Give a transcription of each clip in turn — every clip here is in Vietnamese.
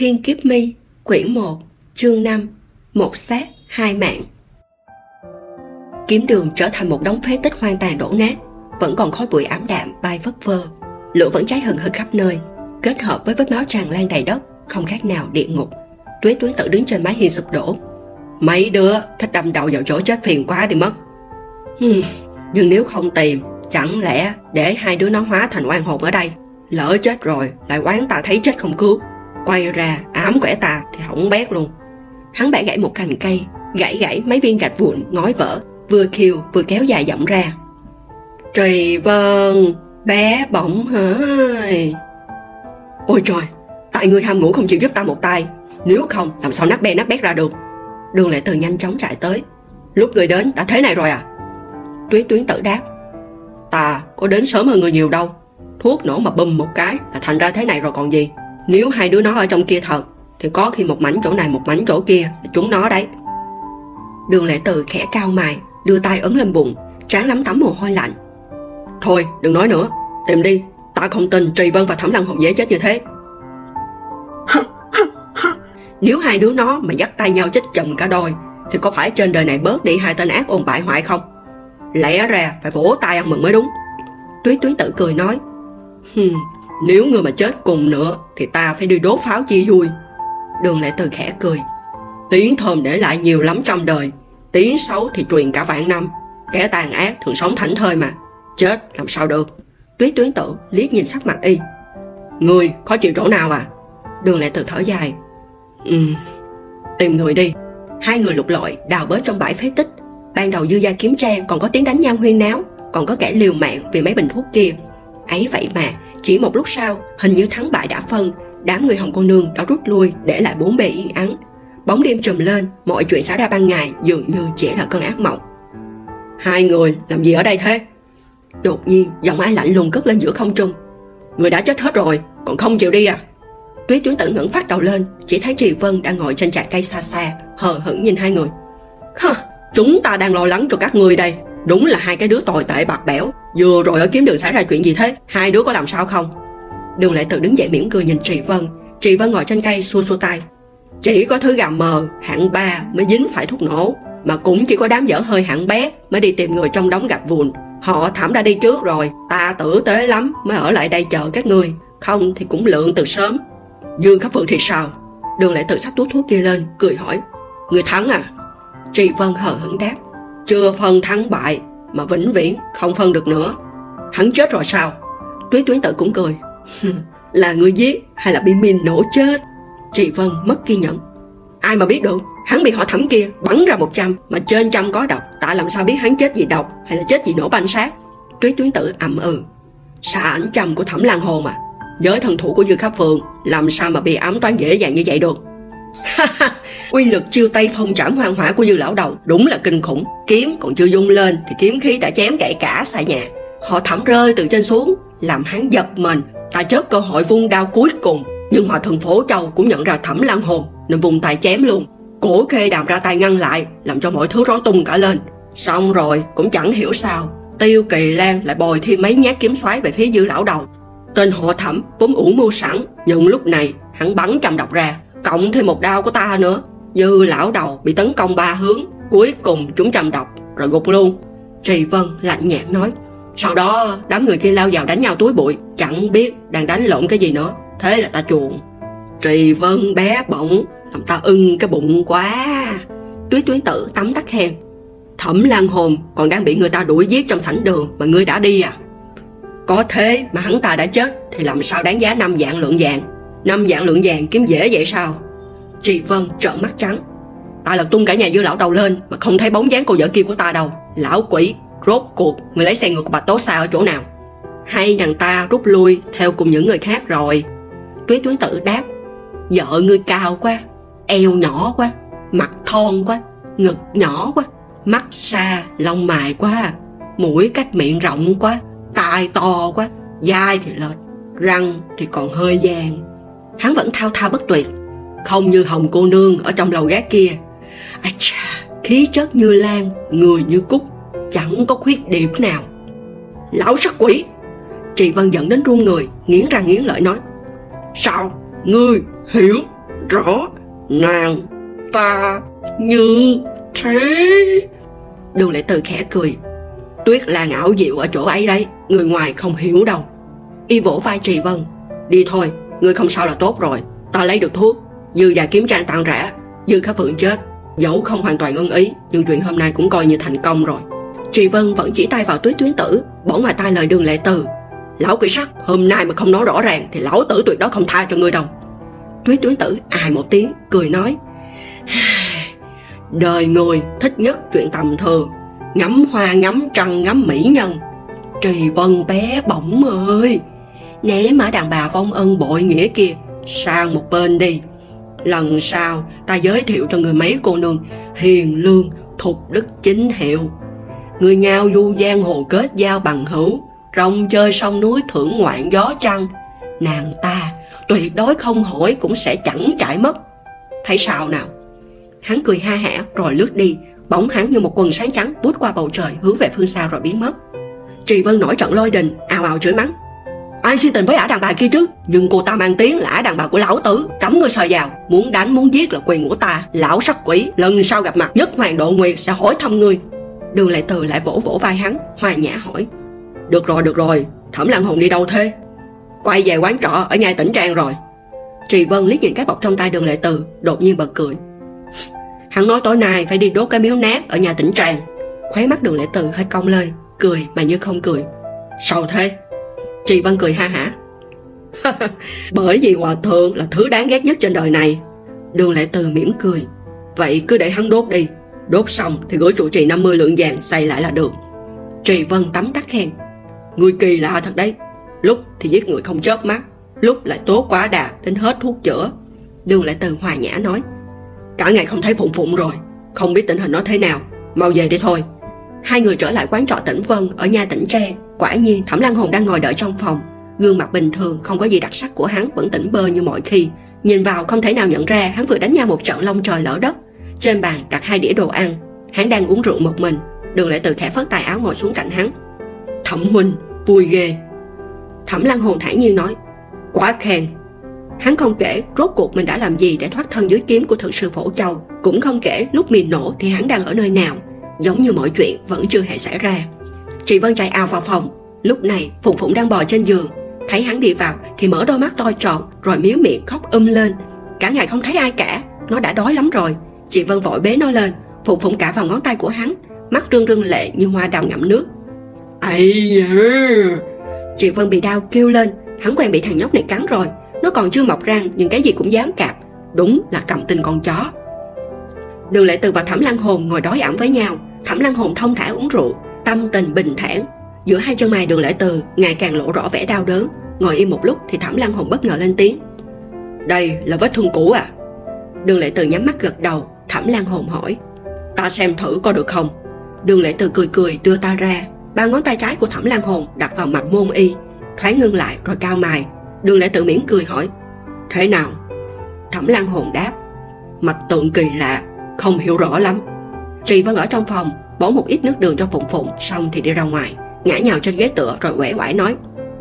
Thiên Kiếp Mi, quyển 1, chương 5, một xác, hai mạng. Kiếm đường trở thành một đống phế tích hoang tàn đổ nát, vẫn còn khói bụi ảm đạm bay vất vơ. Lửa vẫn cháy hừng hực khắp nơi, kết hợp với vết máu tràn lan đầy đất, không khác nào địa ngục. Tuế tuế tự đứng trên mái hiên sụp đổ. Mấy đứa thích đâm đầu vào chỗ chết phiền quá đi mất. Hmm, nhưng nếu không tìm, chẳng lẽ để hai đứa nó hóa thành oan hồn ở đây lỡ chết rồi lại oán ta thấy chết không cứu quay ra, ám quẻ ta thì hỏng bét luôn. Hắn bẻ gãy một cành cây, gãy gãy mấy viên gạch vụn ngói vỡ, vừa kêu vừa kéo dài giọng ra. Trì vân bé bỏng hỡi ôi trời, tại ngươi ham ngủ không chịu giúp ta một tay. Nếu không, làm sao nát be nát bét ra được? Đường lệ từ nhanh chóng chạy tới. Lúc người đến, đã thế này rồi à? Tuyết tuyến tự đáp. Ta có đến sớm hơn người nhiều đâu. Thuốc nổ mà bùm một cái là thành ra thế này rồi còn gì? Nếu hai đứa nó ở trong kia thật, thì có khi một mảnh chỗ này, một mảnh chỗ kia là chúng nó đấy. Đường lệ từ khẽ cao mày, đưa tay ấn lên bụng Tráng lắm tắm mồ hôi lạnh. Thôi, đừng nói nữa. Tìm đi, ta không tin trì vân và thẩm lăng hồn dễ chết như thế. Nếu hai đứa nó mà dắt tay nhau chết chùm cả đôi, thì có phải trên đời này bớt đi hai tên ác ôn bại hoại không? Lẽ ra phải vỗ tay ăn mừng mới đúng. Tuyết tuyến tự cười nói nếu người mà chết cùng nữa thì ta phải đi đốt pháo chia vui. Đường Lệ từ khẽ cười. Tiếng thơm để lại nhiều lắm trong đời. Tiếng xấu thì truyền cả vạn năm. Kẻ tàn ác thường sống thảnh thơi mà. Chết làm sao được. Tuyết tuyến tự liếc nhìn sắc mặt y. Người khó chịu chỗ nào à? Đường Lệ từ thở dài. Ừ, tìm người đi. Hai người lục lọi đào bới trong bãi phế tích. Ban đầu dư gia kiếm trang còn có tiếng đánh nhau huyên náo. Còn có kẻ liều mạng vì mấy bình thuốc kia ấy vậy mà chỉ một lúc sau, hình như thắng bại đã phân, đám người hồng cô nương đã rút lui để lại bốn bề yên ắng. Bóng đêm trùm lên, mọi chuyện xảy ra ban ngày dường như chỉ là cơn ác mộng. Hai người, làm gì ở đây thế? Đột nhiên, giọng ai lạnh lùng cất lên giữa không trung. Người đã chết hết rồi, còn không chịu đi à? Tuyết tuyến tử ngẩng phát đầu lên, chỉ thấy trì vân đang ngồi trên trại cây xa xa, hờ hững nhìn hai người. Hơ chúng ta đang lo lắng cho các người đây. Đúng là hai cái đứa tồi tệ bạc bẽo. Vừa rồi ở kiếm đường xảy ra chuyện gì thế, Hai đứa có làm sao không? Đường lệ tự đứng dậy mỉm cười nhìn chị Vân. Chị Vân ngồi trên cây xua xua tay. Chỉ có thứ gà mờ, hạng ba mới dính phải thuốc nổ, Mà cũng chỉ có đám dở hơi hạng bé Mới đi tìm người trong đống gặp vụn. Họ thảm đã đi trước rồi, Ta tử tế lắm mới ở lại đây chờ các ngươi. Không thì cũng lượng từ sớm. Dương khắc phượng thì sao? Đường lệ tự sắp túi thuốc kia lên, Cười hỏi. Người thắng à? Chị Vân hờ hững đáp. Chưa phân thắng bại mà vĩnh viễn không phân được nữa. Hắn chết rồi sao? Tuyết tuyến tự cũng cười. là người giết hay là bị min nổ chết? Chị vân mất kiên nhẫn. Ai mà biết được, hắn bị họ thẩm kia bắn ra một trăm mà trên trăm có độc. Tại làm sao biết hắn chết vì độc hay là chết vì nổ banh sát? Tuyết tuyến tự ậm ừ. Xà ảnh trăm của thẩm lan hồ mà. Với thần thủ của dư Khắp phượng, làm sao mà bị ám toán dễ dàng như vậy được? Uy lực chiêu tay phong trảm hoang hỏa của dư lão đầu đúng là kinh khủng. Kiếm còn chưa dung lên thì kiếm khí đã chém gãy cả xà nhà. Họ thẩm rơi từ trên xuống, làm hắn giật mình. Ta chớp cơ hội vung đao cuối cùng, nhưng hòa thần phổ châu cũng nhận ra thẩm lan hồn nên vùng tay chém luôn. Cổ khê đàm ra tay ngăn lại, làm cho mọi thứ rối tung cả lên. Xong rồi, cũng chẳng hiểu sao, tiêu kỳ lan lại bồi thêm mấy nhát kiếm xoáy về phía dư lão đầu. Tên họ thẩm vốn ủ mưu sẵn, nhưng lúc này hắn bắn trăm độc ra, cộng thêm một đao của ta nữa. Dư lão đầu bị tấn công ba hướng, cuối cùng chúng trầm độc, rồi gục luôn. Trì vân lạnh nhạt nói, sau đó, đám người kia lao vào đánh nhau túi bụi, chẳng biết đang đánh lộn cái gì nữa. Thế là ta chuộng trì vân bé bỏng, làm ta ưng cái bụng quá. Tuyết tuyến tử tắm tắt khen thẩm lan hồn còn đang bị người ta đuổi giết trong sảnh đường mà ngươi đã đi à? Có thế mà hắn ta đã chết, thì làm sao đáng giá năm dạng lượng vàng? Năm dạng lượng vàng kiếm dễ vậy sao? Trì Vân trợn mắt trắng. Ta lật tung cả nhà dư lão đầu lên Mà không thấy bóng dáng cô vợ kia của ta đâu. Lão quỷ, Rốt cuộc Người lấy xe ngược của bà Tố Sa ở chỗ nào? Hay nàng ta rút lui Theo cùng những người khác rồi. Tuyết tuyến tự đáp, Vợ ngươi cao quá, Eo nhỏ quá, Mặt thon quá, Ngực nhỏ quá, Mắt xa, Lông mài quá, Mũi cách miệng rộng quá, Tai to quá dai thì lệch, Răng thì còn hơi vàng. Hắn vẫn thao thao bất tuyệt. Không như hồng cô nương ở trong lầu gác kia. À chà, khí chất như lan người như cúc chẳng có khuyết điểm nào. Lão sắc quỷ! Chị vân giận đến run người nghiến răng nghiến lợi nói sao ngươi hiểu rõ nàng ta như thế? Đường lệ từ khẽ cười tuyết là ngạo diệu ở chỗ ấy đấy người ngoài không hiểu đâu. Y vỗ vai trì vân đi thôi người không sao là tốt rồi. Ta lấy được thuốc. Dư và kiếm trang tặng rã, dư khá phượng chết. Dẫu không hoàn toàn ưng ý nhưng chuyện hôm nay cũng coi như thành công rồi. Trì vân vẫn chỉ tay vào tuyết tuyến tử bỏ ngoài tai lời đường lệ từ. Lão quỷ sắc hôm nay mà không nói rõ ràng thì lão tử tuyệt đó không tha cho ngươi đâu. Tuyết tuyến tử ai một tiếng cười nói đời người thích nhất chuyện tầm thường ngắm hoa ngắm trăng ngắm mỹ nhân. Trì vân bé bỏng ơi Né má đàn bà vong ân bội nghĩa kia, sang một bên đi. Lần sau, ta giới thiệu cho người mấy cô nương hiền lương, thục đức chính hiệu. Người ngao du giang hồ kết giao bằng hữu, rong chơi sông núi thưởng ngoạn gió trăng. Nàng ta tuyệt đối không hỏi cũng sẽ chẳng chạy mất. Thấy sao nào? Hắn cười ha hả, rồi lướt đi, bóng hắn như một quần sáng trắng vút qua bầu trời, hướng về phương xa rồi biến mất. Trì vân nổi trận lôi đình, ào ào chửi mắng ai si tình với ả đàn bà kia chứ? Nhưng cô ta mang tiếng là ả đàn bà của lão tử. Cấm ngươi sờ vào. Muốn đánh, muốn giết là quyền của ta. Lão sắc quỷ. Lần sau gặp mặt, nhất hoàng độ nguyệt sẽ hỏi thăm ngươi. Đường lệ từ lại vỗ vỗ vai hắn, hòa nhã hỏi. Được rồi được rồi. Thẩm lăng hồn đi đâu thế? Quay về quán trọ ở nhà tỉnh trang rồi. Trì vân liếc nhìn cái bọc trong tay đường lệ từ, đột nhiên bật cười. Hắn nói tối nay phải đi đốt cái miếu nát ở nhà tỉnh trang. Khóe mắt đường lệ từ hơi cong lên, cười mà như không cười. Sao thế? Trì vân cười ha hả. Bởi vì hòa thượng là thứ đáng ghét nhất trên đời này. Đường lệ từ mỉm cười. Vậy cứ để hắn đốt đi. Đốt xong thì gửi trụ trì 50 lượng vàng xây lại là được. Trì vân tắm tắt khen. Người kỳ lạ thật đấy. Lúc thì giết người không chớp mắt. Lúc lại tố quá đà đến hết thuốc chữa. Đường lệ từ hòa nhã nói. Cả ngày không thấy phụng phụng rồi. Không biết tình hình nó thế nào. Mau về đi thôi hai người trở lại quán trọ tỉnh vân ở nhà tỉnh tre. Quả nhiên, thẩm lăng hồn đang ngồi đợi trong phòng. Gương mặt bình thường, không có gì đặc sắc của hắn, vẫn tỉnh bơ như mọi khi. Nhìn vào, không thể nào nhận ra hắn vừa đánh nhau một trận lông trời lỡ đất. Trên bàn đặt hai đĩa đồ ăn. Hắn đang uống rượu một mình. Đường lệ từ khẽ phất tài áo ngồi xuống cạnh hắn. Thẩm huynh, vui ghê. Thẩm lăng hồn thản nhiên nói, quá khen. Hắn không kể rốt cuộc mình đã làm gì để thoát thân dưới kiếm của thượng sư phổ châu. Cũng không kể lúc mìn nổ thì hắn đang ở nơi nào giống như mọi chuyện vẫn chưa hề xảy ra. Chị vân chạy ao vào phòng. Lúc này phụng phụng đang bò trên giường. Thấy hắn đi vào thì mở đôi mắt to tròn rồi miếu miệng khóc um lên. Cả ngày không thấy ai cả. Nó đã đói lắm rồi. Chị vân vội bế nó lên. Phụng phụng cả vào ngón tay của hắn. Mắt rưng rưng lệ như hoa đào ngậm nước. Ây da! Chị vân bị đau kêu lên. Hắn quen bị thằng nhóc này cắn rồi. Nó còn chưa mọc răng nhưng cái gì cũng dám cạp. Đúng là cầm tinh con chó. Đường lệ từ và thẩm lăng hồn ngồi đói ẩm với nhau thẩm lăng hồn thông thả uống rượu, tâm tình bình thản. Giữa hai chân mày đường Lễ từ, ngày càng lộ rõ vẻ đau đớn. Ngồi im một lúc thì thẩm lăng hồn bất ngờ lên tiếng. Đây là vết thương cũ à? Đường Lễ từ nhắm mắt gật đầu. Thẩm lăng hồn hỏi. Ta xem thử có được không? Đường Lễ từ cười cười đưa ta ra. Ba ngón tay trái của thẩm Lăng hồn đặt vào mặt môn y, thoáng ngưng lại rồi cao mài đường Lễ tự mỉm cười hỏi. Thế nào? Thẩm Lăng hồn đáp. Mạch tượng kỳ lạ, không hiểu rõ lắm trì vẫn ở trong phòng bổ một ít nước đường cho phụng phụng, xong thì đi ra ngoài. Ngã nhào trên ghế tựa rồi quẻ quải nói,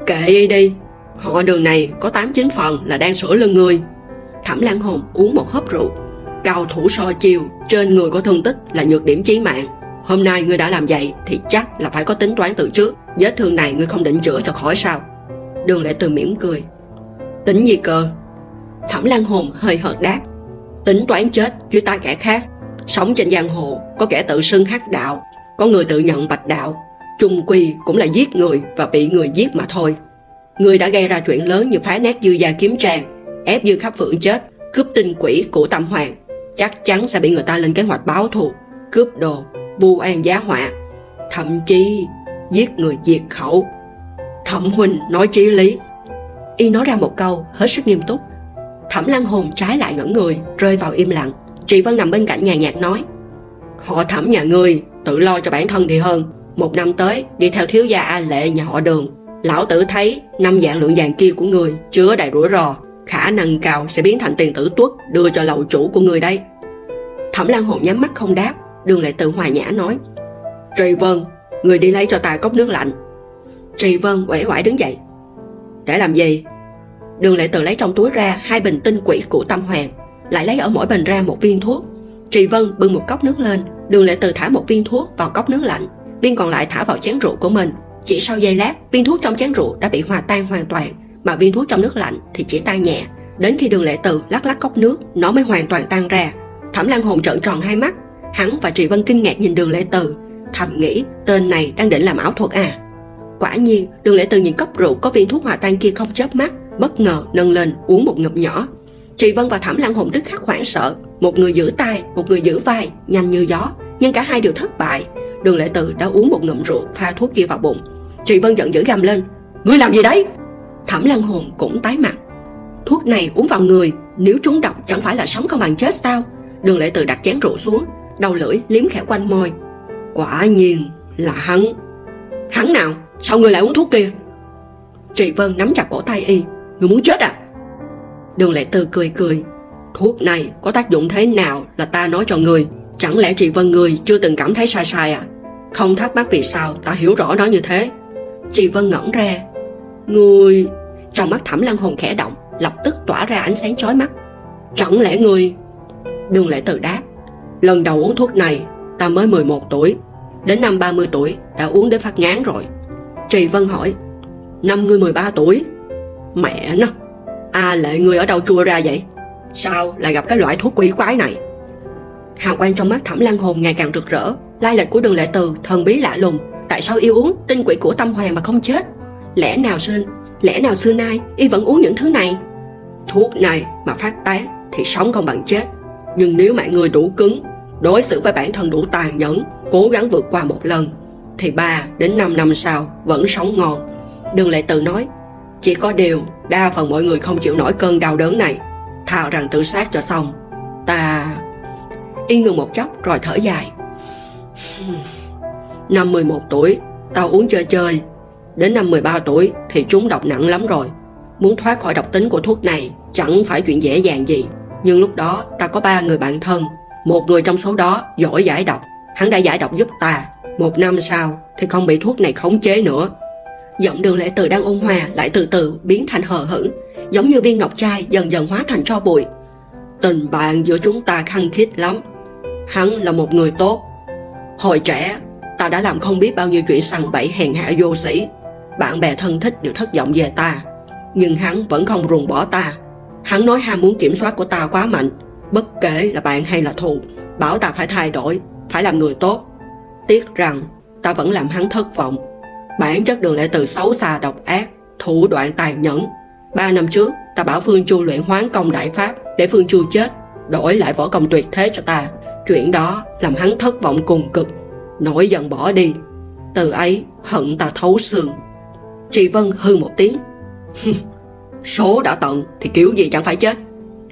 kệ y đi, họ đường này có tám chín phần là đang sửa lưng người thẩm lan hồn uống một hớp rượu. Cao thủ so chiều trên người có thương tích là nhược điểm chí mạng. Hôm nay ngươi đã làm vậy thì chắc là phải có tính toán từ trước. Vết thương này ngươi không định chữa cho khỏi sao? Đường lệ từ mỉm cười. Tính gì cơ? Thẩm lan hồn hơi hợt đáp. Tính toán chết dưới tay kẻ khác sống trên giang hồ, có kẻ tự xưng hắc đạo, có người tự nhận bạch đạo. Chung quy cũng là giết người và bị người giết mà thôi. Người đã gây ra chuyện lớn như phá nát dư gia kiếm trang ép dư khắp phượng chết, cướp tinh quỷ của tâm hoàng. Chắc chắn sẽ bị người ta lên kế hoạch báo thù, cướp đồ, vu an giá họa, thậm chí giết người diệt khẩu. Thẩm huynh nói chí lý. Y nói ra một câu hết sức nghiêm túc. Thẩm lăng hồn trái lại ngẩn người, rơi vào im lặng chị vân nằm bên cạnh nhà nhạc nói, họ thẩm nhà ngươi, tự lo cho bản thân thì hơn. Một năm tới, đi theo thiếu gia a lệ nhà họ đường. Lão tử thấy năm dạng lượng vàng kia của người chứa đầy rủi ro, khả năng cao sẽ biến thành tiền tử tuất đưa cho lầu chủ của người đây. Thẩm lan hồn nhắm mắt không đáp, đường lại tự hòa nhã nói trì vân người đi lấy cho ta cốc nước lạnh. Trì vân uể quải đứng dậy, để làm gì? Đường lệ tự lấy trong túi ra hai bình tinh quỷ của tâm hoàng lại lấy ở mỗi bình ra một viên thuốc. Trì Vân bưng một cốc nước lên, Đường Lệ Từ thả một viên thuốc vào cốc nước lạnh. Viên còn lại thả vào chén rượu của mình. Chỉ sau giây lát, viên thuốc trong chén rượu đã bị hòa tan hoàn toàn, Mà viên thuốc trong nước lạnh thì chỉ tan nhẹ. Đến khi đường Lệ Từ lắc lắc cốc nước, Nó mới hoàn toàn tan ra. Thẩm Lan Hồn trợn tròn hai mắt. Hắn và Trì Vân kinh ngạc nhìn đường Lệ Từ, Thầm nghĩ tên này đang định làm ảo thuật à. Quả nhiên, đường Lệ Từ nhìn cốc rượu có viên thuốc hòa tan kia không chớp mắt, Bất ngờ nâng lên uống một ngụm nhỏ. Trì Vân và Thẩm Lan Hồn tức khắc hoảng sợ. Một người giữ tay một người giữ vai, nhanh như gió, nhưng cả hai đều thất bại. Đường lệ từ đã uống một ngụm rượu, pha thuốc kia vào bụng. Chị vân giận dữ gầm lên, ngươi làm gì đấy? Thẩm lăng hồn cũng tái mặt. Thuốc này uống vào người, nếu trúng độc chẳng phải là sống không bằng chết sao? Đường lệ từ đặt chén rượu xuống, đầu lưỡi liếm khẽ quanh môi. Quả nhiên là hắn. Hắn nào? Sao ngươi lại uống thuốc kia? Chị vân nắm chặt cổ tay y. Ngươi muốn chết à? Đường lệ từ cười cười. Thuốc này có tác dụng thế nào là ta nói cho người chẳng lẽ chị vân người chưa từng cảm thấy sai sai à? Không thắc mắc vì sao ta hiểu rõ nó như thế. Chị vân ngẩn ra. Người trong mắt thẩm lan hồn khẽ động, lập tức tỏa ra ánh sáng chói mắt. Chẳng lẽ người đường lệ từ đáp. Lần đầu uống thuốc này, ta mới 11 tuổi. Đến năm 30 tuổi, đã uống đến phát ngán rồi. Chị vân hỏi, năm ngươi 13 tuổi? Mẹ nó à, lệ người ở đâu chui ra vậy? Sao lại gặp cái loại thuốc quỷ quái này? Hào quang trong mắt thẩm lan hồn ngày càng rực rỡ. Lai lịch của đường lệ từ thần bí lạ lùng. Tại sao yêu uống tinh quỷ của tâm hoàng mà không chết? Lẽ nào sinh Lẽ nào xưa nay y vẫn uống những thứ này? Thuốc này mà phát tán Thì sống không bằng chết. Nhưng nếu mạng người đủ cứng Đối xử với bản thân đủ tàn nhẫn Cố gắng vượt qua một lần Thì 3 đến 5 năm sau vẫn sống ngon. Đường lệ từ nói chỉ có điều, đa phần mọi người không chịu nổi cơn đau đớn này. Thà rằng tự sát cho xong. Ta y ngừng một chốc rồi thở dài. Năm 11 tuổi, tao uống chơi chơi. Đến năm 13 tuổi thì trúng độc nặng lắm rồi. Muốn thoát khỏi độc tính của thuốc này chẳng phải chuyện dễ dàng gì. Nhưng lúc đó ta có ba người bạn thân. Một người trong số đó giỏi giải độc. Hắn đã giải độc giúp ta. Một năm sau thì không bị thuốc này khống chế nữa giọng đường lệ từ đang ôn hòa lại từ từ biến thành hờ hững, giống như viên ngọc trai dần dần hóa thành tro bụi. Tình bạn giữa chúng ta khăng khít lắm. Hắn là một người tốt. Hồi trẻ, ta đã làm không biết bao nhiêu chuyện sằng bẫy hèn hạ vô sĩ. Bạn bè thân thích đều thất vọng về ta. Nhưng hắn vẫn không ruồng bỏ ta. Hắn nói ham muốn kiểm soát của ta quá mạnh. Bất kể là bạn hay là thù, bảo ta phải thay đổi, phải làm người tốt. Tiếc rằng, ta vẫn làm hắn thất vọng bản chất đường lệ từ xấu xa, độc ác, thủ đoạn tàn nhẫn. Ba năm trước, ta bảo Phương Chu luyện hoán công đại pháp Để Phương Chu chết, Đổi lại võ công tuyệt thế cho ta. Chuyện đó làm hắn thất vọng cùng cực. Nổi giận bỏ đi. Từ ấy, hận ta thấu xương. Chị Vân hư một tiếng. Số đã tận thì kiểu gì chẳng phải chết.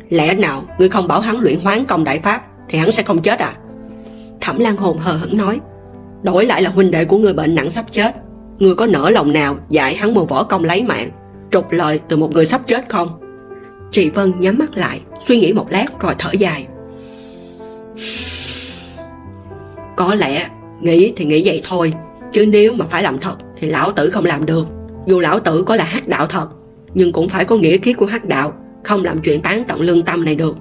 Lẽ nào ngươi không bảo hắn luyện hoán công đại pháp Thì hắn sẽ không chết à? Thẩm Lan Hồn hờ hững nói. Đổi lại là huynh đệ của người bệnh nặng sắp chết. Ngươi có nỡ lòng nào dạy hắn một võ công lấy mạng, trục lợi từ một người sắp chết không? Chị vân nhắm mắt lại, suy nghĩ một lát rồi thở dài. Có lẽ nghĩ thì nghĩ vậy thôi, chứ nếu mà phải làm thật thì lão tử không làm được. Dù lão tử có là hắc đạo thật, nhưng cũng phải có nghĩa khí của hắc đạo, không làm chuyện tán tận lương tâm này được.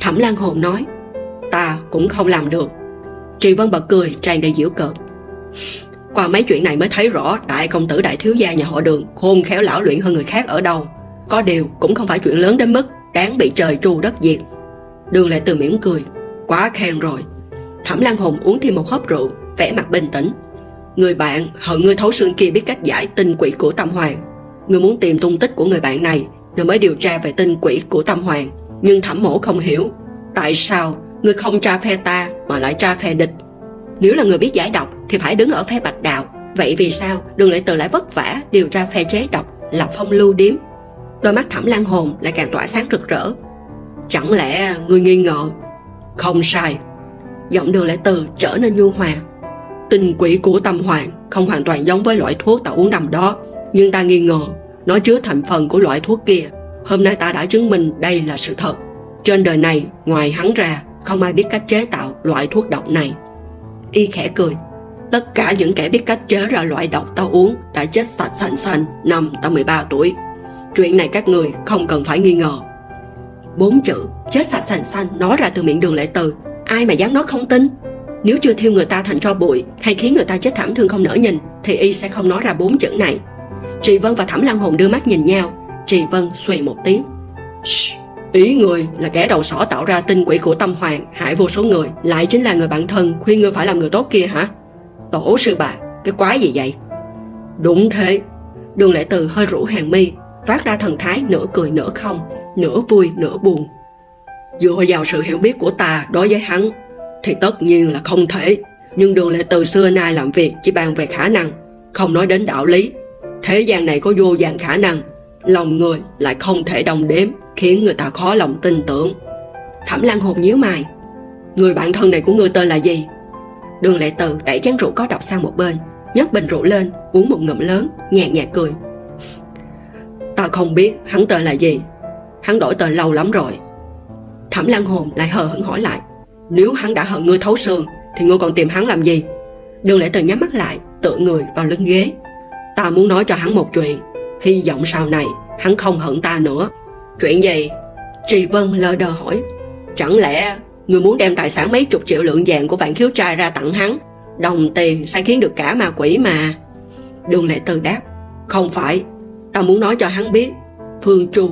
Thẩm lan hồn nói, ta cũng không làm được. Chị vân bật cười, tràn đầy giễu cợt qua mấy chuyện này mới thấy rõ đại công tử đại thiếu gia nhà họ đường khôn khéo lão luyện hơn người khác ở đâu. Có điều cũng không phải chuyện lớn đến mức đáng bị trời tru đất diệt. Đường lại từ mỉm cười. Quá khen rồi. Thẩm Lan Hùng uống thêm một hớp rượu, vẻ mặt bình tĩnh. Người bạn hận người thấu xương kia biết cách giải tinh quỷ của Tâm Hoàng. Người muốn tìm tung tích của người bạn này rồi mới điều tra về tinh quỷ của Tâm Hoàng. Nhưng thẩm mổ không hiểu tại sao người không tra phe ta mà lại tra phe địch nếu là người biết giải độc thì phải đứng ở phe bạch đạo. Vậy vì sao đường lệ từ lại vất vả điều tra phe chế độc là phong lưu điếm? Đôi mắt thẩm lan hồn lại càng tỏa sáng rực rỡ. Chẳng lẽ người nghi ngờ? Không sai. Giọng đường lệ từ trở nên nhu hòa. Tình quỷ của tâm hoàng không hoàn toàn giống với loại thuốc ta uống nằm đó. Nhưng ta nghi ngờ, nó chứa thành phần của loại thuốc kia. Hôm nay ta đã chứng minh đây là sự thật. Trên đời này, ngoài hắn ra, không ai biết cách chế tạo loại thuốc độc này. Y khẽ cười tất cả những kẻ biết cách chế ra loại độc tao uống đã chết sạch sành sanh năm tao 13 tuổi. Chuyện này các người không cần phải nghi ngờ. Bốn chữ chết sạch sành sanh nói ra từ miệng đường lệ từ Ai mà dám nói không tin? Nếu chưa thiêu người ta thành tro bụi Hay khiến người ta chết thảm thương không nỡ nhìn Thì y sẽ không nói ra bốn chữ này. Trì Vân và Thẩm lan Hồn đưa mắt nhìn nhau. Trì Vân xùy một tiếng. Shh, Ý người là kẻ đầu sỏ tạo ra tinh quỷ của tâm hoàng Hại vô số người Lại chính là người bạn thân khuyên ngươi phải làm người tốt kia hả? Tổ sư bà. Cái quái gì vậy? Đúng thế. Đường lệ từ hơi rũ hàng mi, Toát ra thần thái nửa cười nửa không, Nửa vui nửa buồn. Dựa vào sự hiểu biết của ta đối với hắn, Thì tất nhiên là không thể. Nhưng đường lệ từ xưa nay làm việc chỉ bàn về khả năng, Không nói đến đạo lý. Thế gian này có vô vàng khả năng, Lòng người lại không thể đồng đếm, Khiến người ta khó lòng tin tưởng. Thẩm Lan Hồn nhíu mày. Người bạn thân này của ngươi tên là gì? Đường lệ từ đẩy chén rượu có độc sang một bên, nhấc bình rượu lên, uống một ngụm lớn nhàn nhạt cười. Ta không biết hắn tên là gì, hắn đổi tên lâu lắm rồi. Thẩm lan hồn lại hờ hững hỏi lại, nếu hắn đã hận ngươi thấu xương, thì ngươi còn tìm hắn làm gì? Đường lệ từ nhắm mắt lại, tựa người vào lưng ghế. Ta muốn nói cho hắn một chuyện, hy vọng sau này hắn không hận ta nữa. Chuyện gì? Trì vân lờ đờ hỏi. Chẳng lẽ người muốn đem tài sản mấy chục triệu lượng vàng của vạn khiếu trai ra tặng hắn, đồng tiền sẽ khiến được cả ma quỷ mà. Đường lệ từ đáp, không phải, ta muốn nói cho hắn biết, phương trù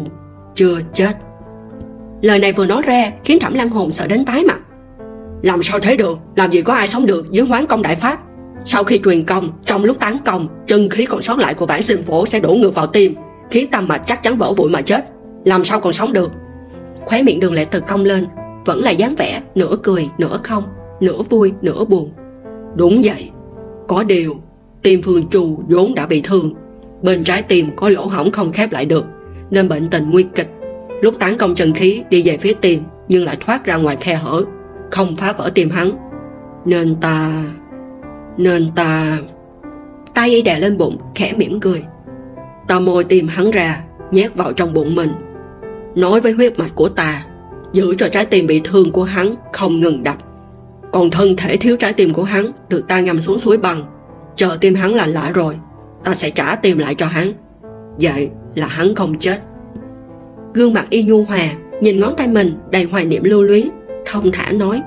chưa chết. Lời này vừa nói ra khiến thẩm Lan hồn sợ đến tái mặt. Làm sao thế được? Làm gì có ai sống được dưới hoán công đại pháp? Sau khi truyền công, trong lúc tán công, chân khí còn sót lại của vãn sinh phổ sẽ đổ ngược vào tim khiến tâm mạch chắc chắn vỡ vụn mà chết. Làm sao còn sống được? Khóe miệng đường lệ từ cong lên vẫn là dáng vẻ nửa cười, nửa không, nửa vui, nửa buồn. Đúng vậy, có điều tim phương chu vốn đã bị thương. Bên trái tim có lỗ hỏng không khép lại được, nên bệnh tình nguy kịch. Lúc tán công chân khí đi về phía tim nhưng lại thoát ra ngoài khe hở, không phá vỡ tim hắn. Nên ta nên ta, tay y đè lên bụng, khẽ mỉm cười. Ta môi tim hắn ra, nhét vào trong bụng mình. Nói với huyết mạch của ta giữ cho trái tim bị thương của hắn không ngừng đập. Còn thân thể thiếu trái tim của hắn được ta ngâm xuống suối băng. Chờ tim hắn lành lại rồi, ta sẽ trả tim lại cho hắn. Vậy là hắn không chết. Gương mặt y nhu hòa, nhìn ngón tay mình đầy hoài niệm lưu luyến, thông thả nói,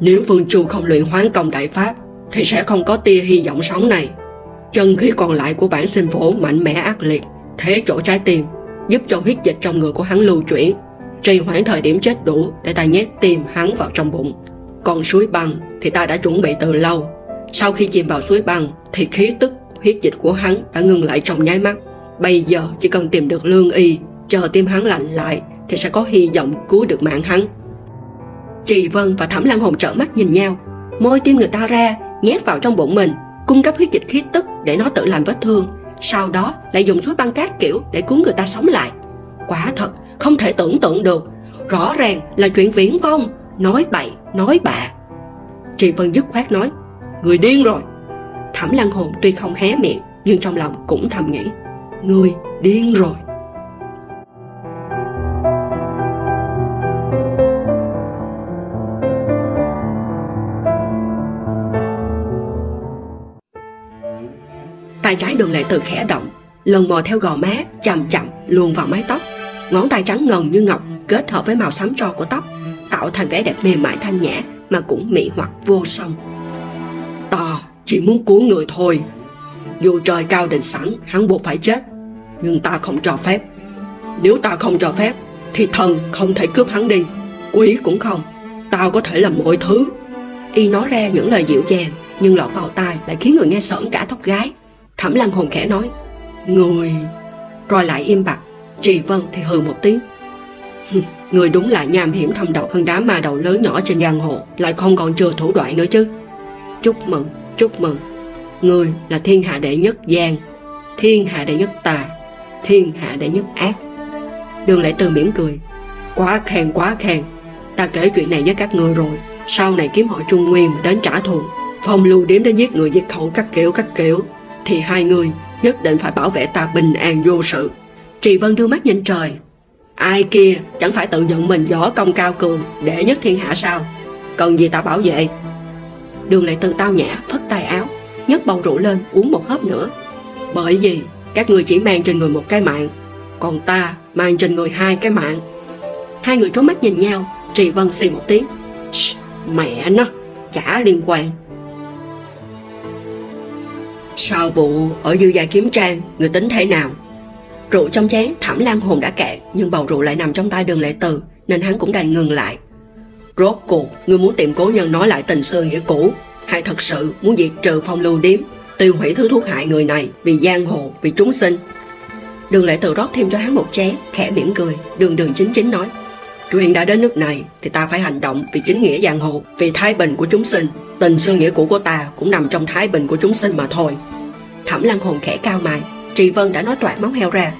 nếu phương chu không luyện hoán công đại pháp, thì sẽ không có tia hy vọng sống này. Chân khí còn lại của bản sinh phổ mạnh mẽ ác liệt, thế chỗ trái tim giúp cho huyết dịch trong người của hắn lưu chuyển trì hoãn thời điểm chết đủ để ta nhét tim hắn vào trong bụng. Còn suối băng thì ta đã chuẩn bị từ lâu. Sau khi chìm vào suối băng thì khí tức, huyết dịch của hắn đã ngừng lại trong nháy mắt. Bây giờ chỉ cần tìm được lương y, chờ tim hắn lạnh lại thì sẽ có hy vọng cứu được mạng hắn. Trì vân và thẩm lan hồn trợn mắt nhìn nhau. Môi tim người ta ra, nhét vào trong bụng mình, cung cấp huyết dịch khí tức để nó tự làm vết thương, sau đó lại dùng suối băng cát kiểu để cứu người ta sống lại. Quả thật không thể tưởng tượng được. Rõ ràng là chuyện viễn vong nói bậy, nói bạ. Chị vân dứt khoát nói, người điên rồi. Thẩm lăng hồn tuy không hé miệng, nhưng trong lòng cũng thầm nghĩ, người điên rồi. Tay trái đường lệ từ khẽ động, lần mò theo gò má chậm chậm luồn vào mái tóc ngón tay trắng ngần như ngọc kết hợp với màu xám tro của tóc, tạo thành vẻ đẹp mềm mại thanh nhã mà cũng mị hoặc vô song. To, chỉ muốn cứu người thôi. Dù trời cao định sẵn, hắn buộc phải chết. Nhưng ta không cho phép. Nếu ta không cho phép, thì thần không thể cướp hắn đi. Quỷ cũng không. Tao có thể làm mọi thứ. Y nói ra những lời dịu dàng, nhưng lọt vào tai lại khiến người nghe sởn cả tóc gái thẩm lăng hồn khẽ nói, người, rồi lại im bặt trì vân thì hừ một tiếng. Người đúng là nham hiểm thâm độc hơn đám ma đầu lớn nhỏ trên giang hồ, lại không còn chưa thủ đoạn nữa chứ. Chúc mừng chúc mừng. Người là thiên hạ đệ nhất giang, thiên hạ đệ nhất tà, thiên hạ đệ nhất ác. Đường lệ từ mỉm cười. Quá khen quá khen. Ta kể chuyện này với các người rồi. Sau này kiếm hội trung nguyên đến trả thù, phong lưu điếm đến giết người, giết khẩu các kiểu các kiểu, thì hai người nhất định phải bảo vệ ta bình an vô sự trì vân đưa mắt nhìn trời. Ai kia chẳng phải tự nhận mình võ công cao cường, đệ nhất thiên hạ sao? Cần gì ta bảo vệ? Đường lệ từ tao nhã, phất tay áo, nhấc bầu rượu lên, uống một hớp nữa. Bởi vì các người chỉ mang trên người một cái mạng, còn ta mang trên người hai cái mạng. Hai người trốn mắt nhìn nhau, Trì Vân xì một tiếng. Mẹ nó, Chả liên quan. Sau vụ ở dư gia kiếm trang, Người tính thế nào? Rượu trong chén thẩm lan hồn đã cạn Nhưng bầu rượu lại nằm trong tay đường lệ từ Nên hắn cũng đành ngừng lại. Rốt cuộc Ngươi muốn tìm cố nhân nói lại tình xưa nghĩa cũ Hay thật sự muốn diệt trừ phong lưu điếm Tiêu hủy thứ thuốc hại người này Vì giang hồ, vì chúng sinh? Đường lệ từ rót thêm cho hắn một chén Khẽ mỉm cười, đường đường chính chính nói Chuyện đã đến nước này Thì ta phải hành động vì chính nghĩa giang hồ Vì thái bình của chúng sinh. Tình xưa nghĩa cũ của ta cũng nằm trong thái bình của chúng sinh mà thôi. Thẩm lăng hồn khẽ cao mày Trì Vân đã nói toạc máu heo ra.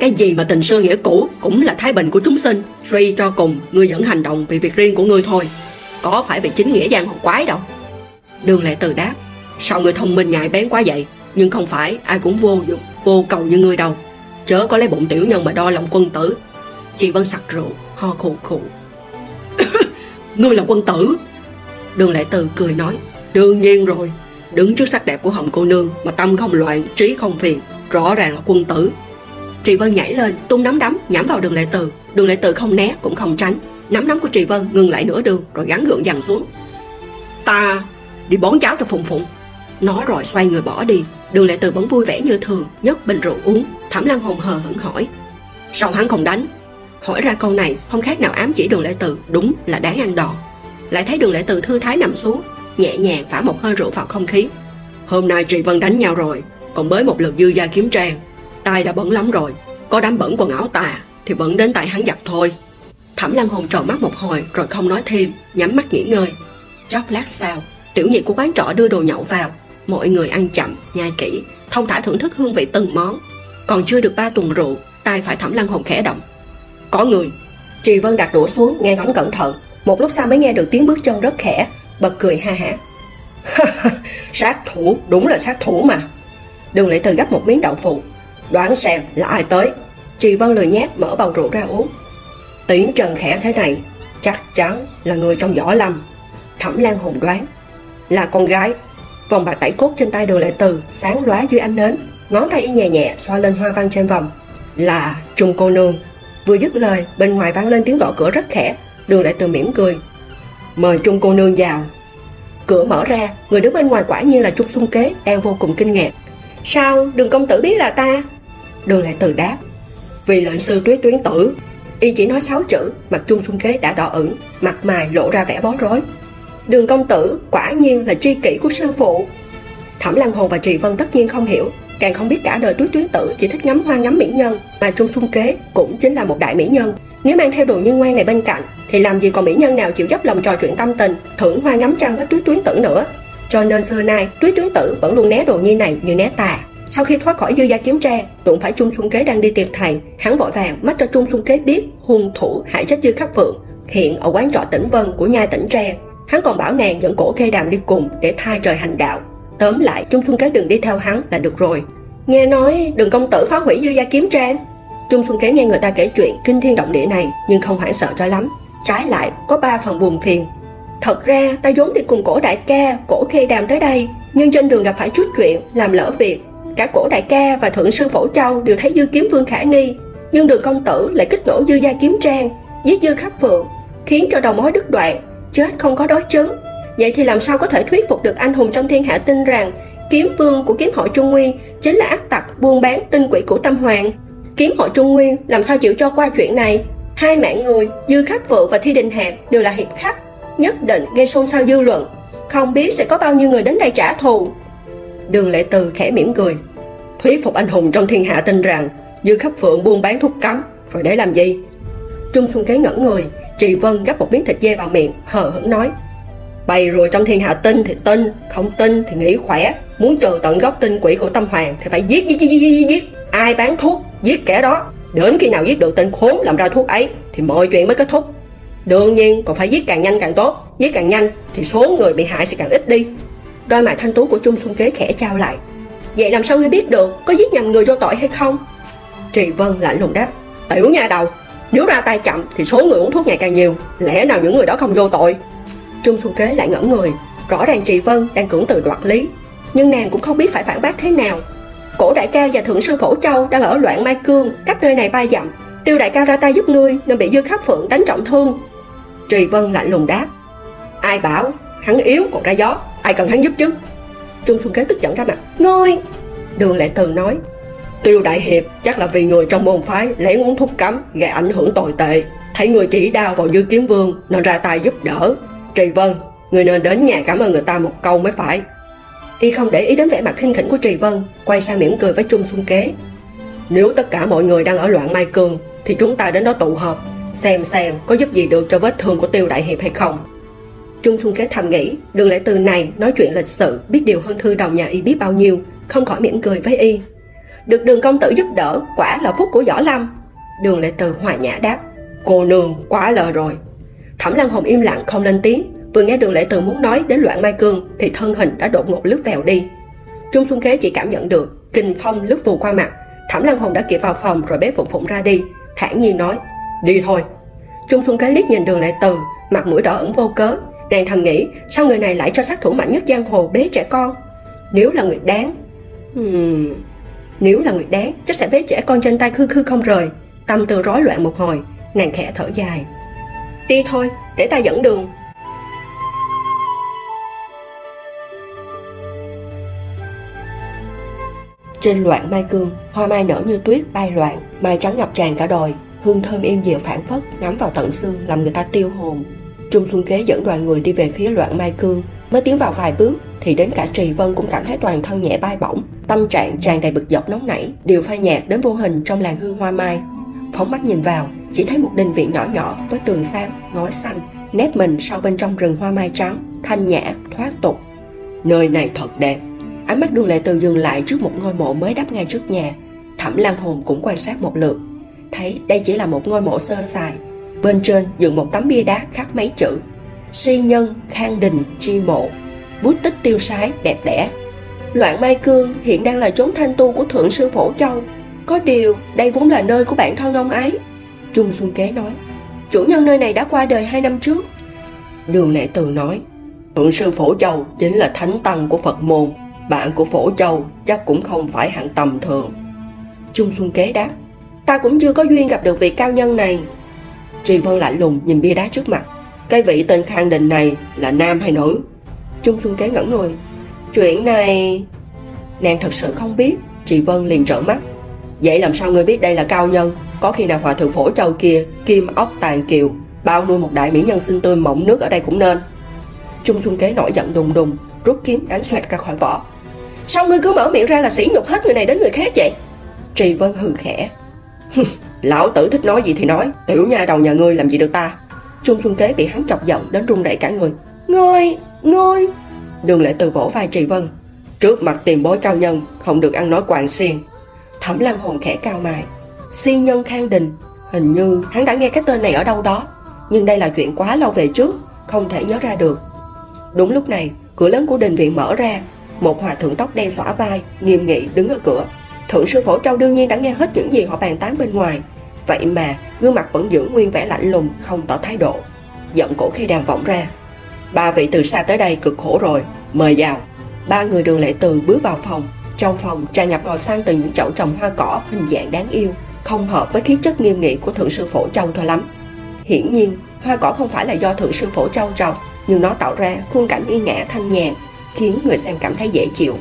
Cái gì mà tình xưa nghĩa cũ Cũng là thái bình của chúng sinh. Suy cho cùng Ngươi vẫn hành động vì việc riêng của ngươi thôi. Có phải vì chính nghĩa giang hồ quái đâu? Đường lệ từ đáp Sao người thông minh nhạy bén quá vậy? Nhưng không phải ai cũng vô dụng vô cầu như ngươi đâu. Chớ có lấy bụng tiểu nhân mà đo lòng quân tử. Chị Vân sặc rượu Ho khụ khụ. Ngươi là quân tử? Đường lệ từ cười nói Đương nhiên rồi. Đứng trước sắc đẹp của hồng cô nương Mà tâm không loạn, trí không phiền. Rõ ràng là quân tử. Trì Vân nhảy lên, tung nắm đấm, nhắm vào đường lệ từ. Đường lệ từ không né, cũng không tránh. Nắm đấm của Trì Vân ngừng lại nửa đường Rồi gắn gượng dằn xuống. Ta đi bón cháo cho Phụng Phụng. Nói rồi xoay người bỏ đi. Đường lệ từ vẫn vui vẻ như thường nhấc bình rượu uống. Thẩm lan Hồn hờ hững hỏi Sao hắn không đánh? Hỏi ra câu này không khác nào ám chỉ đường lệ từ Đúng là đáng ăn đòn. Lại thấy đường lệ từ thư thái nằm xuống Nhẹ nhàng phả một hơi rượu vào không khí. Hôm nay Trì Vân đánh nhau rồi còn bới một lượt dư gia kiếm trang tay đã bẩn lắm rồi. Có đám bẩn quần áo tà Thì bẩn đến tay hắn giặt thôi. Thẩm Lăng Hồn tròn mắt một hồi rồi không nói thêm Nhắm mắt nghỉ ngơi. Chốc lát sau Tiểu nhị của quán trọ đưa đồ nhậu vào. Mọi người ăn chậm, nhai kỹ Thông thả thưởng thức hương vị từng món. Còn chưa được ba tuần rượu tay phải Thẩm Lăng Hồn khẽ động. Có người Trì Vân đặt đũa xuống nghe ngóng cẩn thận. Một lúc sau mới nghe được tiếng bước chân rất khẽ Bật cười ha hả. Sát thủ, đúng là sát thủ mà. Đường Lệ Từ gấp một miếng đậu phụ. Đoán xem là ai tới. Trì Vân lười nhát mở bầu rượu ra uống. Tiếng trần khẽ thế này, Chắc chắn là người trong võ lâm. Thẩm Lan Hùng đoán, Là con gái. Vòng bạc tẩy cốt trên tay đường lệ từ, Sáng lóa dưới ánh nến. Ngón tay y nhẹ nhẹ xoa lên hoa văn trên vòng. Là Trung cô nương. Vừa dứt lời, bên ngoài vang lên tiếng gõ cửa rất khẽ. Đường lệ từ mỉm cười. Mời Trung cô nương vào. Cửa mở ra, Người đứng bên ngoài quả nhiên là Trung Xuân Kế, Đang vô cùng kinh ngạc. Sao? Đường công tử biết là ta. Đường lại từ đáp, Vì lệnh sư tuyết tuyến tử, Y chỉ nói sáu chữ, Mặt Trung Xuân Kế đã đỏ ửng, Mặt mày lộ ra vẻ bó rối. Đường công tử quả nhiên là tri kỷ của sư phụ. Thẩm Lăng Hồn và Trì Vân tất nhiên không hiểu, Càng không biết cả đời tuyết tuyến tử chỉ thích ngắm hoa ngắm mỹ nhân, Mà Trung Xuân Kế cũng chính là một đại mỹ nhân. Nếu mang theo đồ như ngoan này bên cạnh, Thì làm gì còn mỹ nhân nào chịu dốc lòng trò chuyện tâm tình, Thưởng hoa ngắm trăng với tuyết tuyến tử nữa? Cho nên xưa nay túy tướng tử vẫn luôn né đồ nhi này như né tà. Sau khi thoát khỏi dư gia kiếm trang đụng phải trung xuân kế đang đi tìm thầy, hắn vội vàng mắt cho trung xuân kế biết hung thủ hại chết dư khắc vượng hiện ở quán trọ tỉnh vân của nhai tỉnh trang hắn còn bảo nàng dẫn cổ khê đàm đi cùng để thay trời hành đạo. Tóm lại, trung xuân kế đừng đi theo hắn là được rồi. Nghe nói đừng công tử phá hủy dư gia kiếm trang trung xuân kế nghe người ta kể chuyện kinh thiên động địa này nhưng không hoảng sợ cho lắm. Trái lại, có ba phần buồn phiền thật ra, ta vốn đi cùng cổ đại ca, cổ khê đàm tới đây, nhưng trên đường gặp phải chút chuyện, làm lỡ việc. Cả cổ đại ca và thượng sư phổ châu đều thấy dư kiếm vương khả nghi, nhưng đường công tử lại kích nổ dư gia kiếm trang, giết dư khắp phượng, khiến cho đầu mối đứt đoạn, chết không có đối chứng. Vậy thì làm sao có thể thuyết phục được anh hùng trong thiên hạ tin rằng kiếm vương của kiếm hội trung nguyên chính là ác tặc buôn bán tinh quỷ của tâm hoàng? Kiếm hội trung nguyên làm sao chịu cho qua chuyện này? Hai mạng người, dư khắc phượng và thi đình hạc đều là hiệp khách nhất định gây xôn xao dư luận. Không biết sẽ có bao nhiêu người đến đây trả thù. Đường lệ từ khẽ mỉm cười. Thuyết phục anh hùng trong thiên hạ tin rằng dư khắc phượng buôn bán thuốc cấm rồi để làm gì? Trung xuân kế ngẩn người trì vân gắp một miếng thịt dê vào miệng hờ hững nói. Bày rồi trong thiên hạ tin thì tin không tin thì nghĩ khỏe. Muốn trừ tận gốc tinh quỷ của tâm hoàng thì phải giết giết giết giết giết, giết. ai bán thuốc giết kẻ đó. Đến khi nào giết được tên khốn làm ra thuốc ấy thì mọi chuyện mới kết thúc đương nhiên, còn phải giết càng nhanh càng tốt. Giết càng nhanh thì số người bị hại sẽ càng ít đi. Đôi mày thanh tú của trung xuân kế khẽ trao lại. Vậy làm sao ngươi biết được có giết nhầm người vô tội hay không? Trì vân lạnh lùng đáp. Tiểu nha đầu, nếu ra tay chậm thì số người uống thuốc ngày càng nhiều. Lẽ nào những người đó không vô tội? Trung xuân kế lại ngẩn người. Rõ ràng trì vân đang cưỡng từ đoạt lý. Nhưng nàng cũng không biết phải phản bác thế nào. Cổ đại ca và thượng sư phổ châu đang ở loạn mai cương, cách nơi này ba dặm. Tiêu đại ca ra tay giúp ngươi Nên bị dư khắc phượng đánh trọng thương. Trì Vân lạnh lùng đáp Ai bảo hắn yếu còn ra gió Ai cần hắn giúp chứ? Trung Xuân Kế tức giận ra mặt Ngươi! Đường Lệ Từ nói Tiêu Đại Hiệp chắc là vì người trong môn phái lén uống thuốc cấm gây ảnh hưởng tồi tệ. Thấy người chỉ đau vào Dư Kiếm Vương nên ra tay giúp đỡ. Trì Vân, người nên đến nhà cảm ơn người ta một câu mới phải. Y không để ý đến vẻ mặt khinh khỉnh của Trì Vân Quay sang mỉm cười với Trung Xuân Kế Nếu tất cả mọi người đang ở loạn Mai cường. Thì chúng ta đến đó tụ họp, Xem xem có giúp gì được cho vết thương của Tiêu Đại Hiệp hay không. Trung Xuân Kế thầm nghĩ, Đường lễ từ này nói chuyện lịch sự, Biết điều hơn thư đầu nhà y biết bao nhiêu, Không khỏi mỉm cười với y. Được đường công tử giúp đỡ, Quả là phúc của Võ Lâm. Đường lễ từ hòa nhã đáp, Cô nương, quá lời rồi. Thẩm Lăng Hồng im lặng không lên tiếng, Vừa nghe đường lễ từ muốn nói đến loạn mai cương Thì thân hình đã đột ngột lướt vèo đi. Trung Xuân Kế chỉ cảm nhận được Kinh phong lướt vù qua mặt. Thẩm Lăng Hồng đã kịp vào phòng rồi bế Phụng Phụng ra đi thản nhiên nói Đi thôi. Trung Xuân Kế liếc nhìn đường lệ từ Mặt mũi đỏ ẩn vô cớ Nàng thầm nghĩ sao người này lại cho sát thủ mạnh nhất giang hồ bế trẻ con? Nếu là Nguyệt Đáng hmm, Nếu là Nguyệt Đáng chắc sẽ bế trẻ con trên tay khư khư không rời. Tâm tư rối loạn một hồi Nàng khẽ thở dài. Đi thôi để ta dẫn đường. Trên loạn mai cương, hoa mai nở như tuyết bay loạn, mai trắng ngập tràn cả đồi, hương thơm êm dịu phản phất, ngắm vào tận xương làm người ta tiêu hồn. Trung Xuân Kế dẫn đoàn người đi về phía loạn mai cương, mới tiến vào vài bước thì đến cả Trì Vân cũng cảm thấy toàn thân nhẹ bay bổng, tâm trạng tràn đầy bực dọc nóng nảy, đều phai nhạt đến vô hình trong làng hương hoa mai. Phóng mắt nhìn vào, chỉ thấy một đình viện nhỏ nhỏ với tường xám, ngói xanh, nép mình sau bên trong rừng hoa mai trắng, thanh nhã, thoát tục. Nơi này thật đẹp. Ánh mắt đường lệ từ dừng lại trước một ngôi mộ mới đắp ngay trước nhà. Thẩm Lan Hồn cũng quan sát một lượt. Thấy đây chỉ là một ngôi mộ sơ sài. Bên trên dựng một tấm bia đá khắc mấy chữ. Si nhân, khang đình, chi mộ. Bút tích tiêu sái, đẹp đẽ. Loạn Mai Cương hiện đang là chốn thanh tu của Thượng Sư Phổ Châu. Có điều, đây vốn là nơi của bản thân ông ấy. Trung Xuân Kế nói. Chủ nhân nơi này đã qua đời hai năm trước. Đường Lệ Từ nói. Thượng Sư Phổ Châu chính là thánh tăng của Phật môn bạn của Phổ Châu chắc cũng không phải hạng tầm thường Trung Xuân Kế đáp Ta cũng chưa có duyên gặp được vị cao nhân này. Trì Vân lạnh lùng nhìn bia đá trước mặt. Cái vị tên Khang Đình này là nam hay nữ? Trung Xuân Kế ngẩn người. Chuyện này, Nàng thật sự không biết. Trì Vân liền trợn mắt. Vậy làm sao ngươi biết đây là cao nhân? Có khi nào hòa thượng phổ châu kia, Kim ốc tàn kiều, Bao nuôi một đại mỹ nhân xinh tươi mộng nước ở đây cũng nên? Trung Xuân Kế nổi giận đùng đùng, Rút kiếm đánh xoẹt ra khỏi vỏ. Sao ngươi cứ mở miệng ra là sỉ nhục hết người này đến người khác vậy? Trì Vân hừ khẽ. Lão tử thích nói gì thì nói Tiểu nha đầu nhà ngươi làm gì được ta? Trung Xuân Kế bị hắn chọc giận đến run đẩy cả người. Ngươi, ngươi! Đường lệ từ vỗ vai Trì Vân. Trước mặt tiền bối cao nhân Không được ăn nói quàng xiên. Thẩm Lan Hồn khẽ cao mài Si nhân khang đình Hình như hắn đã nghe cái tên này ở đâu đó. Nhưng đây là chuyện quá lâu về trước Không thể nhớ ra được. Đúng lúc này cửa lớn của đình viện mở ra. Một hòa thượng tóc đen xõa vai, nghiêm nghị đứng ở cửa. Thượng sư Phổ Châu đương nhiên đã nghe hết những gì họ bàn tán bên ngoài. Vậy mà, gương mặt vẫn giữ nguyên vẻ lạnh lùng, không tỏ thái độ. Giọng cổ khi đàm vọng ra. Ba vị từ xa tới đây cực khổ rồi, mời vào. Ba người đường lệ từ bước vào phòng. Trong phòng tràn ngập màu xanh từ những chậu trồng hoa cỏ hình dạng đáng yêu, không hợp với khí chất nghiêm nghị của thượng sư Phổ Châu thôi lắm. Hiển nhiên, hoa cỏ không phải là do thượng sư Phổ Châu trồng, nhưng nó tạo ra khung cảnh y ngã thanh nhàn, khiến người xem cảm thấy dễ chịu.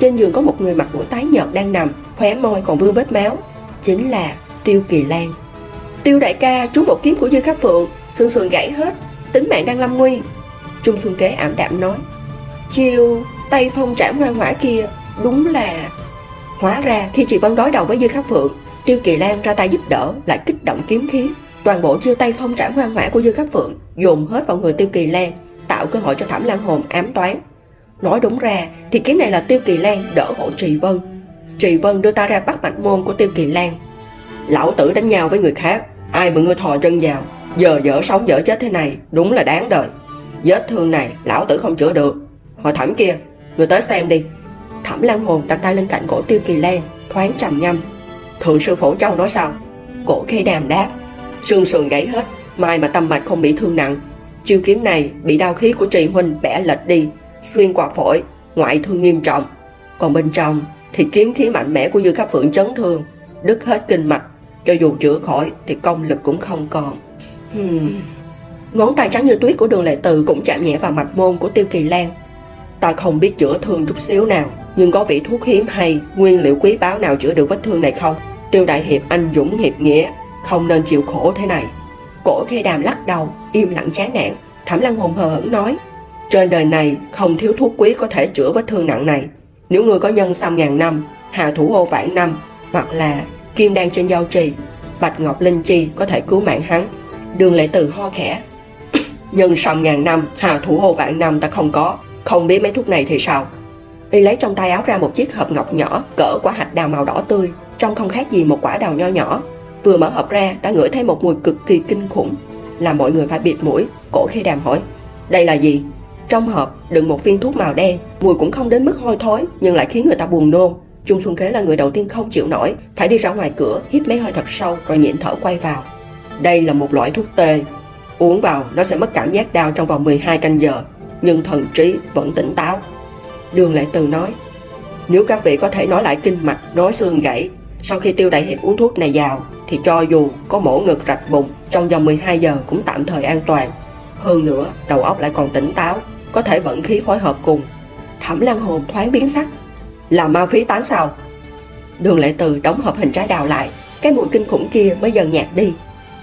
Trên giường có một người mặc mũi tái nhợt đang nằm, khóe môi còn vương vết máu, chính là Tiêu Kỳ Lan. Tiêu đại ca trúng một kiếm của Dư Khắc Phượng, xương sườn gãy hết, tính mạng đang lâm nguy. Trung Xuân Kế ảm đạm nói, chiêu tay phong trảm ngoan hỏa kia đúng là... Hóa ra khi chị Vân đối đầu với Dư Khắc Phượng, Tiêu Kỳ Lan ra tay giúp đỡ lại kích động kiếm khí. Toàn bộ chiêu tay phong trảm ngoan hỏa của Dư Khắc Phượng dồn hết vào người Tiêu Kỳ Lan, tạo cơ hội cho Thẩm Lan Hồn ám toán. Nói đúng ra, thì kiếm này là Tiêu Kỳ Lan đỡ hộ Trì Vân. Trì Vân đưa ta ra bắt mạch môn của Tiêu Kỳ Lan. Lão tử đánh nhau với người khác, Ai mà ngươi thò chân vào, Giờ dở sống dở chết thế này, Đúng là đáng đời. Vết thương này, lão tử không chữa được. Hồi thẩm kia, Người tới xem đi. Thẩm Lan Hồn đặt tay lên cạnh cổ Tiêu Kỳ Lan, Thoáng trầm nhâm Thượng sư Phổ Châu nói sao? Cổ khê đàm đáp. Sương sườn gãy hết, Mai mà tâm mạch không bị thương nặng. Chiêu kiếm này bị đau khí của trì huynh bẻ lệch đi xuyên qua phổi, ngoại thương nghiêm trọng. Còn bên trong thì kiếm khí mạnh mẽ của Dư Khắc Phượng chấn thương, đứt hết kinh mạch, cho dù chữa khỏi thì công lực cũng không còn. Hmm. Ngón tay trắng như tuyết của đường lệ từ cũng chạm nhẹ vào mạch môn của tiêu kỳ lan. Ta không biết chữa thương chút xíu nào, nhưng có vị thuốc hiếm hay, nguyên liệu quý báu nào chữa được vết thương này không? Tiêu đại hiệp anh dũng hiệp nghĩa, không nên chịu khổ thế này. Cổ khê đàm lắc đầu, im lặng chán nản. Thẩm lăng hồn hờ hững nói, trên đời này không thiếu thuốc quý có thể chữa vết thương nặng này. Nếu ngươi có nhân xăm ngàn năm, hà thủ ô vạn năm, hoặc là kim đan trên giao trì, bạch ngọc linh chi có thể cứu mạng hắn. Đường lệ từ ho khẽ. nhân xăm ngàn năm, hà thủ ô vạn năm ta không có, không biết mấy thuốc này thì sao. Y lấy trong tay áo ra một chiếc hộp ngọc nhỏ, cỡ quả hạch đào màu đỏ tươi, trông không khác gì một quả đào nho nhỏ. Vừa mở hộp ra đã ngửi thấy một mùi cực kỳ kinh khủng, làm mọi người phải bịt mũi. Cổ khi đàm hỏi, đây là gì? Trong hộp đựng một viên thuốc màu đen, mùi cũng không đến mức hôi thối nhưng lại khiến người ta buồn nôn. Trung Xuân Kế là người đầu tiên không chịu nổi, phải đi ra ngoài cửa, hít mấy hơi thật sâu rồi nhịn thở quay vào. Đây là một loại thuốc tê, uống vào nó sẽ mất cảm giác đau trong vòng 12 canh giờ, nhưng thần trí vẫn tỉnh táo. Đường Lệ Từ nói, nếu các vị có thể nói lại kinh mạch, nói xương gãy, sau khi tiêu đại hiệp uống thuốc này vào, thì cho dù có mổ ngực rạch bụng, trong vòng 12 giờ cũng tạm thời an toàn. Hơn nữa, đầu óc lại còn tỉnh táo, có thể vận khí phối hợp cùng. Thẩm Lan Hồn thoáng biến sắc, là ma phí tán sao? Đường Lệ Từ đóng hộp hình trái đào lại, cái mùi kinh khủng kia mới dần nhạt đi.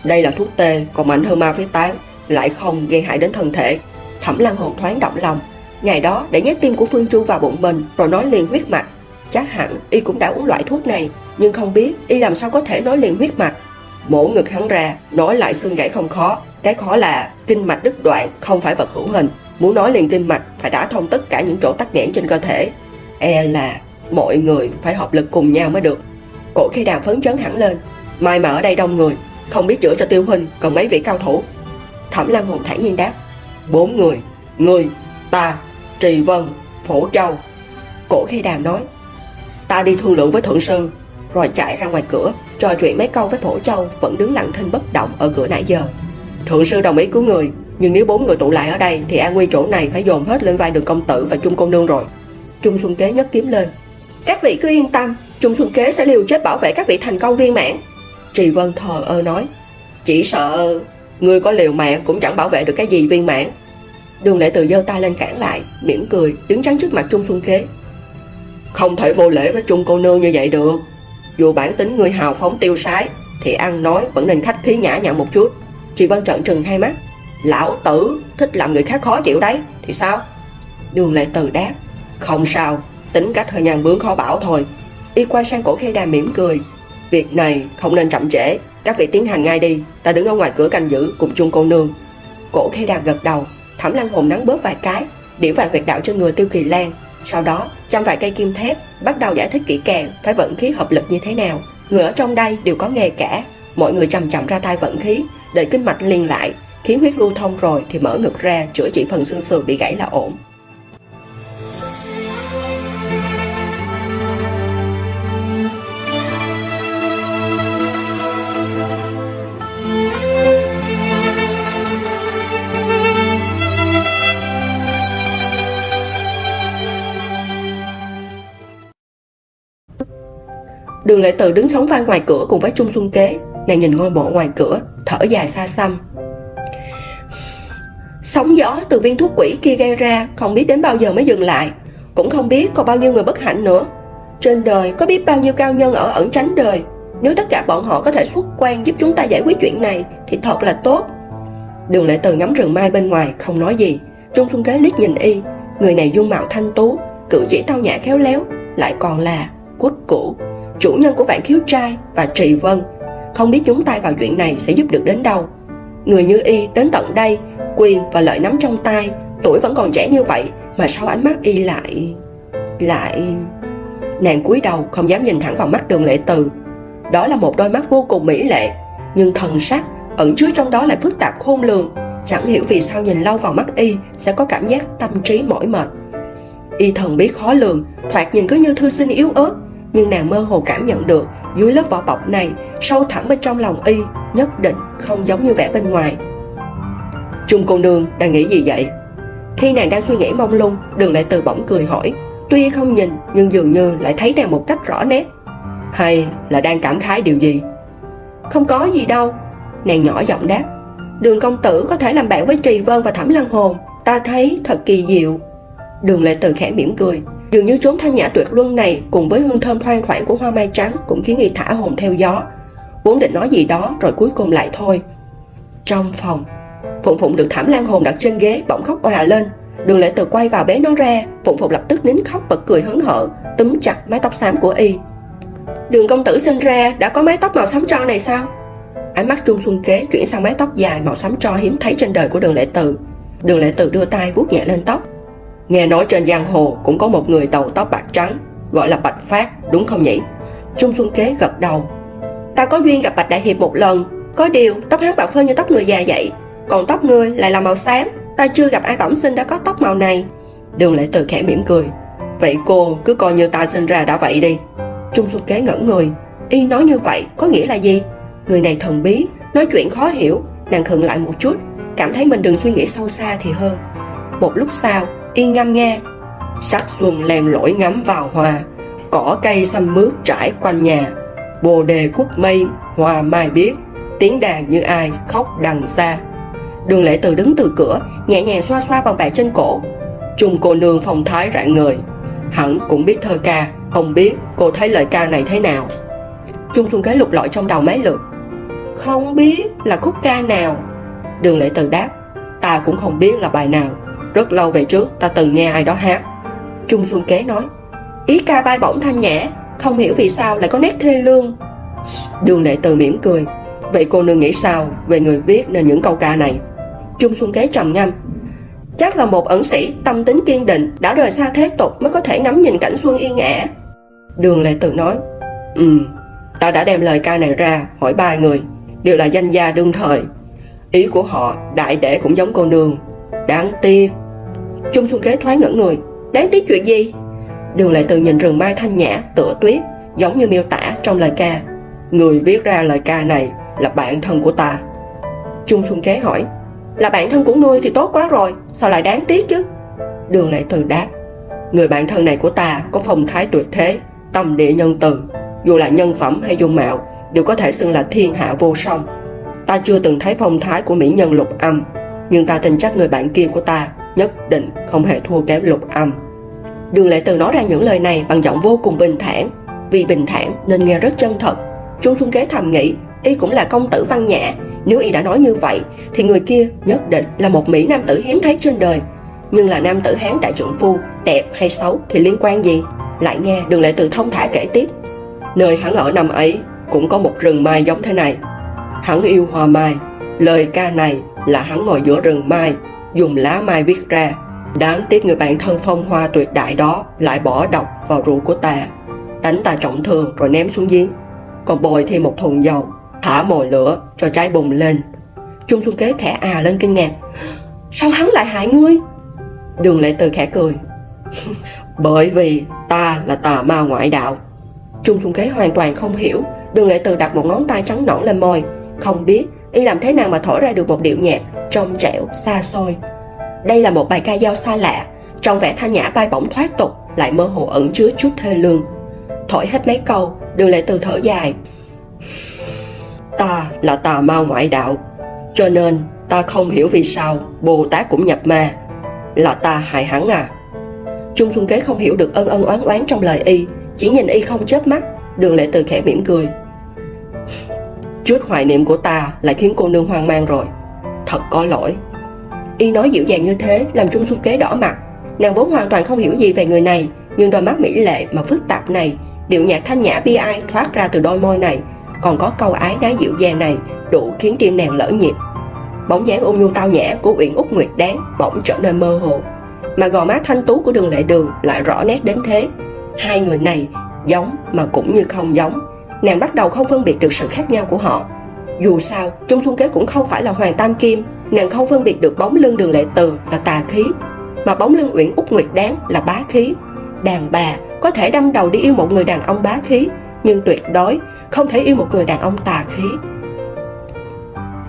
Đây là thuốc tê, còn mạnh hơn ma phí tán, lại không gây hại đến thân thể. Thẩm Lan Hồn thoáng động lòng, ngày đó để nhét tim của Phương Chu vào bụng mình rồi nói liền huyết mạch. Chắc hẳn y cũng đã uống loại thuốc này, nhưng không biết y làm sao có thể nói liền huyết mạch. Mổ ngực hắn ra, nói lại xương gãy không khó, cái khó là kinh mạch đứt đoạn không phải vật hữu hình, muốn nói liền kinh mạch phải đã thông tất cả những chỗ tắc nghẽn trên cơ thể. E là mọi người phải hợp lực cùng nhau mới được. Cổ khi đàm phấn chấn hẳn lên, mai mà ở đây đông người, không biết chữa cho tiêu huynh còn mấy vị cao thủ. Thẩm Lan Hùng thản nhiên đáp, bốn người, người, ta, Trì Vân, Phổ Châu. Cổ khi đàm nói, ta đi thương lượng với thượng sư, rồi chạy ra ngoài cửa, trò chuyện mấy câu với Phổ Châu vẫn đứng lặng thinh bất động ở cửa nãy giờ. Thượng sư đồng ý cứu người, nhưng nếu bốn người tụ lại ở đây thì an nguy chỗ này phải dồn hết lên vai đường công tử và chung cô nương rồi. Trung Xuân Kế nhấc kiếm lên. Các vị cứ yên tâm, Trung Xuân Kế sẽ liều chết bảo vệ các vị thành công viên mãn. Trì Vân thờ ơ nói, chỉ sợ người có liều mạng cũng chẳng bảo vệ được cái gì viên mãn. Đường lệ từ giơ tay lên cản lại, mỉm cười, đứng chắn trước mặt Trung Xuân Kế. Không thể vô lễ với Trung cô nương như vậy được. Dù bản tính người hào phóng tiêu sái, thì ăn nói vẫn nên khách khí nhã nhặn một chút. Chị Vân trợn trừng hai mắt. Lão tử thích làm người khác khó chịu đấy, thì sao? Đường lệ từ đáp. Không sao, tính cách hơi nhàn bướng khó bảo thôi. Y quay sang cổ khê đà mỉm cười. Việc này không nên chậm trễ, các vị tiến hành ngay đi, ta đứng ở ngoài cửa canh giữ cùng chung cô nương. Cổ khê đà gật đầu, thẩm lăng hồn nắng bớt vài cái, điểm vài huyệt đạo trên người tiêu kỳ lan. Sau đó, chăm vài cây kim thép, bắt đầu giải thích kỹ càng phải vận khí hợp lực như thế nào. Người ở trong đây đều có nghề cả, mọi người chậm chậm ra tay vận khí, để kinh mạch liền lại, khí huyết lưu thông rồi thì mở ngực ra, chữa trị phần xương sườn bị gãy là ổn. Đường Lệ Từ đứng sóng vai ngoài cửa cùng với Trung Xuân Kế, Nàng nhìn ngôi mộ ngoài cửa, Thở dài xa xăm Sóng gió từ viên thuốc quỷ kia gây ra Không biết đến bao giờ mới dừng lại. Cũng không biết còn bao nhiêu người bất hạnh nữa. Trên đời có biết bao nhiêu cao nhân ở ẩn tránh đời. Nếu tất cả bọn họ có thể xuất quan giúp chúng ta giải quyết chuyện này Thì thật là tốt. Đường Lệ Từ ngắm rừng mai bên ngoài, không nói gì. Trung Xuân Kế liếc nhìn y. Người này dung mạo thanh tú, Cử chỉ tao nhã khéo léo, Lại còn là quốc cũ chủ nhân của vạn khiếu trai và trì vân. Không biết chúng ta vào chuyện này sẽ giúp được đến đâu. Người như y đến tận đây quyền và lợi nắm trong tay. Tuổi vẫn còn trẻ như vậy mà sao ánh mắt y lại lại nàng cúi đầu không dám nhìn thẳng vào mắt đường lệ từ. Đó là một đôi mắt vô cùng mỹ lệ, nhưng thần sắc ẩn chứa trong đó lại phức tạp khôn lường. Chẳng hiểu vì sao nhìn lâu vào mắt y sẽ có cảm giác tâm trí mỏi mệt. Y thần biết khó lường, thoạt nhìn cứ như thư sinh yếu ớt, nhưng nàng mơ hồ cảm nhận được dưới lớp vỏ bọc này, sâu thẳm bên trong lòng y, nhất định không giống như vẻ bên ngoài trung cô nương đang nghĩ gì vậy? Khi nàng đang suy nghĩ mông lung, đường lại từ bỗng cười hỏi, tuy không nhìn, nhưng dường như lại thấy nàng một cách rõ nét. Hay là đang cảm khái điều gì? Không có gì đâu. Nàng nhỏ giọng đáp, Đường công tử có thể làm bạn với Trì Vân và Thẩm Lăng Hồn, Ta thấy thật kỳ diệu. Đường lệ từ khẽ mỉm cười, Dường như chốn thanh nhã tuyệt luân này Cùng với hương thơm thoang thoảng của hoa mai trắng Cũng khiến y thả hồn theo gió. Vốn định nói gì đó rồi cuối cùng lại thôi. Trong phòng Phụng Phụng được thảm Lan Hồn đặt trên ghế, Bỗng khóc òa lên. Đường lệ từ quay vào bế nó ra. Phụng Phụng lập tức nín khóc bật cười hớn hở, Túm chặt mái tóc xám của y. Đường công tử sinh ra, đã có mái tóc màu xám tro này sao? Ánh mắt Trung Xuân Kế chuyển sang mái tóc dài màu xám tro hiếm thấy trên đời của đường lệ từ. Đường lệ từ đưa tay vuốt nhẹ lên tóc. Nghe nói trên giang hồ cũng có một người đầu tóc bạc trắng, Gọi là Bạch Phát, đúng không nhỉ? Trung Xuân Kế gật đầu. Ta có duyên gặp Bạch Đại Hiệp một lần. Có điều, tóc hắn bạc phơ như tóc người già vậy. Còn tóc ngươi lại là màu xám, Ta chưa gặp ai bẩm sinh đã có tóc màu này. Đường lệ từ khẽ mỉm cười. Vậy cô cứ coi như ta sinh ra đã vậy đi. Trung Xuân Kế ngẩn người. Y nói như vậy có nghĩa là gì? Người này thần bí, Nói chuyện khó hiểu, Nàng khựng lại một chút, Cảm thấy mình đừng suy nghĩ sâu xa thì hơn. Một lúc sau, Y ngâm nghe. Sắc xuân len lỏi ngắm vào hoa, Cỏ cây xanh mướt trải quanh nhà. Bồ đề khúc mây, Hoa mai biết Tiếng đàn như ai khóc đằng xa. Đường lễ từ đứng từ cửa, Nhẹ nhàng xoa xoa vòng bạc trên cổ. Trung cô nương phong thái rạng người Hẳn cũng biết thơ ca, Không biết cô thấy lời ca này thế nào. Trung xuân kế lục lọi trong đầu mấy lượt. Không biết là khúc ca nào. Đường lễ từ đáp, Ta cũng không biết là bài nào. Rất lâu về trước, ta từng nghe ai đó hát. Trung xuân kế nói, Ý ca bay bổng thanh nhã, Không hiểu vì sao lại có nét thê lương. Đường lệ từ mỉm cười, Vậy cô nương nghĩ sao về người viết nên những câu ca này? Trung xuân kế trầm ngâm. Chắc là một ẩn sĩ tâm tính kiên định Đã rời xa thế tục mới có thể ngắm nhìn cảnh xuân yên ả. Đường lệ từ nói Ừ Ta đã đem lời ca này ra hỏi ba người Đều là danh gia đương thời. Ý của họ đại để cũng giống con đường, Đáng tiếc. Trung xuân kế thoáng ngỡ người Đáng tiếc chuyện gì? Đường lệ từ nhìn rừng mai thanh nhã tựa tuyết Giống như miêu tả trong lời ca. Người viết ra lời ca này là bạn thân của ta. Trung xuân kế hỏi là bạn thân của ngươi thì tốt quá rồi, Sao lại đáng tiếc chứ? Đường lệ từ đáp, Người bạn thân này của ta có phong thái tuyệt thế, Tâm địa nhân từ. Dù là nhân phẩm hay dung mạo, Đều có thể xưng là thiên hạ vô song. Ta chưa từng thấy phong thái của mỹ nhân lục âm, Nhưng ta tin chắc người bạn kia của ta Nhất định không hề thua kém lục âm. Đường lệ từ nói ra những lời này Bằng giọng vô cùng bình thản. Vì bình thản nên nghe rất chân thật. Trung Xuân Kế thầm nghĩ, Y cũng là công tử văn nhã nếu Y đã nói như vậy, Thì người kia nhất định là một Mỹ nam tử hiếm thấy trên đời. Nhưng là nam tử Hán đại trưởng phu Đẹp hay xấu thì liên quan gì? Lại nghe đường lệ từ thông thả kể tiếp. Nơi hắn ở năm ấy Cũng có một rừng mai giống thế này. Hắn yêu hoa mai. Lời ca này là hắn ngồi giữa rừng mai, Dùng lá mai viết ra. Đáng tiếc người bạn thân phong hoa tuyệt đại đó Lại bỏ độc vào rượu của ta. Đánh ta trọng thương rồi ném xuống giếng. Còn bồi thêm một thùng dầu. Thả mồi lửa cho cháy bùng lên Trung Xuân Kế khẽ à lên kinh ngạc Sao hắn lại hại ngươi Đường lệ từ khẽ cười. cười Bởi vì ta là tà ma ngoại đạo Trung Xuân Kế hoàn toàn không hiểu Đường lệ từ đặt một ngón tay trắng nõn lên môi không biết y làm thế nào mà thổi ra được một điệu nhạc trong trẻo, xa xôi. Đây là một bài ca dao xa lạ, trong vẻ thanh nhã bay bổng thoát tục lại mơ hồ ẩn chứa chút thê lương. Thổi hết mấy câu, đường lệ từ thở dài. Ta là tà ma ngoại đạo, cho nên ta không hiểu vì sao Bồ Tát cũng nhập ma. Là ta hại hắn à? Trung Xuân Kế không hiểu được ân ân oán oán trong lời y, chỉ nhìn y không chớp mắt, đường lệ từ khẽ mỉm cười. Chút hoài niệm của ta lại khiến cô nương hoang mang rồi Thật có lỗi Y nói dịu dàng như thế làm Trung Xuân Kế đỏ mặt Nàng vốn hoàn toàn không hiểu gì về người này Nhưng đôi mắt mỹ lệ mà phức tạp này Điệu nhạc thanh nhã bi ai thoát ra từ đôi môi này còn có câu ái đá dịu dàng này, Đủ khiến tim nàng lỡ nhịp. Bóng dáng ôn nhu tao nhã của Uyển Úc Nguyệt Đáng Bỗng trở nên mơ hồ, Mà gò má thanh tú của đường lệ đường lại rõ nét đến thế. Hai người này giống mà cũng như không giống, nàng bắt đầu không phân biệt được sự khác nhau của họ. Dù sao, trung xuân kế cũng không phải là hoàng tam kim, nàng không phân biệt được bóng lưng đường lệ từ là tà khí, mà bóng lưng uyển úc nguyệt đáng là bá khí. Đàn bà có thể đâm đầu đi yêu một người đàn ông bá khí, nhưng tuyệt đối không thể yêu một người đàn ông tà khí.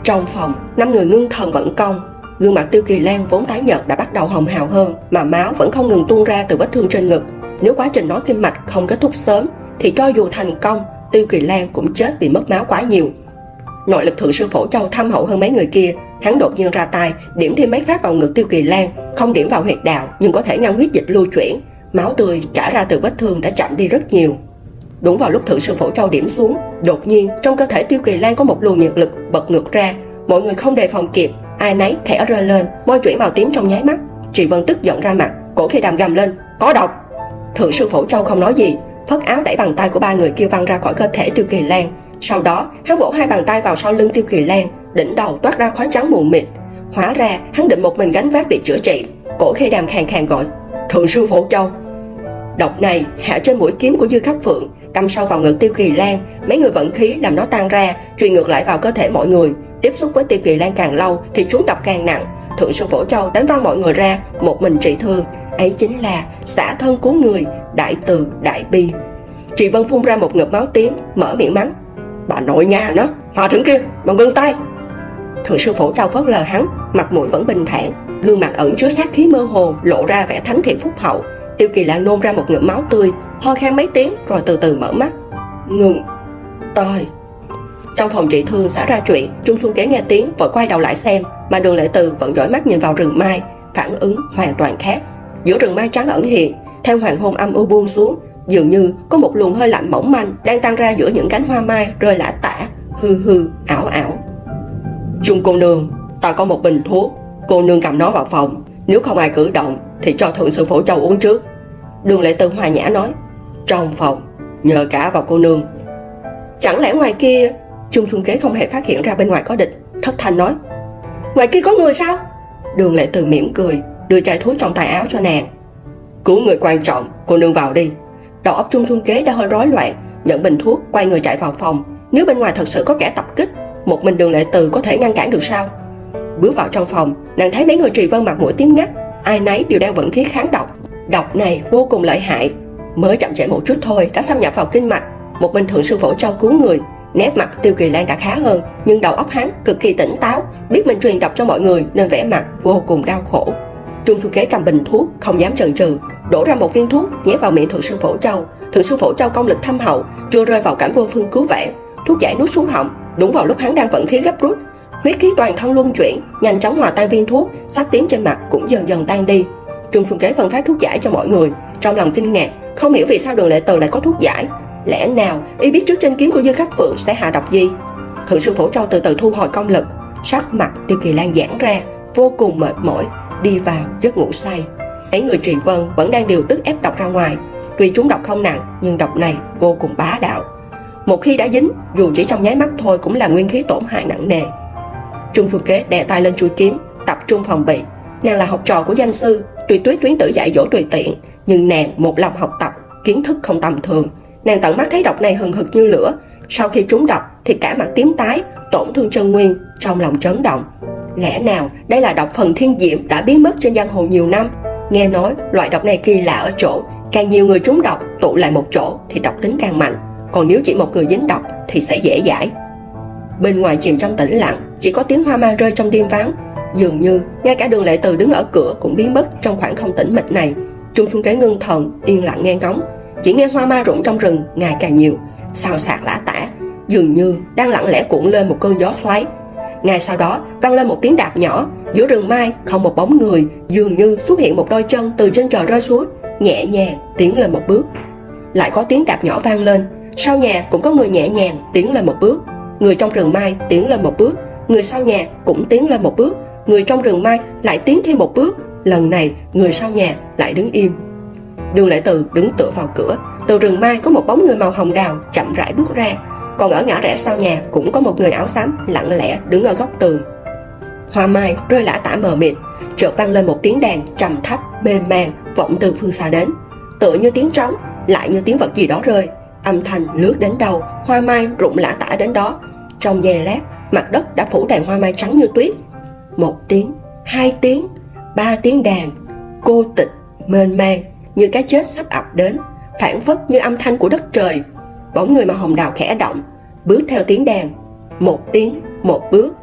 Trong phòng, năm người ngưng thần vận công gương mặt tiêu kỳ lan vốn tái nhợt đã bắt đầu hồng hào hơn, mà máu vẫn không ngừng tuôn ra từ vết thương trên ngực. Nếu quá trình nói kim mạch không kết thúc sớm, thì cho dù thành công, Tiêu Kỳ Lan cũng chết vì mất máu quá nhiều. Nội lực thượng sư phổ châu thâm hậu hơn mấy người kia, hắn đột nhiên ra tay, điểm thêm mấy phát vào ngực tiêu kỳ lan, không điểm vào huyệt đạo nhưng có thể ngăn huyết dịch lưu chuyển. Máu tươi chảy ra từ vết thương đã chậm đi rất nhiều đúng vào lúc thượng sư phổ châu điểm xuống, đột nhiên, trong cơ thể tiêu kỳ lan có một luồng nhiệt lực bật ngược ra. Mọi người không đề phòng kịp, ai nấy khẽ rơi lên, môi chuyển màu tím trong nháy mắt. Chị vân tức giận ra mặt, cổ khi đàm gầm lên, có độc! Thượng sư phổ châu không nói gì, phất áo đẩy bàn tay của ba người kia văng ra khỏi cơ thể tiêu kỳ lan. Sau đó, hắn vỗ hai bàn tay vào sau lưng tiêu kỳ lan, đỉnh đầu toát ra khói trắng mù mịt. Hóa ra, hắn định một mình gánh vác việc chữa trị, cổ khi đàm khàn khàn gọi thượng sư phổ châu độc này hạ trên mũi kiếm của dư khắc phượng đâm sâu vào ngực tiêu kỳ lan, mấy người vận khí làm nó tan ra, truyền ngược lại vào cơ thể mọi người. Tiếp xúc với tiêu kỳ lan càng lâu thì chúng độc càng nặng. Thượng sư phổ châu đánh văng mọi người ra, một mình trị thương. Ấy chính là xả thân cứu người, đại từ, đại bi. Chị vân phun ra một ngụm máu tím, mở miệng mắng. Bà nội nhà nó, hòa thượng kia bằng ngưng tay. Thượng sư phổ châu phớt lờ hắn, mặt mũi vẫn bình thản. Gương mặt ẩn chứa sát khí mơ hồ, lộ ra vẻ thánh thiện phúc hậu. Tiêu kỳ lan nôn ra một ngụm máu tươi ho khan mấy tiếng rồi từ từ mở mắt. Ngừng. Tôi. Trong phòng trị thương xảy ra chuyện, trung xuân kế nghe tiếng vội quay đầu lại xem, mà đường lệ từ vẫn dõi mắt nhìn vào rừng mai, phản ứng hoàn toàn khác. Giữa rừng mai trắng ẩn hiện, theo hoàng hôn âm u buông xuống, dường như có một luồng hơi lạnh mỏng manh đang tăng ra giữa những cánh hoa mai rơi lả tả, hư hư, ảo ảo. Chung cô nương, ta có một bình thuốc, cô nương cầm nó vào phòng, nếu không ai cử động thì cho thượng sư phổ châu uống trước. Đường lệ từ hòa nhã nói trong phòng, nhờ cả vào cô nương. Chẳng lẽ ngoài kia, trung xuân kế không hề phát hiện ra bên ngoài có địch? Thất thanh nói. Ngoài kia có người sao? Đường lệ từ mỉm cười, đưa chai thuốc trong tay áo cho nàng. Cứu người quan trọng, cô nương vào đi. Đầu óc trung xuân kế đã hơi rối loạn, nhận bình thuốc, quay người chạy vào phòng. Nếu bên ngoài thật sự có kẻ tập kích, một mình đường lệ từ có thể ngăn cản được sao? Bước vào trong phòng, nàng thấy mấy người trì vân mặt mũi tím ngắt, ai nấy đều đang vận khí kháng độc. Độc này vô cùng lợi hại mới chậm trễ một chút thôi. Đã xâm nhập vào kinh mạch, một bình thượng sư phổ châu cứu người, nét mặt tiêu kỳ lan đã khá hơn, nhưng đầu óc hắn cực kỳ tỉnh táo, biết mình truyền độc cho mọi người nên vẻ mặt vô cùng đau khổ. Trung xuân kế cầm bình thuốc, không dám chần chừ, đổ ra một viên thuốc, nhét vào miệng thượng sư phổ châu. Thượng sư phổ châu công lực thâm hậu, chưa rơi vào cảnh vô phương cứu vãn, thuốc giải nuốt xuống họng. Đúng vào lúc hắn đang vận khí gấp rút, huyết khí toàn thân luân chuyển, nhanh chóng hòa tan viên thuốc, sắc tím trên mặt cũng dần dần tan đi trung xuân kế phân phát thuốc giải cho mọi người. Trong lòng kinh ngạc, không hiểu vì sao đường lệ từ lại có thuốc giải. Lẽ nào y biết trước trên kiến của dư khắc phượng sẽ hạ độc gì? Thượng sư phổ châu từ từ thu hồi công lực. Sắc mặt tiêu kỳ lan giãn ra, vô cùng mệt mỏi, đi vào giấc ngủ say. Mấy người trì vân vẫn đang điều tức ép độc ra ngoài. Tuy chúng độc không nặng, nhưng độc này vô cùng bá đạo. Một khi đã dính, dù chỉ trong nháy mắt thôi cũng là nguyên khí tổn hại nặng nề. Trung phương kế đè tay lên chuôi kiếm, tập trung phòng bị. Nàng là học trò của danh sư tuy tuyết tuyến tử dạy dỗ tùy tiện, nhưng nàng một lòng học tập, kiến thức không tầm thường. Nàng tận mắt thấy độc này hừng hực như lửa. Sau khi trúng độc thì cả mặt tím tái, tổn thương chân nguyên, trong lòng chấn động. Lẽ nào đây là độc phần thiên diệm đã biến mất trên giang hồ nhiều năm? Nghe nói loại độc này kỳ lạ ở chỗ, càng nhiều người trúng độc, tụ lại một chỗ thì độc tính càng mạnh. Còn nếu chỉ một người dính độc thì sẽ dễ giải. bên ngoài chìm trong tĩnh lặng, chỉ có tiếng hoa mai rơi trong đêm vắng dường như, ngay cả đường lệ từ đứng ở cửa cũng biến mất trong khoảng không tĩnh mịch này. Trung phương kế ngưng thần, yên lặng nghe ngóng. Chỉ nghe hoa mai rụng trong rừng, ngày càng nhiều. Xào xạc lã tả, dường như đang lặng lẽ cuộn lên một cơn gió xoáy. Ngay sau đó, vang lên một tiếng đạp nhỏ. Giữa rừng mai, không một bóng người, dường như xuất hiện một đôi chân từ trên trời rơi xuống. Nhẹ nhàng, tiến lên một bước. Lại có tiếng đạp nhỏ vang lên. Sau nhà cũng có người nhẹ nhàng, tiến lên một bước. Người trong rừng mai, tiến lên một bước. Người sau nhà cũng tiến lên một bước người trong rừng mai lại tiến thêm một bước. Lần này, người sau nhà lại đứng im. Đường lệ từ đứng tựa vào cửa. Từ rừng mai có một bóng người màu hồng đào chậm rãi bước ra. Còn ở ngã rẽ sau nhà cũng có một người áo xám lặng lẽ đứng ở góc tường. Hoa mai rơi lả tả mờ mịt, chợt vang lên một tiếng đàn trầm thấp mê man vọng từ phương xa đến. Tựa như tiếng trống, lại như tiếng vật gì đó rơi. Âm thanh lướt đến đầu hoa mai rụng lả tả đến đó. Trong giây lát, mặt đất đã phủ đầy hoa mai trắng như tuyết một tiếng, hai tiếng, ba tiếng đàn cô tịch, mênh mang, như cái chết sắp ập đến, phản phất như âm thanh của đất trời. Bóng người mà hồng đào khẽ động, bước theo tiếng đàn. Một tiếng, một bước.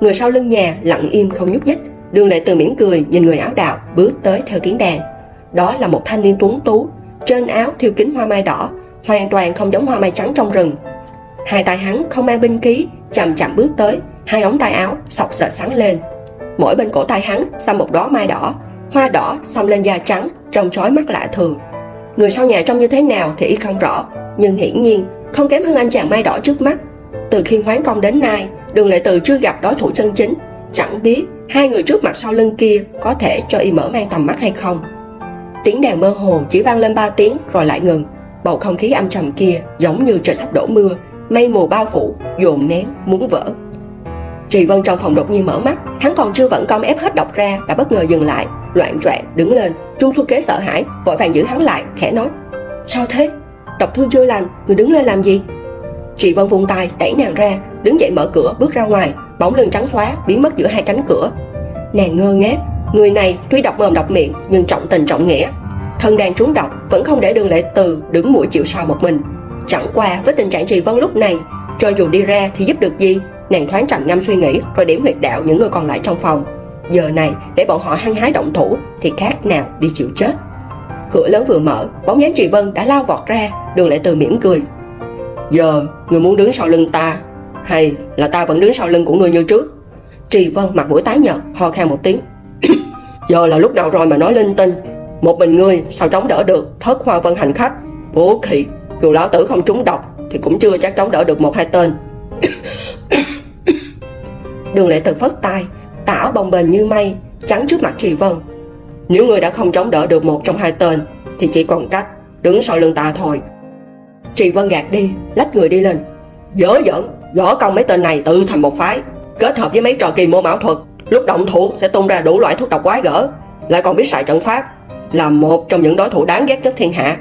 Người sau lưng nhà lặng im không nhúc nhích, đường lệ từ mỉm cười nhìn người áo đào bước tới theo tiếng đàn. Đó là một thanh niên tuấn tú, trên áo thiêu kính hoa mai đỏ, hoàn toàn không giống hoa mai trắng trong rừng. Hai tay hắn không mang binh khí, Chậm chậm bước tới, Hai ống tay áo sọc sợ sáng lên. Mỗi bên cổ tay hắn xăm một đóa mai đỏ Hoa đỏ xăm lên da trắng Trông chói mắt lạ thường. Người sau nhà trông như thế nào thì y không rõ Nhưng hiển nhiên không kém hơn anh chàng mai đỏ trước mắt. Từ khi hoán công đến nay Đường Lệ Từ chưa gặp đối thủ chân chính. Chẳng biết hai người trước mặt sau lưng kia Có thể cho y mở mang tầm mắt hay không. Tiếng đàn mơ hồ chỉ vang lên ba tiếng rồi lại ngừng. Bầu không khí âm trầm kia giống như trời sắp đổ mưa Mây mù bao phủ, dồn nén, muốn vỡ. Trì Vân trong phòng đột nhiên mở mắt Hắn còn chưa vẫn công ép hết độc ra Đã bất ngờ dừng lại, loạn choạng đứng lên. Trung Xuân Kế sợ hãi, vội vàng giữ hắn lại Khẽ nói, sao thế? Độc thư chưa lành, người đứng lên làm gì? Trì Vân vung tay đẩy nàng ra Đứng dậy mở cửa bước ra ngoài Bóng lưng trắng xóa biến mất giữa hai cánh cửa. Nàng ngơ ngác Người này tuy độc mồm độc miệng nhưng trọng tình trọng nghĩa. Thân đang trúng độc vẫn không để đường lệ từ đứng mũi chịu sao một mình. Chẳng qua với tình trạng Trì Vân lúc này Cho dù đi ra thì giúp được gì? Nàng thoáng trầm ngâm suy nghĩ, rồi điểm huyệt đạo những người còn lại trong phòng. Giờ này, để bọn họ hăng hái động thủ, Thì khác nào đi chịu chết. Cửa lớn vừa mở, Bóng dáng Trì Vân đã lao vọt ra, Đường lệ từ mỉm cười. Giờ, người muốn đứng sau lưng ta, Hay là ta vẫn đứng sau lưng của người như trước? Trì Vân mặt mũi tái nhợt, ho khan một tiếng. Giờ là lúc nào rồi mà nói linh tinh? Một mình ngươi, sao chống đỡ được? Thất hoa vân hành khách. Bố khỉ Dù lão tử không trúng độc, Thì cũng chưa chắc chống đỡ được một hai tên. Đường lệ từ phất tay Tảo bồng bềnh như mây Chắn trước mặt Trì Vân. Nếu người đã không chống đỡ được một trong hai tên, Thì chỉ còn cách đứng sau lưng ta thôi. Trì Vân gạt đi, Lách người đi lên. Dở dẫn Võ công mấy tên này tự thành một phái, Kết hợp với mấy trò kỳ mô ảo thuật. Lúc động thủ sẽ tung ra đủ loại thuốc độc quái gở, Lại còn biết xài trận pháp, Là một trong những đối thủ đáng ghét nhất thiên hạ.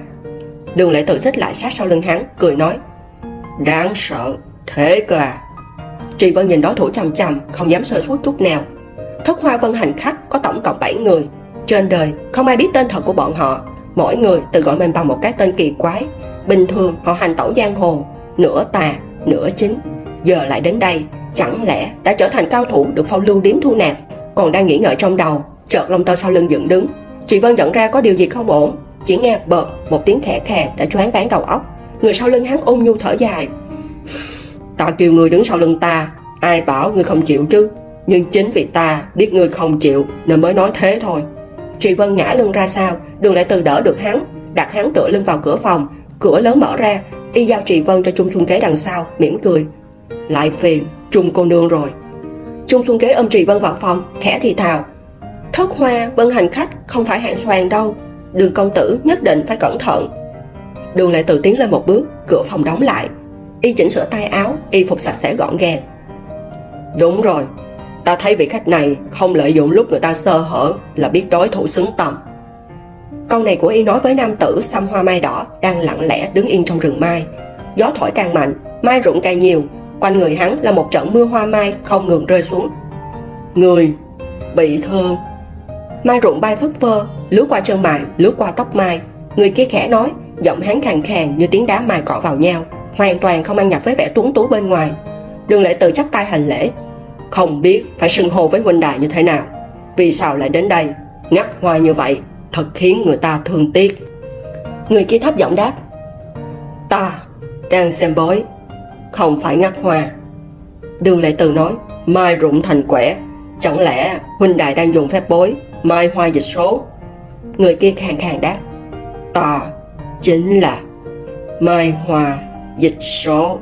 Đường lệ tự xích lại sát sau lưng hắn, Cười nói, Đáng sợ Thế cơ à. Trì Vân nhìn đối thủ chằm chằm Không dám sơ suất chút nào. Thất hoa vân hành khách có tổng cộng 7 người. Trên đời không ai biết tên thật của bọn họ. Mỗi người tự gọi mình bằng một cái tên kỳ quái. Bình thường họ hành tẩu giang hồ Nửa tà, nửa chính. Giờ lại đến đây Chẳng lẽ đã trở thành cao thủ được phong lưu điếm thu nạp? Còn đang nghĩ ngợi trong đầu Chợt lông tơ sau lưng dựng đứng. Trì Vân nhận ra có điều gì không ổn. Chỉ nghe bợt một tiếng khẽ khàng đã choáng váng đầu óc. Người sau lưng hắn ung nhu thở dài. Ta kêu người đứng sau lưng ta. Ai bảo người không chịu chứ? Nhưng chính vì ta biết người không chịu Nên mới nói thế thôi. Chị Vân ngã lưng ra sao? Đường lại từ đỡ được hắn, Đặt hắn tựa lưng vào cửa phòng. Cửa lớn mở ra, Y giao Trì Vân cho Trung Xuân Kế đằng sau, mỉm cười. Lại phiền Trung cô nương rồi. Trung Xuân Kế ôm Trì Vân vào phòng, Khẽ thì thào. Thất hoa, vân hành khách, không phải hạng xoàn đâu. Đường công tử nhất định phải cẩn thận. Đường lại tự tiến lên một bước, Cửa phòng đóng lại. Y chỉnh sửa tay áo Y phục sạch sẽ gọn gàng Đúng rồi Ta thấy vị khách này không lợi dụng lúc người ta sơ hở Là biết đối thủ xứng tầm Câu này của y nói với nam tử xăm hoa mai đỏ đang lặng lẽ đứng yên trong rừng mai. Gió thổi càng mạnh, mai rụng càng nhiều, quanh người hắn là một trận mưa hoa mai không ngừng rơi xuống. Người bị thương. Mai rụng bay phất phơ, lướt qua chân mày, lướt qua tóc mai. Người kia khẽ nói, giọng hắn khàn khàn như tiếng đá mài cọ vào nhau, hoàn toàn không ăn nhập với vẻ tuấn tú bên ngoài. Đường lệ Tự chắp tay hành lễ, không biết phải xưng hô với huynh đài như thế nào. Vì sao lại đến đây, ngắt hoa như vậy thật khiến người ta thương tiếc. Người kia thấp giọng đáp. Ta đang xem bói không phải ngắt hoa. Đường lệ Tự nói mai rụng thành quẻ. Chẳng lẽ huynh đài đang dùng phép bói mai hoa dịch số? Người kia khàn khàn đáp. Ta chính là mai hoa dịch số.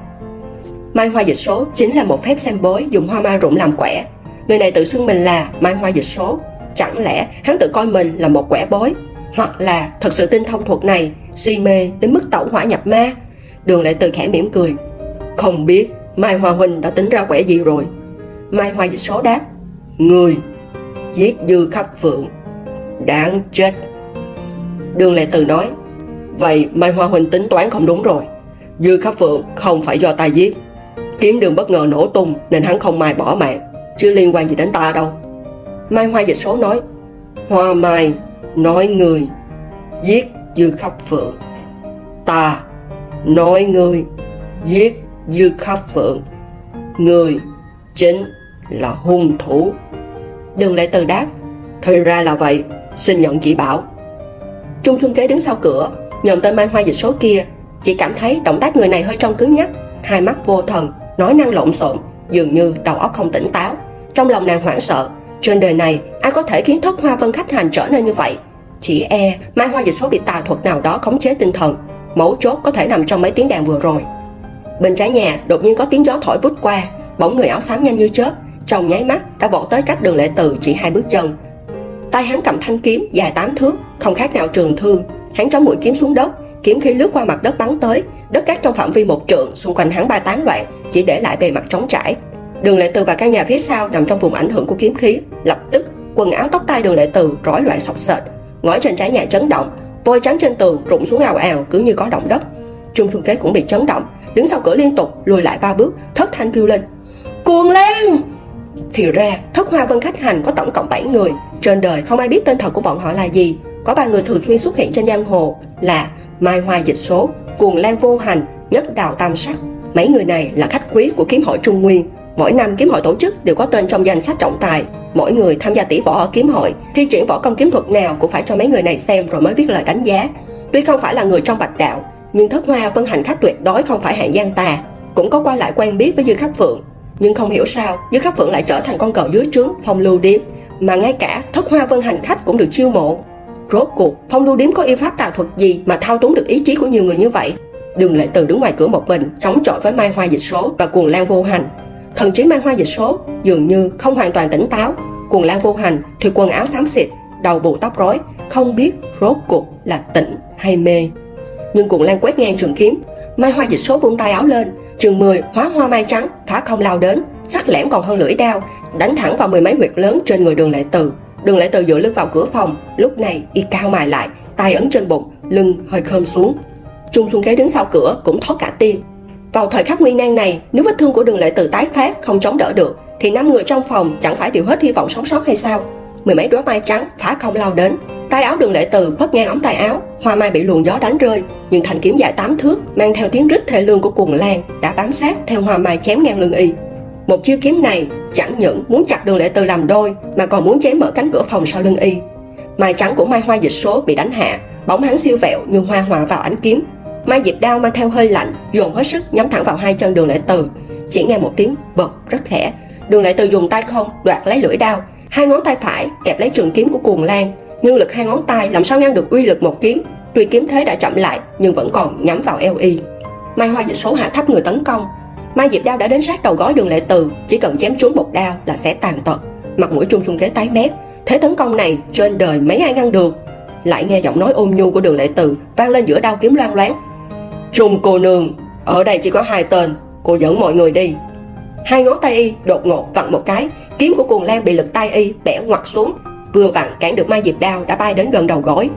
Mai hoa dịch số chính là một phép xem bói dùng hoa mai rụng làm quẻ. Người này tự xưng mình là mai hoa dịch số. Chẳng lẽ hắn tự coi mình là một quẻ bói? Hoặc là thật sự tin thông thuật này, Si mê đến mức tẩu hỏa nhập ma? Đường lại từ khẽ mỉm cười. Không biết Mai Hoa Huynh đã tính ra quẻ gì rồi? Mai Hoa dịch số đáp. Người Giết dư khắp phượng. Đáng chết. Đường Lệ Từ nói. Vậy Mai Hoa Huynh tính toán không đúng rồi. Dư khắp phượng không phải do ta giết. Kiếm đường bất ngờ nổ tung Nên hắn không mai bỏ mạng Chứ liên quan gì đến ta đâu. Mai Hoa dịch số nói, Hoa Mai nói người Giết Dư Khóc Phượng. Ta nói người Giết Dư Khóc Phượng. Người chính là hung thủ. Đừng lại từ đáp Thì ra là vậy, Xin nhận chỉ bảo. Trung Xuân Kế đứng sau cửa, nhầm tên Mai Hoa dịch số kia chỉ cảm thấy động tác người này hơi trông cứng nhắc, hai mắt vô thần, nói năng lộn xộn, dường như đầu óc không tỉnh táo. Trong lòng nàng hoảng sợ, trên đời này ai có thể khiến thất hoa vân khách hành trở nên như vậy? Chỉ e mai hoa dịch số bị tà thuật nào đó khống chế tinh thần, mấu chốt có thể nằm trong mấy tiếng đàn vừa rồi. Bên trái nhà, đột nhiên có tiếng gió thổi vút qua, bóng người áo xám nhanh như chớp, trong nháy mắt đã vọt tới cách đường lệ từ chỉ hai bước chân. Tay hắn cầm thanh kiếm dài tám thước, không khác nào trường thương, hắn chống mũi kiếm xuống đất kiếm khí lướt qua mặt đất bắn tới. Đất cát trong phạm vi một trượng, xung quanh hắn ba tán loạn, chỉ để lại bề mặt trống trải. Đường lệ từ và căn nhà phía sau nằm trong vùng ảnh hưởng của kiếm khí, lập tức quần áo tóc tai đường lệ từ rối loạn sọc sệt. Ngói trên trái nhà chấn động, vôi trắng trên tường rụng xuống ào ào cứ như có động đất. Trung phương kế cũng bị chấn động, đứng sau cửa liên tục, lùi lại ba bước, thất thanh kêu lên, cuồng lan thì ra, thất hoa vân khách hành có tổng cộng 7 người. Trên đời không ai biết tên thật của bọn họ là gì. Có ba người thường xuyên xuất hiện trên giang hồ là mai hoa dịch số, cuồng lan vô hành nhất đào tam sắc. Mấy người này là khách quý của kiếm hội trung nguyên. Mỗi năm kiếm hội tổ chức đều có tên trong danh sách trọng tài. Mỗi người tham gia tỷ võ ở kiếm hội thi triển võ công kiếm thuật nào cũng phải cho mấy người này xem rồi mới viết lời đánh giá. Tuy không phải là người trong bạch đạo, nhưng thất hoa vân hành khách tuyệt đối không phải hạng gian tà, cũng có qua lại quen biết với dư khắc phượng. Nhưng không hiểu sao, dư khắc phượng lại trở thành con cờ dưới trướng phong lưu điếm, mà ngay cả thất hoa vân hành khách cũng được chiêu mộ rốt cuộc, phong lưu điếm có yêu pháp tà thuật gì mà thao túng được ý chí của nhiều người như vậy? Đường lệ từ đứng ngoài cửa một mình, chống chọi với mai hoa dịch số và cuồng lan vô hành. Thần trí mai hoa dịch số dường như không hoàn toàn tỉnh táo. Cuồng lan vô hành thì quần áo xám xịt, đầu bù tóc rối, không biết rốt cuộc là tỉnh hay mê. Nhưng cuồng lan quét ngang trường kiếm, mai hoa dịch số vung tay áo lên, trường mười hóa hoa mai trắng, phá không lao đến, sắc lẻm còn hơn lưỡi đao, đánh thẳng vào mười mấy huyệt lớn trên người đường lệ từ đường lệ từ dựa lưng vào cửa phòng. Lúc này, y cao mài lại, tay ấn trên bụng, lưng hơi khom xuống. Trung xuân kế đứng sau cửa, cũng thoát cả tiên vào thời khắc nguy nan này, nếu vết thương của đường lệ từ tái phát, không chống đỡ được, thì năm người trong phòng chẳng phải đều hết hy vọng sống sót hay sao? Mười mấy đóa mai trắng phá không lao đến. Tay áo đường lệ từ vất ngang ống tay áo, hoa mai bị luồng gió đánh rơi, nhưng thanh kiếm dài tám thước, mang theo tiếng rít thê lương của cuồng lan, đã bám sát theo hoa mai chém ngang lưng y một chiêu kiếm này chẳng những muốn chặt đường lệ từ làm đôi, mà còn muốn chém mở cánh cửa phòng sau lưng y. Mai trắng của mai hoa dịch số bị đánh hạ, bóng hắn siêu vẹo như hoa hòa vào ánh kiếm. Mai diệp đao mang theo hơi lạnh dồn hết sức nhắm thẳng vào hai chân đường lệ từ. Chỉ nghe một tiếng bật rất khẽ. Đường lệ từ dùng tay không, đoạt lấy lưỡi đao. Hai ngón tay phải kẹp lấy trường kiếm của cuồng lan. Nhưng lực hai ngón tay làm sao ngăn được uy lực một kiếm? Tuy kiếm thế đã chậm lại, nhưng vẫn còn nhắm vào eo y. Mai hoa dịch số hạ thấp người tấn công mai diệp đao đã đến sát đầu gói đường lệ từ, chỉ cần chém trúng một đao là sẽ tàn tật. Mặt mũi trung xuân kế tái mét. Thế tấn công này trên đời mấy ai ngăn được? Lại nghe giọng nói ôn nhu của đường lệ từ vang lên giữa đao kiếm loang loáng. Trung cô nương, ở đây chỉ có hai tên, cô dẫn mọi người đi. Hai ngón tay y đột ngột vặn một cái, kiếm của cuồng lan bị lực tay y bẻ ngoặt xuống. Vừa vặn cản được mai diệp đao đã bay đến gần đầu gối.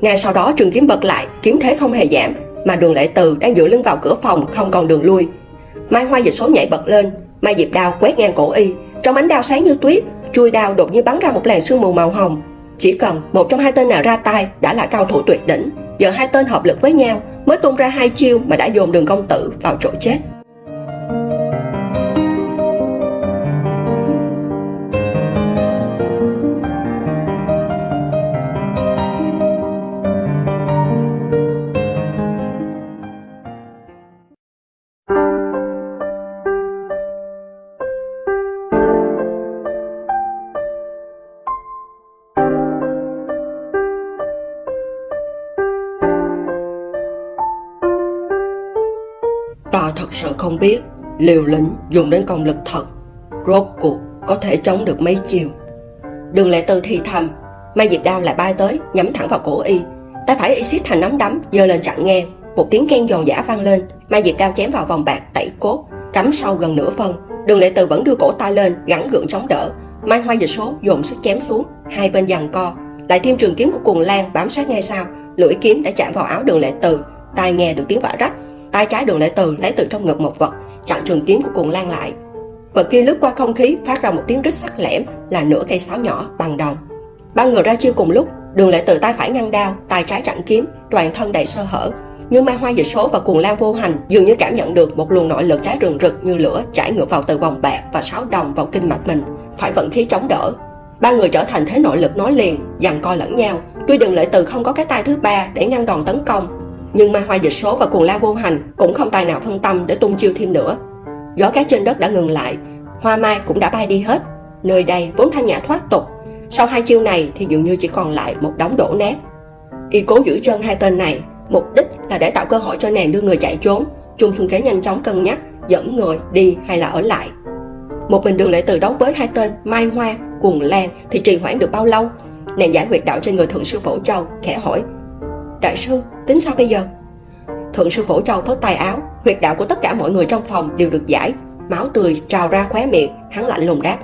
Ngay sau đó trường kiếm bật lại, kiếm thế không hề giảm, mà đường lệ từ đang dựa lưng vào cửa phòng, không còn đường lui mai hoa dịch số nhảy bật lên. Mai diệp đao quét ngang cổ y. Trong ánh đao sáng như tuyết, chui đao đột nhiên bắn ra một làn sương mù màu hồng. Chỉ cần một trong hai tên nào ra tay đã là cao thủ tuyệt đỉnh. Giờ hai tên hợp lực với nhau, mới tung ra hai chiêu mà đã dồn đường công tử vào chỗ chết. Thực sự không biết. Liều lĩnh dùng đến công lực thật, rốt cuộc có thể chống được mấy chiều. Đường lệ tư thì thầm mai diệp đao lại bay tới, nhắm thẳng vào cổ y. Tay phải y siết thành nắm đấm, giơ lên chặn nghe một tiếng khen giòn giả vang lên mai diệp đao chém vào vòng bạc, tẩy cốt, cắm sâu gần nửa phân đường lệ tư vẫn đưa cổ tay lên gắn gượng chống đỡ. Mai hoa dịch số dồn sức chém xuống, hai bên giằng co. Lại thêm trường kiếm của cuồng lan bám sát ngay sau, lưỡi kiếm đã chạm vào áo đường lệ từ tai nghe được tiếng vả rách tay trái đường Lễ từ lấy từ trong ngực một vật, chặn trường kiếm của cuồng lan lại. Vật kia lướt qua không khí, phát ra một tiếng rít sắc lẻm, là nửa cây sáo nhỏ bằng đồng. Ba người ra chiêu cùng lúc, đường lệ từ tay phải ngăn đao, tay trái chặn kiếm, toàn thân đầy sơ hở. Nhưng mai hoa dịch số và cuồng lan vô hành dường như cảm nhận được một luồng nội lực cháy rừng rực như lửa chảy ngược vào từ vòng bạc và sáo đồng vào kinh mạch mình, phải vận khí chống đỡ. Ba người trở thành thế nội lực nói liền dằn co lẫn nhau. Tuy đường lệ từ không có cái tay thứ ba để ngăn đòn tấn công nhưng mai hoa dịch số và cuồng la vô hành cũng không tài nào phân tâm để tung chiêu thêm nữa. Gió cát trên đất đã ngừng lại, hoa mai cũng đã bay đi hết. Nơi đây vốn thanh nhã thoát tục, sau hai chiêu này thì dường như chỉ còn lại một đống đổ nát. Y cố giữ chân hai tên này, mục đích là để tạo cơ hội cho nàng đưa người chạy trốn. Chung Phương Kế nhanh chóng cân nhắc dẫn người đi hay là ở lại. Một mình đường lệ từ đấu với hai tên Mai Hoa, Cuồng Lan thì trì hoãn được bao lâu? Nàng giải huyệt đạo trên người thượng sư Phổ Châu, khẽ hỏi. Đại sư, tính sao bây giờ? Thượng sư Phổ Châu phớt tay áo, huyệt đạo của tất cả mọi người trong phòng đều được giải, máu tươi trào ra khóe miệng, hắn lạnh lùng đáp.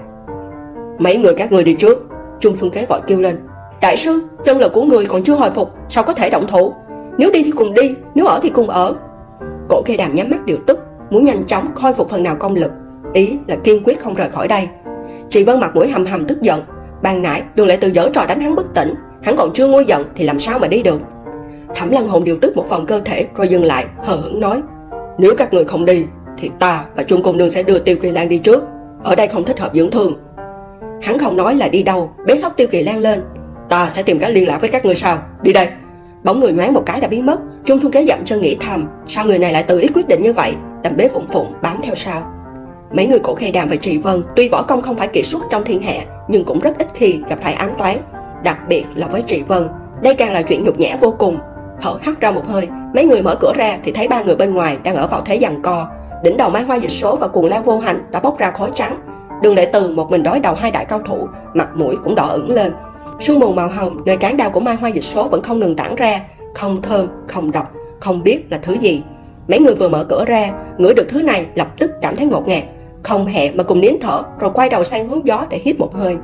Mấy người các người đi trước, Trung Phương Kế vội kêu lên. Đại sư, chân lực của người còn chưa hồi phục, sao có thể động thủ? Nếu đi thì cùng đi, nếu ở thì cùng ở. Cổ cây đàm nhắm mắt điều tức, muốn nhanh chóng khôi phục phần nào công lực. Ý là kiên quyết không rời khỏi đây. Trị Vân mặt mũi hầm hầm tức giận. Ban nãy đường lại từ dở trò đánh hắn bất tỉnh, hắn còn chưa nguôi giận thì làm sao mà đi được. Thẩm Lăng Hồn điều tức một phần cơ thể rồi dừng lại, hờ hững nói: "Nếu các người không đi, thì ta và Trung Công Nương sẽ đưa Tiêu Kỳ Lan đi trước. Ở đây không thích hợp dưỡng thương." Hắn không nói là đi đâu, bế sóc Tiêu Kỳ Lan lên. "Ta sẽ tìm cách liên lạc với các người sau, đi đây." Bóng người nhoáng một cái đã biến mất, Trung Xuân Kế dậm chân nghĩ thầm, sao người này lại tự ý quyết định như vậy, đành bế phụng phụng bám theo sau. Mấy người cổ khê đàm và trì vân tuy võ công không phải kiệt xuất trong thiên hạ nhưng cũng rất ít khi gặp phải ám toán đặc biệt là với trì vân đây càng là chuyện nhục nhã vô cùng thở hắt ra một hơi. Mấy người mở cửa ra thì thấy ba người bên ngoài đang ở vào thế giằng co. Đỉnh đầu mai hoa dịch số và cuồng lao vô hành đã bốc ra khói trắng. Đường lệ từ một mình đối đầu hai đại cao thủ, mặt mũi cũng đỏ ửng lên. Sương mù màu hồng nơi cán đao của mai hoa dịch số vẫn không ngừng tản ra. Không thơm, không độc, không biết là thứ gì. Mấy người vừa mở cửa ra, ngửi được thứ này lập tức cảm thấy ngột ngạt. Không hẹ mà cùng nín thở, rồi quay đầu sang hướng gió để hít một hơi.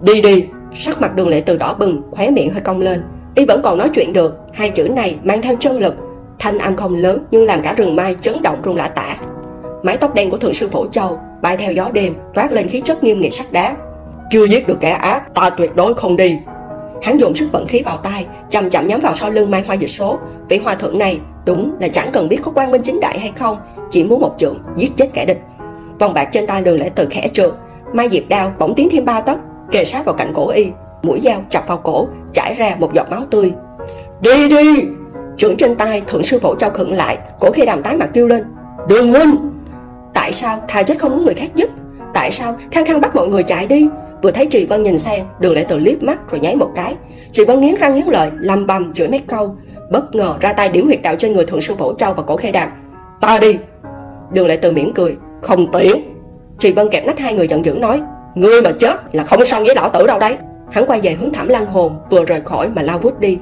Đi đi! Sắc mặt đường lệ từ đỏ bừng, khóe miệng hơi cong lên y vẫn còn nói chuyện được. Hai chữ này mang theo chân lực. Thanh âm không lớn, nhưng làm cả rừng mai chấn động rung lả tả. Mái tóc đen của thượng sư phổ châu bay theo gió đêm, toát lên khí chất nghiêm nghị sắt đá chưa giết được kẻ ác, ta tuyệt đối không đi. Hắn dồn sức vận khí vào tay, chậm chậm nhắm vào sau lưng mai hoa dịch số. Vị hòa thượng này, đúng là chẳng cần biết có quan minh chính đại hay không, chỉ muốn một trượng giết chết kẻ địch. Vòng bạc trên tay đường lễ từ khẽ trượt. Mai diệp đao bỗng tiến thêm ba tấc, kề sát vào cạnh cổ y mũi dao chọc vào cổ, chảy ra một giọt máu tươi. Đi đi! Trưởng trên tay thượng sư phổ cho khựng lại, cổ khi đàm tái mặt kêu lên, đường huynh! Tại sao thà chết không muốn người khác giúp? Tại sao khăng khăng bắt mọi người chạy đi? Vừa thấy trì vân nhìn sang đường Lệ từ liếc mắt rồi nháy một cái. Trì vân nghiến răng nghiến lợi, lầm bầm chửi mấy câu. Bất ngờ ra tay điểm huyệt đạo trên người thượng sư phổ châu và cổ khê đàm, ta đi! Đường Lệ từ mỉm cười, không tiện Trì Vân kẹp nách hai người giận dữ nói, Ngươi mà chết là không xong với lão tử đâu đấy. Hắn quay về hướng thảm lăng hồn Vừa rời khỏi mà lao vút đi.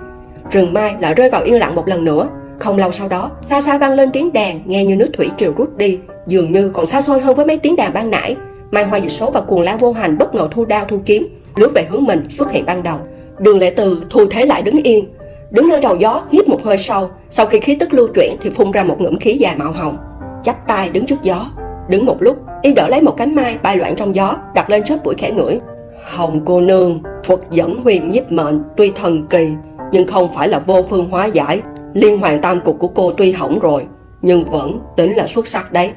Rừng mai lại rơi vào yên lặng một lần nữa. Không lâu sau đó xa xa vang lên tiếng đàn Nghe như nước thủy triều rút đi Dường như còn xa xôi hơn với mấy tiếng đàn ban nãy. Mai hoa dịch số và cuồng lan vô hành bất ngờ thu đao thu kiếm lướt về hướng mình xuất hiện ban đầu. Đường lệ từ thu thế lại đứng yên. Đứng nơi đầu gió hít một hơi sâu. Sau khi khí tức lưu chuyển thì phun ra một ngụm khí già màu hồng. Chắp tay đứng trước gió. Đứng một lúc, y đỡ lấy một cánh mai bay loạn trong gió, đặt lên chóp bụi khẽ ngửi. Hồng cô nương, thuật dẫn huyền nhiếp mệnh tuy thần kỳ, nhưng không phải là vô phương hóa giải. Liên hoàn tam cục của cô tuy hỏng rồi, nhưng vẫn tính là xuất sắc đấy.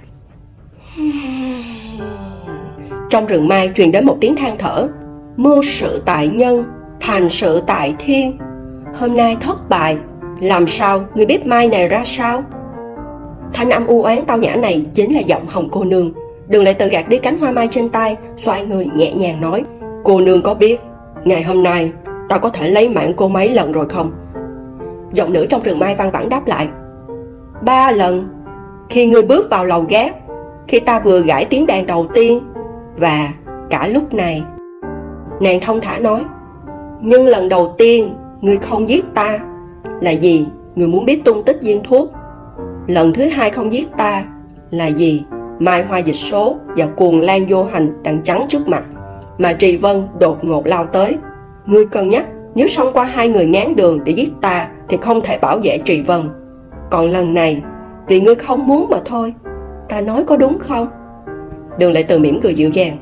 Trong rừng mai truyền đến một tiếng than thở. Mưu sự tại nhân, thành sự tại thiên. Hôm nay thất bại, làm sao người biết mai này ra sao? Thanh âm u oán tao nhã này chính là giọng hồng cô nương. đừng lại tự gạt đi cánh hoa mai trên tay, xoay người nhẹ nhàng nói. Cô nương có biết, ngày hôm nay ta có thể lấy mạng cô mấy lần rồi không? Giọng nữ trong rừng mai văng vẳng đáp lại. Ba lần, khi ngươi bước vào lầu gác, khi ta vừa gãi tiếng đàn đầu tiên, và cả lúc này. Nàng thông thả nói, nhưng lần đầu tiên ngươi không giết ta là gì? Ngươi muốn biết tung tích viên thuốc lần thứ hai không giết ta là gì mai hoa dịch số và cuồng lan vô hành đang trắng trước mặt mà trì vân đột ngột lao tới. Ngươi cân nhắc, nếu xông qua hai người ngán đường để giết ta thì không thể bảo vệ trì vân. Còn lần này, vì ngươi không muốn mà thôi, ta nói có đúng không? Đường lại từ mỉm cười dịu dàng.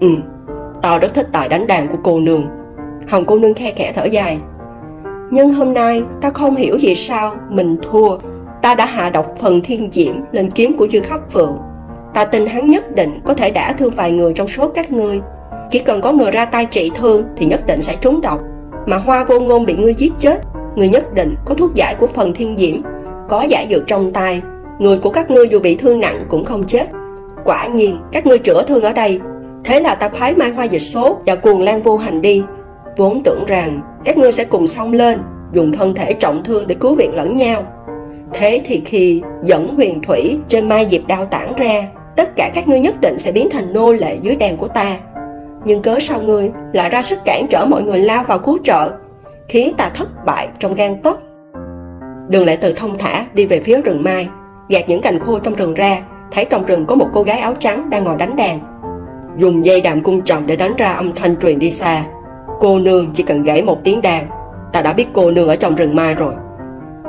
Ừ tao rất thích tài đánh đàn của cô nương. Hồng cô nương khe khẽ thở dài. Nhưng hôm nay, ta không hiểu vì sao mình thua. Ta đã hạ độc phần thiên diễm lên kiếm của dư khắc phượng. Ta tin hắn nhất định có thể đả thương vài người trong số các ngươi chỉ cần có người ra tay trị thương thì nhất định sẽ trúng độc. Mà hoa vô ngôn bị ngươi giết chết người nhất định có thuốc giải của phần thiên diễm, có giải dược trong tay. Người của các ngươi dù bị thương nặng cũng không chết. Quả nhiên, các ngươi chữa thương ở đây. Thế là ta phái mai hoa dịch số và cuồng lan vô hành đi. Vốn tưởng rằng các ngươi sẽ cùng xông lên, dùng thân thể trọng thương để cứu viện lẫn nhau. Thế thì khi dẫn huyền thủy trên mai diệp đao tản ra, tất cả các ngươi nhất định sẽ biến thành nô lệ dưới đèn của ta nhưng cớ sao ngươi lại ra sức cản trở mọi người lao vào cứu trợ, khiến ta thất bại trong gan tấc? Đường lệ từ thông thả đi về phía rừng mai, gạt những cành khô trong rừng ra, thấy trong rừng có một cô gái áo trắng đang ngồi đánh đàn. Dùng dây đàn cung trầm để đánh ra âm thanh truyền đi xa. Cô nương chỉ cần gãy một tiếng đàn, ta đã biết cô nương ở trong rừng mai rồi.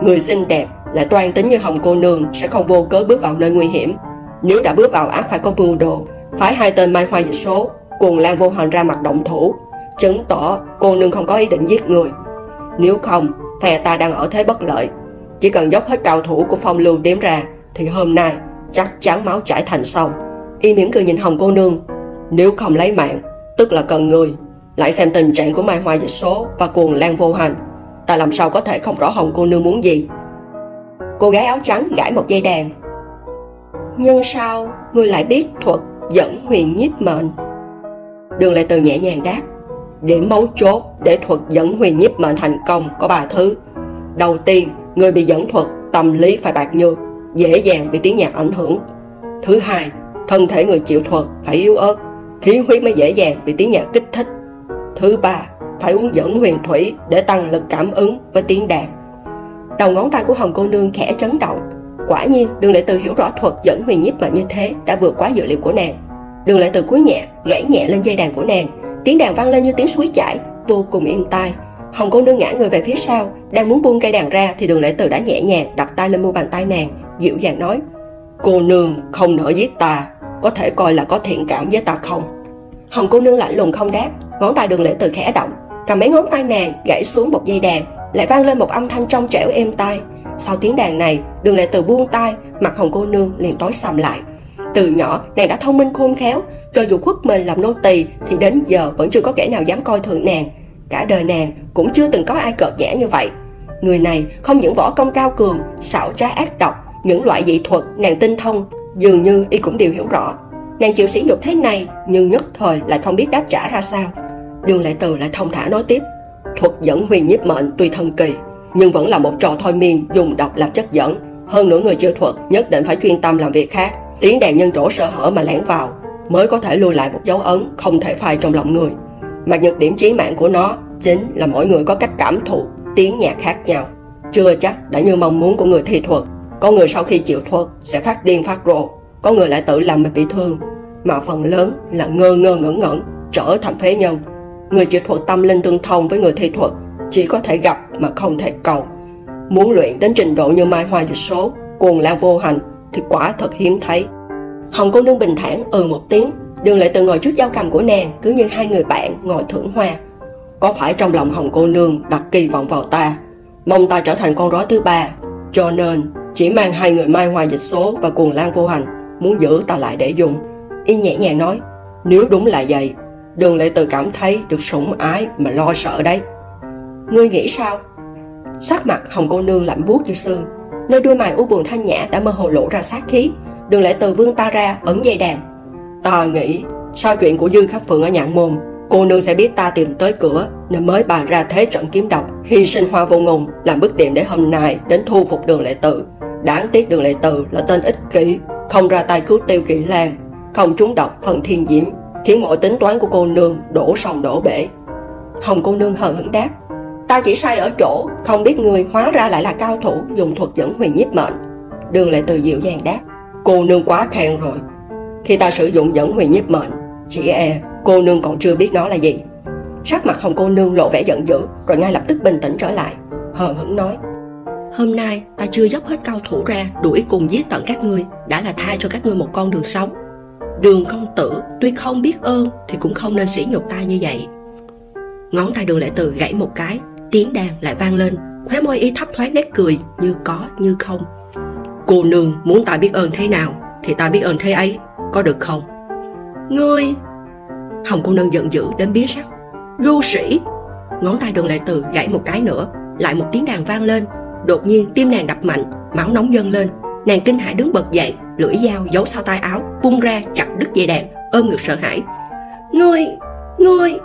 Người xinh đẹp lại toan tính như hồng cô nương sẽ không vô cớ bước vào nơi nguy hiểm. Nếu đã bước vào ác phải có mưu đồ phải hai tên mai hoa dịch số cùng lan vô hành ra mặt động thủ, chứng tỏ cô nương không có ý định giết người. Nếu không, phe ta đang ở thế bất lợi. Chỉ cần dốc hết cao thủ của phong lưu đếm ra, thì hôm nay chắc chắn máu chảy thành sông. Y mỉm cười nhìn hồng cô nương. Nếu không lấy mạng, tức là cần người, lại xem tình trạng của mai hoa dịch số và cuồng lan vô hành, ta làm sao có thể không rõ hồng cô nương muốn gì? Cô gái áo trắng gãi một dây đàn. Nhưng sao ngươi lại biết thuật dẫn huyền nhiếp mệnh? Đường lệ từ nhẹ nhàng đáp, điểm mấu chốt để thuật dẫn huyền nhiếp mệnh thành công có ba thứ. Đầu tiên, người bị dẫn thuật, tâm lý phải bạc nhược, dễ dàng bị tiếng nhạc ảnh hưởng. Thứ hai, thân thể người chịu thuật phải yếu ớt, khí huyết mới dễ dàng bị tiếng nhạc kích thích. Thứ ba, phải uống dẫn huyền thủy để tăng lực cảm ứng với tiếng đàn. Đầu ngón tay của hồng cô nương khẽ chấn động. Quả nhiên, đường lệ từ hiểu rõ thuật dẫn huyền nhiếp mệnh như thế đã vượt quá dự liệu của nàng đường lại từ cúi nhẹ, gãy nhẹ lên dây đàn của nàng. Tiếng đàn vang lên như tiếng suối chảy, vô cùng êm tai. Hồng cô nương ngã người về phía sau, đang muốn buông cây đàn ra thì đường lễ từ đã nhẹ nhàng đặt tay lên mu bàn tay nàng, dịu dàng nói, cô nương không nỡ giết ta, có thể coi là có thiện cảm với ta không? Hồng cô nương lạnh lùng không đáp, ngón tay đường lễ từ khẽ động, cầm mấy ngón tay nàng gãy xuống một dây đàn, lại vang lên một âm thanh trong trẻo êm tai. Sau tiếng đàn này, đường lệ từ buông tay, mặt hồng cô nương liền tối sầm lại từ nhỏ, nàng đã thông minh khôn khéo. Cho dù khuất mình làm nô tỳ, thì đến giờ vẫn chưa có kẻ nào dám coi thường nàng. Cả đời nàng cũng chưa từng có ai cợt nhã như vậy. Người này không những võ công cao cường, xảo trá ác độc, những loại dị thuật nàng tinh thông, dường như y cũng đều hiểu rõ. Nàng chịu sỉ nhục thế này, nhưng nhất thời lại không biết đáp trả ra sao. Đường lệ từ lại thông thả nói tiếp, thuật dẫn huyền nhiếp mệnh tuy thần kỳ, nhưng vẫn là một trò thôi miên, dùng độc làm chất dẫn. Hơn nữa người chữa thuật, nhất định phải chuyên tâm làm việc khác tiếng đàn nhân chỗ sơ hở mà lẻn vào mới có thể lưu lại một dấu ấn không thể phai trong lòng người. Mà nhược điểm chí mạng của nó chính là mỗi người có cách cảm thụ tiếng nhạc khác nhau. Chưa chắc đã như mong muốn của người thi thuật. Có người sau khi chịu thuật sẽ phát điên phát rồ. Có người lại tự làm mình bị thương. Mà phần lớn là ngơ ngơ ngẩn ngẩn, trở thành phế nhân. Người chịu thuật tâm linh tương thông với người thi thuật chỉ có thể gặp mà không thể cầu. Muốn luyện đến trình độ như mai hoa dịch số, cuồng lao vô hành thì quả thật hiếm thấy. Hồng cô nương bình thản ừ một tiếng, đường lại từ ngồi trước dao cầm của nàng, cứ như hai người bạn ngồi thưởng hoa. Có phải trong lòng hồng cô nương đặt kỳ vọng vào ta, mong ta trở thành con rối thứ ba, cho nên chỉ mang hai người mai hoa dịch số và cuồng lan vô hành muốn giữ ta lại để dùng. Y nhẹ nhàng nói, nếu đúng là vậy, đường lệ từ cảm thấy được sủng ái mà lo sợ đấy. Ngươi nghĩ sao? Sắc mặt hồng cô nương lạnh buốt như xương nơi đuôi mày u buồn thanh nhã đã mơ hồ lộ ra sát khí. Đường lễ từ vương ta ra, ẩn dây đàn ta nghĩ, sau chuyện của dư khắc phượng ở nhạn môn, cô nương sẽ biết ta tìm tới cửa, nên mới bàn ra thế trận kiếm độc, hy sinh hoa vô ngùng làm bước điểm để hôm nay đến thu phục đường lệ tự. đáng tiếc đường lệ tự là tên ích kỷ, không ra tay cứu tiêu kỵ lan, không trúng độc phần thiên diễm, khiến mọi tính toán của cô nương đổ sòng đổ bể. Hồng cô nương hờ hững đáp ta chỉ sai ở chỗ, không biết người hóa ra lại là cao thủ dùng thuật dẫn huyền nhiếp mệnh. Đường lệ từ dịu dàng đáp, cô nương quá khen rồi. Khi ta sử dụng dẫn huyền nhiếp mệnh chỉ e cô nương còn chưa biết nó là gì. Sắc mặt hồng cô nương lộ vẻ giận dữ, rồi ngay lập tức bình tĩnh trở lại, hờ hững nói, hôm nay ta chưa dốc hết cao thủ ra đuổi cùng giết tận các ngươi, đã là tha cho các ngươi một con đường sống. Đường công tử tuy không biết ơn thì cũng không nên sỉ nhục ta như vậy. Ngón tay đường lệ từ gãy một cái tiếng đàn lại vang lên, khóe môi y thấp thoáng nét cười, như có, như không. Cô nương, muốn ta biết ơn thế nào, thì ta biết ơn thế ấy, có được không? Ngươi! Hồng cô nương giận dữ đến biến sắc. Vô sĩ! Ngón tay đường lệ từ gãy một cái nữa, lại một tiếng đàn vang lên. Đột nhiên, tim nàng đập mạnh, máu nóng dâng lên. Nàng kinh hãi đứng bật dậy, lưỡi dao giấu sau tay áo, vung ra chặt đứt dây đàn, ôm ngực sợ hãi. Ngươi! Ngươi!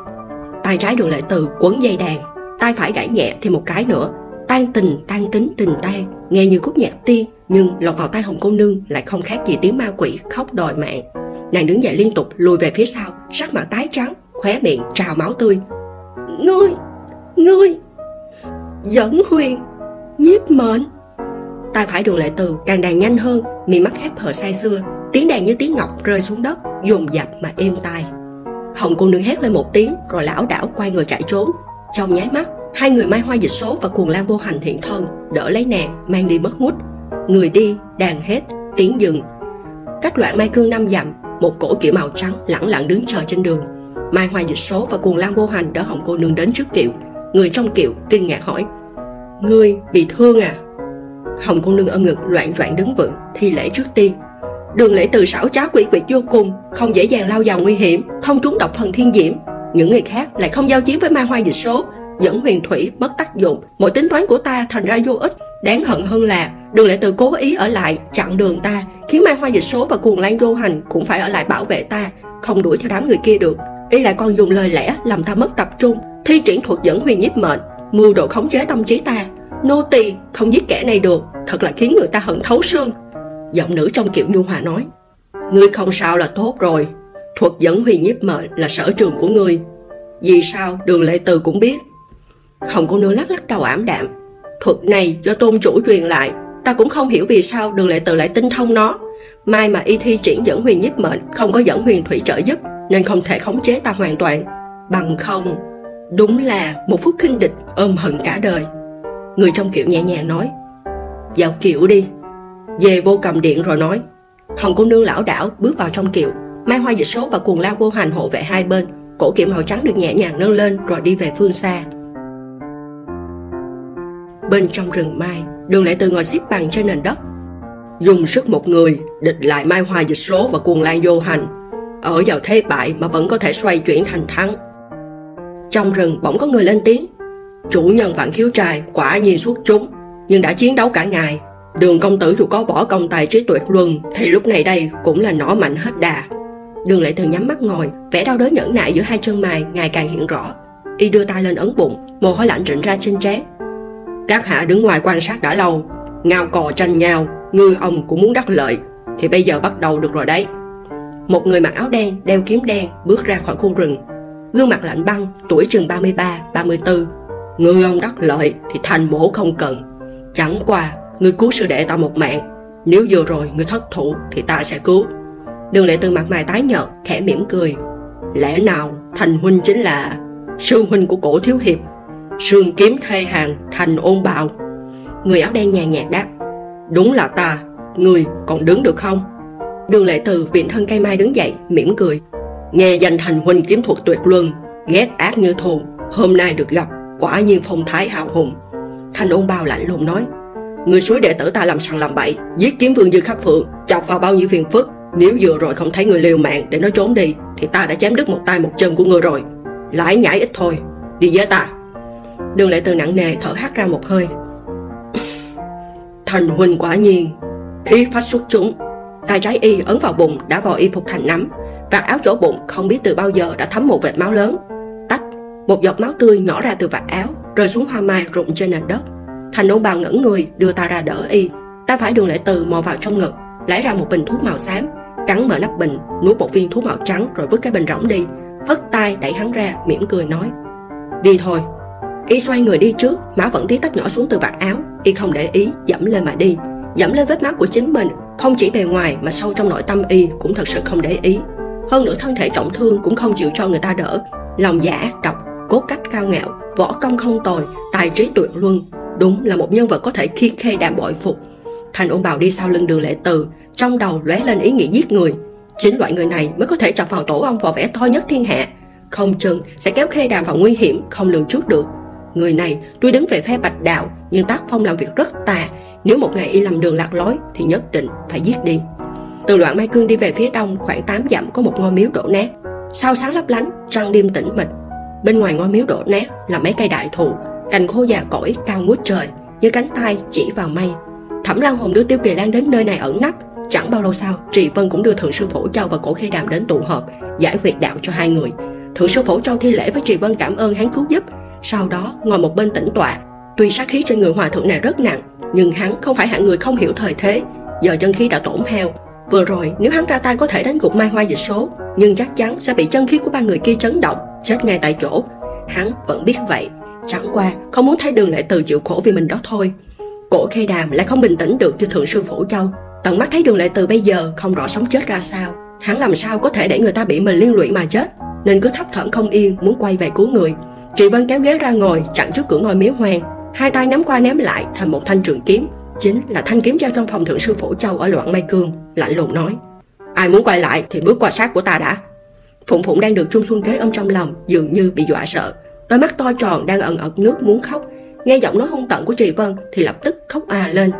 Tay trái đường lệ từ quấn dây đàn tay phải gãy nhẹ thì một cái nữa. Tan tình tan tính, tình tan nghe như khúc nhạc tiên nhưng lọt vào tay hồng cô nương lại không khác gì tiếng ma quỷ khóc đòi mạng. Nàng đứng dậy liên tục, lùi về phía sau, sắc mặt tái trắng, khóe miệng trào máu tươi. Ngươi ngươi, dẫn huyền, nhiếp mệnh. Tay phải đường lệ từ càng đàn nhanh hơn, mi mắt khép hờ say xưa, tiếng đàn như tiếng ngọc rơi xuống đất, dồn dập mà êm tai. Hồng cô nương hét lên một tiếng, rồi lão đảo quay người chạy trốn trong nháy mắt, hai người mai hoa dịch số và cuồng lan vô hành hiện thân đỡ lấy nàng mang đi mất hút. Người đi, đàn hết tiếng dừng. Cách đoạn mai cương năm dặm, một cổ kiểu màu trắng lẳng lặng đứng chờ trên đường. Mai hoa dịch số và cuồng lan vô hành đỡ hồng cô nương đến trước kiệu. Người trong kiệu kinh ngạc hỏi, ngươi bị thương à? Hồng cô nương ôm ngực loạn choạng đứng vững, thi lễ trước tiên. Đường lễ từ xảo trá quỷ quyệt vô cùng, không dễ dàng lao vào nguy hiểm thông trúng độc phần thiên diễm những người khác lại không giao chiến với mai hoa dịch số. Dẫn huyền thủy mất tác dụng. Mọi tính toán của ta thành ra vô ích. Đáng hận hơn là, đường lệ từ cố ý ở lại, chặn đường ta, khiến mai hoa dịch số và cuồng lan đô hành cũng phải ở lại bảo vệ ta. Không đuổi theo đám người kia được. Y lại còn dùng lời lẽ làm ta mất tập trung. Thi triển thuật dẫn huyền nhiếp mệnh, mưu đồ khống chế tâm trí ta. Nô tỳ không giết kẻ này được. Thật là khiến người ta hận thấu xương. Giọng nữ trong kiệu nhu hòa nói, ngươi không sao là tốt rồi thuật dẫn huyền nhiếp mệnh là sở trường của ngươi. Vì sao? Đường lệ từ cũng biết. Hồng cô nương lắc lắc đầu ảm đạm. Thuật này do tôn chủ truyền lại, ta cũng không hiểu vì sao đường lệ từ lại tinh thông nó. Mai mà y thi triển dẫn huyền nhiếp mệnh, không có dẫn huyền thủy trợ giúp, nên không thể khống chế ta hoàn toàn. Bằng không, đúng là một phút khinh địch ôm hận cả đời. Người trong kiệu nhẹ nhàng nói, vào kiệu đi. Về vô cầm điện rồi nói, hồng cô nương lão đảo bước vào trong kiệu mai hoa dịch số và cuồng lao vô hành hộ vệ hai bên. Cổ kiếm màu trắng được nhẹ nhàng nâng lên rồi đi về phương xa. Bên trong rừng mai, đường lệ từ ngồi xếp bằng trên nền đất. Dùng sức một người, địch lại mai hoa dịch số và cuồng lan vô hành. Ở vào thế bại mà vẫn có thể xoay chuyển thành thắng. Trong rừng bỗng có người lên tiếng. Chủ nhân vạn khiếu trai quả nhiên xuất chúng, nhưng đã chiến đấu cả ngày. Đường công tử dù có bỏ công tài trí tuyệt luân, thì lúc này đây cũng là nỏ mạnh hết đà đường lệ thường nhắm mắt ngồi vẻ đau đớn nhẫn nại giữa hai chân mày ngày càng hiện rõ. Y đưa tay lên ấn bụng mồ hôi lạnh rịn ra trên trán. Các hạ đứng ngoài quan sát đã lâu ngao cò tranh nhau ngươi ông cũng muốn đắc lợi thì bây giờ bắt đầu được rồi đấy. Một người mặc áo đen đeo kiếm đen bước ra khỏi khu rừng. Gương mặt lạnh băng tuổi chừng 33, 34 ngươi ông đắc lợi thì thành mổ không cần. Chẳng qua ngươi cứu sư đệ ta một mạng. Nếu vừa rồi ngươi thất thủ thì ta sẽ cứu đường lệ từ mặt mày tái nhợt, khẽ mỉm cười. Lẽ nào thành huynh chính là sư huynh của cổ thiếu hiệp? Sương kiếm thê hàng thành ôn bạo người áo đen nhàn nhạt đáp. Đúng là ta, người còn đứng được không? Đường lệ từ viện thân cây mai đứng dậy, mỉm cười. Nghe danh thành huynh kiếm thuật tuyệt luân, ghét ác như thù, hôm nay được gặp, quả nhiên phong thái hào hùng. Thành ôn bao lạnh lùng nói. Người suối đệ tử ta làm sằng làm bậy, giết kiếm vương dư khắc phượng, chọc vào bao nhiêu phiền phức nếu vừa rồi không thấy người liều mạng để nó trốn đi, thì ta đã chém đứt một tay một chân của người rồi. Lãi nhãi ít thôi. Đi với ta. Đường lệ từ nặng nề thở hắt ra một hơi. Thành huynh quả nhiên, khí phát xuất chúng. Tay trái y ấn vào bụng đã vò y phục thành nắm vạt áo chỗ bụng không biết từ bao giờ đã thấm một vệt máu lớn. Tách một giọt máu tươi nhỏ ra từ vạt áo, rơi xuống hoa mai rụng trên nền đất. Thành ôn bào ngẩn người, đưa ta ra đỡ y. Ta phải đường lệ từ mò vào trong ngực, lấy ra một bình thuốc màu xám cắn mở nắp bình, nuốt một viên thuốc màu trắng rồi vứt cái bình rỗng đi. Vất tay đẩy hắn ra, mỉm cười nói, đi thôi. Y xoay người đi trước máu vẫn tí tách nhỏ xuống từ vạt áo. Y không để ý, dẫm lên mà đi. Dẫm lên vết máu của chính mình, không chỉ bề ngoài mà sâu trong nội tâm y cũng thật sự không để ý. Hơn nữa thân thể trọng thương cũng không chịu cho người ta đỡ. Lòng dạ ác độc, cốt cách cao ngạo, võ công không tồi, tài trí tuyệt luân, đúng là một nhân vật có thể khiên khê đạm bội phục. Thành ôn bào đi sau lưng đường lệ từ trong đầu lóe lên ý nghĩ giết người. Chính loại người này mới có thể chọc vào tổ ong vò vẽ to nhất thiên hạ. Không chừng sẽ kéo khê đàm vào nguy hiểm, không lường trước được. Người này tuy đứng về phe bạch đạo, nhưng tác phong làm việc rất tà. Nếu một ngày y lầm đường lạc lối, thì nhất định phải giết đi. Từ đoạn mai cương đi về phía đông, khoảng 8 dặm có một ngôi miếu đổ nát. Sao sáng lấp lánh, trăng đêm tĩnh mịch. Bên ngoài ngôi miếu đổ nát là mấy cây đại thụ, cành khô già cỗi cao ngút trời như cánh tay chỉ vào mây. Thẩm Lan Hồn đưa Tiêu Kỳ Lan đến nơi này ẩn nấp. Chẳng bao lâu sau, Trì Vân cũng đưa Thượng sư Phổ Châu và Cổ Khê Đàm đến tụ họp, giải huyệt đạo cho hai người. Thượng sư Phổ Châu thi lễ với Trì Vân cảm ơn hắn cứu giúp, sau đó ngồi một bên tĩnh tọa. Tuy sát khí trên người hòa thượng này rất nặng, nhưng hắn không phải hạng người không hiểu thời thế, giờ chân khí đã tổn hao. Vừa rồi, nếu hắn ra tay có thể đánh gục Mai Hoa dịch số, nhưng chắc chắn sẽ bị chân khí của ba người kia chấn động, chết ngay tại chỗ. Hắn vẫn biết vậy, chẳng qua không muốn thấy đường lại từ chịu khổ vì mình đó thôi. Cổ Khê Đàm lại không bình tĩnh được như Thượng sư Phổ Châu, tận mắt thấy đường lệ từ bây giờ không rõ sống chết ra sao. Hắn làm sao có thể để người ta bị mình liên lụy mà chết? Nên cứ thấp thỏm không yên, muốn quay về cứu người. Chị vân kéo ghế ra ngồi, chặn trước cửa ngôi miếu hoang. Hai tay nắm qua ném lại, thành một thanh trường kiếm. Chính là thanh kiếm treo trong phòng thượng sư phổ châu ở loạn mây cương, lạnh lùng nói. Ai muốn quay lại thì bước qua sát của ta đã. Phụng phụng đang được trung xuân kế ôm trong lòng, dường như bị dọa sợ. Đôi mắt to tròn đang ẩn ẩn nước muốn khóc. Nghe giọng nói hung tận của Trì vân thì lập tức khóc à lên.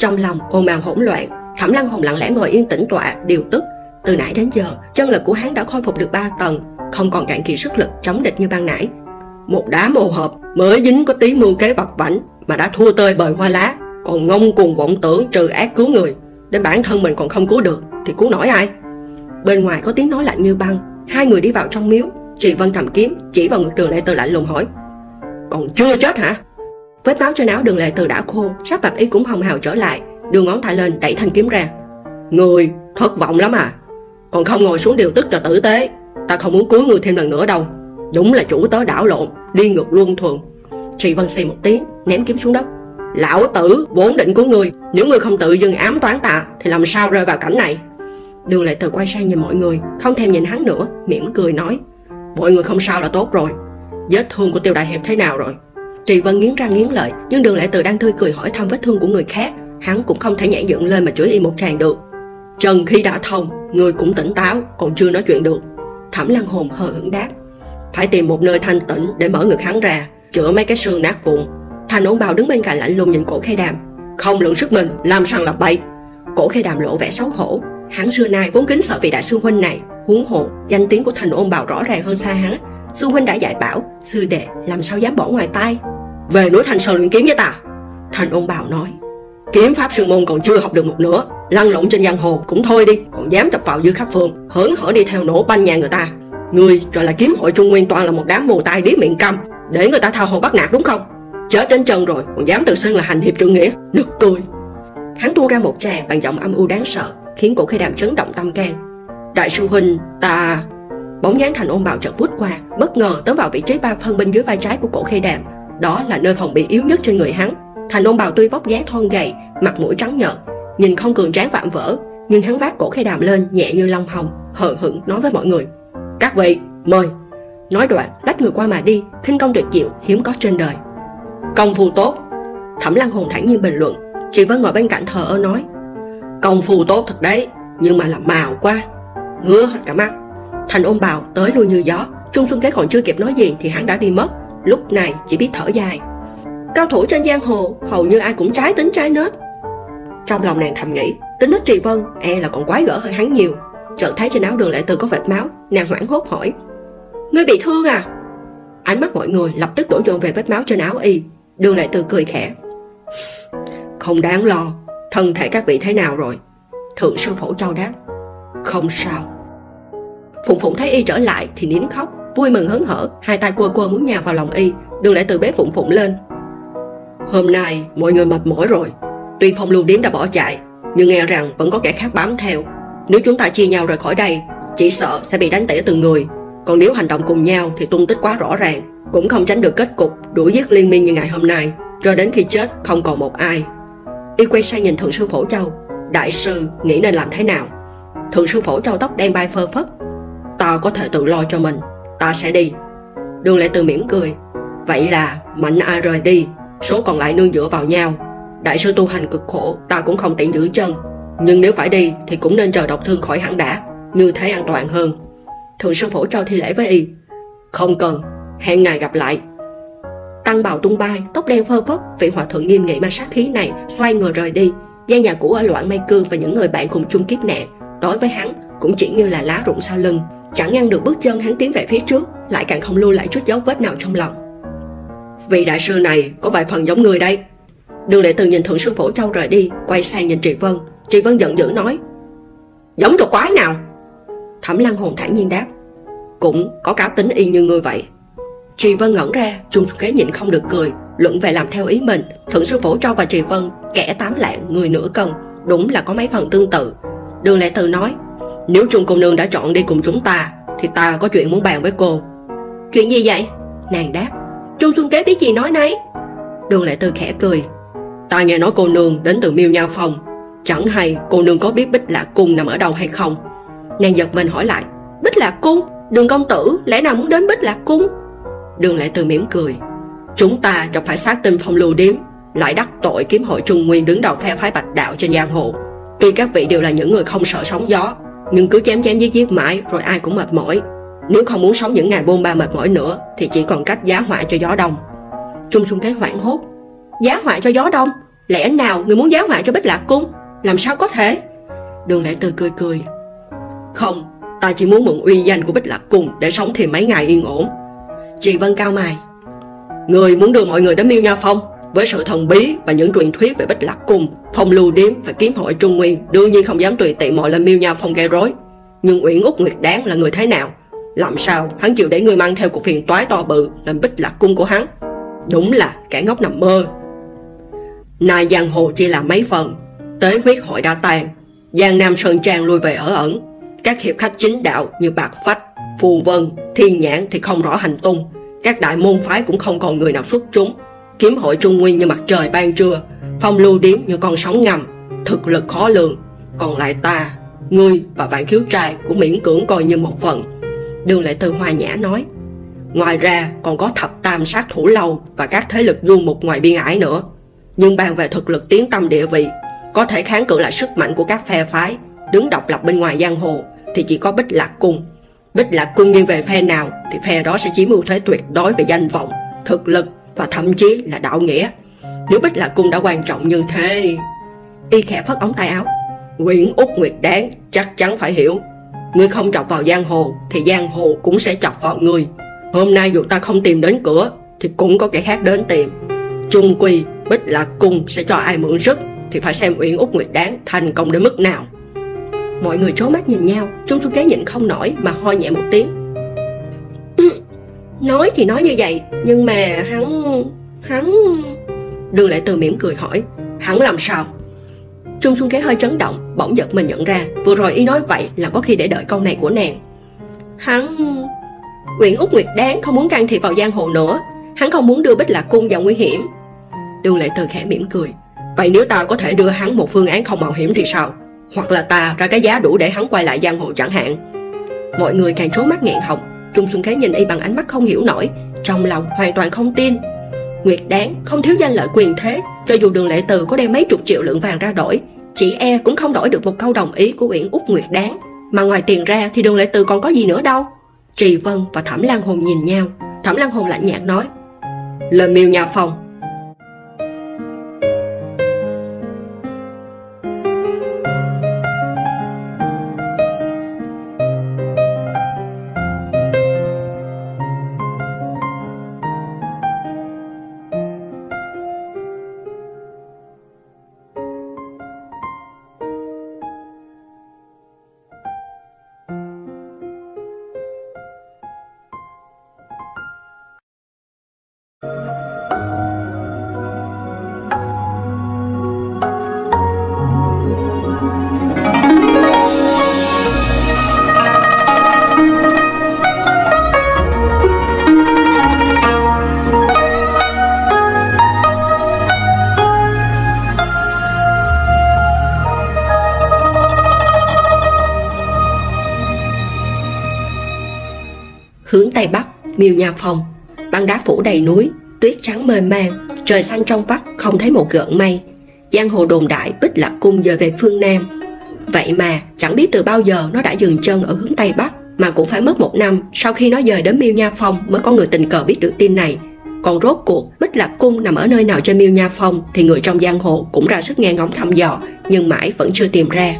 Trong lòng ồn ào hỗn loạn, Thẩm Lăng hồn lặng lẽ ngồi yên tĩnh tọa, điều tức. Từ nãy đến giờ, chân lực của hắn đã khôi phục được 3 tầng, không còn cạn kiệt sức lực chống địch như ban nãy. Một đá mồ hợp mới dính có tí mưu kế vặt vảnh mà đã thua tơi bời hoa lá, còn ngông cuồng vọng tưởng trừ ác cứu người, đến bản thân mình còn không cứu được thì cứu nổi ai? Bên ngoài có tiếng nói lạnh như băng, hai người đi vào trong miếu, Trị Vân cầm kiếm chỉ vào ngực Đường Lệ tư lạnh lùng hỏi: "Còn chưa chết hả?" Vết máu trên áo đường lệ từ đã khô, sắc mặt y cũng hồng hào trở lại, đưa ngón tay lên đẩy thanh kiếm ra. Người, thất vọng lắm à. Còn không ngồi xuống điều tức cho tử tế, ta không muốn cưới người thêm lần nữa đâu. Đúng là chủ tớ đảo lộn, đi ngược luân thường. Trị Vân xì một tiếng, ném kiếm xuống đất. Lão tử vốn định của người, nếu người không tự dưng ám toán ta, thì làm sao rơi vào cảnh này? Đường lệ từ quay sang nhìn mọi người, không thèm nhìn hắn nữa, mỉm cười nói. Mọi người không sao là tốt rồi. Vết thương của tiêu đại hiệp thế nào rồi? Trì Vân nghiến răng nghiến lợi, nhưng Đường Lệ Từ đang tươi cười hỏi thăm vết thương của người khác, hắn cũng không thể nhảy dựng lên mà chửi y một tràng được. Trần khi đã thông, người cũng tỉnh táo, còn chưa nói chuyện được. Thẩm Lăng Hồn hờ hững đáp, phải tìm một nơi thanh tĩnh để mở ngực hắn ra, chữa mấy cái xương nát vụn. Thành ổn bào đứng bên cạnh lạnh lùng nhìn cổ khe đàm, không lượng sức mình, làm sằng lập bậy. Cổ khe đàm lộ vẻ xấu hổ, hắn xưa nay vốn kính sợ vị đại sư huynh này, huống hộ danh tiếng của thành ôn bào rõ ràng hơn xa hắn. Sư huynh đã dạy bảo, sư đệ làm sao dám bỏ ngoài tay? Về núi thành Sơn luyện kiếm với ta. Thành ôn bào nói Kiếm pháp sư môn còn chưa học được một nửa Lăn lộn trên giang hồ cũng thôi đi Còn dám tập vào dư khắp phường Hớn hở đi theo nổ banh nhà người ta. Người rồi là kiếm hội Trung Nguyên toàn là một đám mù tai điếc miệng câm Để người ta tha hồ bắt nạt đúng không? Chết đến chân rồi còn dám tự xưng là hành hiệp trượng nghĩa Nực cười. Hắn tuôn ra một tràng bằng giọng âm u đáng sợ Khiến cổ khê đàm chấn động tâm can. Đại sư huynh ta Bóng dáng thành ôn bào chợt vút qua, Bất ngờ tóm vào vị trí ba phân bên dưới vai trái của cổ khê đàm. Đó là nơi phòng bị yếu nhất trên người hắn. Thành ôn bào tuy vóc dáng thon gầy, mặt mũi trắng nhợt, nhìn không cường tráng vạm vỡ, nhưng hắn vác cổ khê đàm lên nhẹ như long hồng, hờ hững nói với mọi người. Các vị, mời. Nói đoạn, lách người qua mà đi, khinh công tuyệt diệu hiếm có trên đời. Công phu tốt. Thẩm lăng hồn thản nhiên bình luận. Chị vân ngồi bên cạnh thờ ơ nói. Công phu tốt thật đấy, nhưng mà làm màu quá, ngứa hết cả mắt thành ôm bào tới lui như gió. Trung xuân cái còn chưa kịp nói gì thì hắn đã đi mất. Lúc này chỉ biết thở dài. Cao thủ trên giang hồ, hầu như ai cũng trái tính trái nết. Trong lòng nàng thầm nghĩ, tính nết trì vân e là còn quái gở hơn hắn nhiều. Chợt thấy trên áo đường lệ từ có vệt máu, nàng hoảng hốt hỏi, ngươi bị thương à? Ánh mắt mọi người lập tức đổ dồn về vết máu trên áo y. Đường lệ từ cười khẽ, không đáng lo, thân thể các vị thế nào rồi? Thượng sư phổ châu đáp, không sao phụng phụng thấy y trở lại thì nín khóc, vui mừng hớn hở, hai tay quơ quơ muốn nhào vào lòng y đường lại từ bế phụng phụng lên. Hôm nay mọi người mệt mỏi rồi, tuy phong lưu điếm đã bỏ chạy, nhưng nghe rằng vẫn có kẻ khác bám theo. Nếu chúng ta chia nhau rời khỏi đây, chỉ sợ sẽ bị đánh tỉa từng người. Còn nếu hành động cùng nhau thì tung tích quá rõ ràng, cũng không tránh được kết cục đuổi giết liên miên như ngày hôm nay, cho đến khi chết không còn một ai. Y quay sang nhìn thượng sư phổ châu. Đại sư, nghĩ nên làm thế nào? Thượng sư phổ châu tóc đen bay phơ phất ta có thể tự lo cho mình. Ta sẽ đi. Đường lệ từ mỉm cười. Vậy là mạnh ai rời đi, số còn lại nương dựa vào nhau. Đại sư tu hành cực khổ, ta cũng không tiện giữ chân. Nhưng nếu phải đi, thì cũng nên chờ độc thương khỏi hẳn đã, như thế an toàn hơn. Thượng sư phổ cho thi lễ với y. Không cần, hẹn ngày gặp lại. Tăng bào tung bay, tóc đen phơ phất, vị hòa thượng nghiêm nghị mang sát khí này xoay người rời đi. Gian nhà cũ ở loạn mây cư và những người bạn cùng chung kiếp nạn đối với hắn cũng chỉ như là lá rụng sau lưng. Chẳng ngăn được bước chân hắn tiến về phía trước Lại càng không lưu lại chút dấu vết nào trong lòng. Vị đại sư này có vài phần giống người đây. Đường lệ từ nhìn thượng sư phổ châu rời đi Quay sang nhìn Trị Vân. Trị Vân giận dữ nói Giống cho quái nào? Thẩm lăng hồn thản nhiên đáp Cũng có cá tính y như người vậy. Trị Vân ngẩn ra, Trung Kế nhịn không được cười, luận về làm theo ý mình, Thượng sư phổ Châu và Trị Vân, kẻ tám lạng, người nửa cân, đúng là có mấy phần tương tự. Đường Lệ Từ nói, nếu Trung cô nương đã chọn đi cùng chúng ta, thì ta có chuyện muốn bàn với cô. Chuyện gì vậy? Nàng đáp, Trung Xuân Kế tí gì nói nấy. Đường Lệ tư khẽ cười, ta nghe nói cô nương đến từ Miêu Nha Phong, chẳng hay cô nương có biết Bích Lạc Cung nằm ở đâu hay không? Nàng giật mình hỏi lại, Bích Lạc Cung? Đường công tử lẽ nào muốn đến Bích Lạc Cung? Đường Lệ tư mỉm cười Chúng ta chẳng phải sát tinh phong lưu điếm Lại đắc tội kiếm hội Trung Nguyên đứng đầu phe phái bạch đạo trên giang hồ Tuy các vị đều là những người không sợ sóng gió nhưng cứ chém chém giết giết mãi, Rồi ai cũng mệt mỏi. Nếu không muốn sống những ngày bôn ba mệt mỏi nữa, Thì chỉ còn cách giá họa cho gió đông. Trung Xuân Thế hoảng hốt. Giá họa cho gió đông? Lẽ nào người muốn giá họa cho Bích Lạc Cung? Làm sao có thể? Đường Lễ Từ cười cười. Không, Ta chỉ muốn mượn uy danh của Bích Lạc Cung Để sống thêm mấy ngày yên ổn. Trì Vân cao mày. Người muốn đưa mọi người đến Miêu Nha Phong? Với sự thần bí và những truyền thuyết về Bích Lạc Cung Phong lưu điếm và kiếm hội Trung Nguyên Đương nhiên không dám tùy tiện mọi lên Miêu nhau Phong gây rối. Nhưng Uyển Úc Nguyệt Đáng là người thế nào? Làm sao hắn chịu để người mang theo cuộc phiền toái to bự Lên Bích Lạc Cung của hắn? Đúng là kẻ ngốc nằm mơ. Nay giang hồ chỉ là mấy phần. Tế huyết hội đã tàn Giang Nam Sơn Trang lui về ở ẩn. Các hiệp khách chính đạo như Bạc Phách Phù Vân, Thiên Nhãn thì không rõ hành tung. Các đại môn phái cũng không còn người nào xuất chúng. Kiếm hội Trung Nguyên như mặt trời ban trưa Phong lưu điếm như con sóng ngầm Thực lực khó lường. Còn lại ta, ngươi và vạn khiếu trai Cũng miễn cưỡng coi như một phần. Đường Lệ Từ Hoa Nhã nói Ngoài ra còn có thập tam sát thủ lâu Và các thế lực du mục ngoài biên ải nữa. Nhưng bàn về thực lực tiến tâm địa vị Có thể kháng cự lại sức mạnh của các phe phái Đứng độc lập bên ngoài giang hồ Thì chỉ có Bích Lạc Cung. Bích Lạc Cung nghiêng về phe nào thì phe đó sẽ chiếm ưu thế tuyệt đối về danh vọng, thực lực và thậm chí là đạo nghĩa. Nếu Bích Lạc Cung đã quan trọng như thế... Y khẽ phất ống tay áo. Nguyễn Úc Nguyệt Đáng chắc chắn phải hiểu. Ngươi không chọc vào giang hồ, thì giang hồ cũng sẽ chọc vào ngươi. Hôm nay dù ta không tìm đến cửa, thì cũng có kẻ khác đến tìm. Trung quy, Bích Lạc Cung sẽ cho ai mượn sức, thì phải xem Uyển Úc Nguyệt Đáng thành công đến mức nào. Mọi người trố mắt nhìn nhau, Trung Xuân Kế nhịn không nổi mà ho nhẹ một tiếng Nói thì nói như vậy, Nhưng mà hắn... hắn... Đường lại Từ mỉm cười hỏi, Hắn làm sao? Trung Xuân Kế hơi chấn động, Bỗng giật mình nhận ra, Vừa rồi y nói vậy là có khi để đợi câu này của nàng. Hắn... Nguyễn Úc Nguyệt Đáng không muốn can thiệp vào giang hồ nữa, Hắn không muốn đưa Bích Lạc Cung vào nguy hiểm. Đường Lệ Từ khẽ mỉm cười, Vậy nếu ta có thể đưa hắn một phương án không mạo hiểm thì sao? Hoặc là ta ra cái giá đủ để hắn quay lại giang hồ chẳng hạn? Mọi người càng trố mắt nghẹn họng Trung Xuân Khế nhìn y bằng ánh mắt không hiểu nổi, Trong lòng hoàn toàn không tin. Nguyệt đáng không thiếu danh lợi quyền thế, Cho dù đường lệ từ có đem mấy chục triệu lượng vàng ra đổi chỉ e cũng không đổi được một câu đồng ý của Uyển Úc Nguyệt đáng. Mà ngoài tiền ra thì đường lệ từ còn có gì nữa đâu? Trì Vân và Thẩm Lan Hồn nhìn nhau. Thẩm Lan Hồn lạnh nhạt nói Lời miêu nhà phòng miêu nhà phòng Băng đá phủ đầy núi, tuyết trắng mê man Trời xanh trong vắt, không thấy một gợn mây. Giang hồ đồn đại bích lạc cung giờ về phương Nam. Vậy mà chẳng biết từ bao giờ nó đã dừng chân ở hướng Tây Bắc Mà cũng phải mất một năm sau khi nó dời đến miêu nha phong Mới có người tình cờ biết được tin này. Còn rốt cuộc Bích Lạc Cung nằm ở nơi nào trên miêu nha phong Thì người trong giang hồ cũng ra sức nghe ngóng thăm dò Nhưng mãi vẫn chưa tìm ra.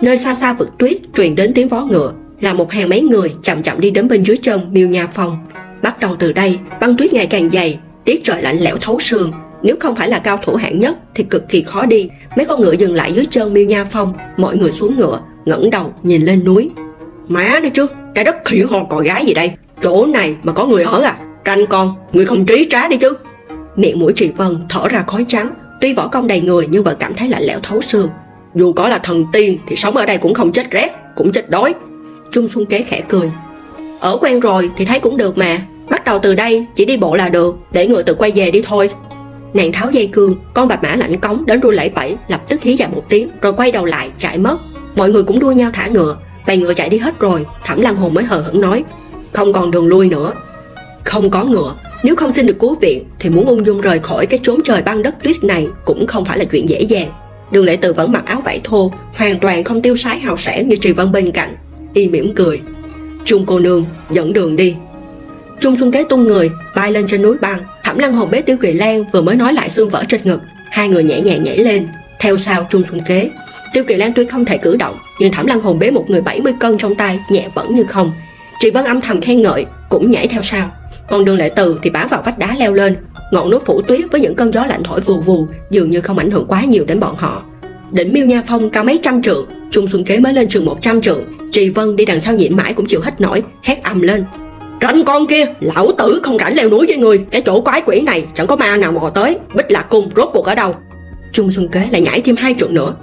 Nơi xa xa vực tuyết truyền đến tiếng vó ngựa là một hàng mấy người chậm chậm đi đến bên dưới chân miêu nha phong. Bắt đầu từ đây, băng tuyết ngày càng dày, tiết trời lạnh lẽo thấu xương nếu không phải là cao thủ hạng nhất thì cực kỳ khó đi. Mấy con ngựa dừng lại dưới chân miêu nha phong, mọi người xuống ngựa, ngẩng đầu nhìn lên núi. Má đi chứ, cái đất khỉ ho cò gái gì đây? Chỗ này mà có người ở à? Tranh con, người không trí trá đi chứ. Miệng mũi trì vân thở ra khói trắng. Tuy võ công đầy người nhưng vẫn cảm thấy lạnh lẽo thấu xương. Dù có là thần tiên thì sống ở đây cũng không chết rét, cũng chết đói trung xuân kế khẽ cười. Ở quen rồi thì thấy cũng được mà. Bắt đầu từ đây, chỉ đi bộ là được, để người tự quay về đi thôi. Nàng tháo dây cương, con bạch mã lạnh cống đến run lẩy bẩy, lập tức hí dài một tiếng, rồi quay đầu lại, chạy mất. Mọi người cũng đua nhau thả ngựa Bày ngựa chạy đi hết rồi, thẩm lăng hồn mới hờ hững nói, không còn đường lui nữa. Không có ngựa, nếu không xin được cứu viện, thì muốn ung dung rời khỏi cái chốn trời băng đất tuyết này cũng không phải là chuyện dễ dàng. Đường lệ từ vẫn mặc áo vải thô, hoàn toàn không tiêu sái hào sảng như trì vân bên cạnh y mỉm cười. Trung cô nương dẫn đường đi. Trung xuân kế tung người, bay lên trên núi băng. Thẩm lăng hồn bế tiêu kỳ lan vừa mới nói lại xương vỡ trên ngực. Hai người nhẹ nhàng nhảy lên. Theo sau trung xuân kế. Tiêu kỳ lan tuy không thể cử động, nhưng thẩm lăng hồn bế một người 70 cân trong tay, nhẹ vẫn như không. Chị vân âm thầm khen ngợi, cũng nhảy theo sau. Còn đường lệ từ thì bám vào vách đá leo lên. Ngọn núi phủ tuyết với những cơn gió lạnh thổi vù vù, dường như không ảnh hưởng quá nhiều đến bọn họ đỉnh miêu nha phong cao mấy trăm trượng, trung xuân kế mới lên trường một trăm trượng, trì vân đi đằng sau nhịn mãi cũng chịu hết nổi, hét ầm lên. Ranh con kia, lão tử không rảnh leo núi với người, cái chỗ quái quỷ này chẳng có ma nào mò tới, bích lạc cung rốt cuộc ở đâu? Trung xuân kế lại nhảy thêm hai trượng nữa.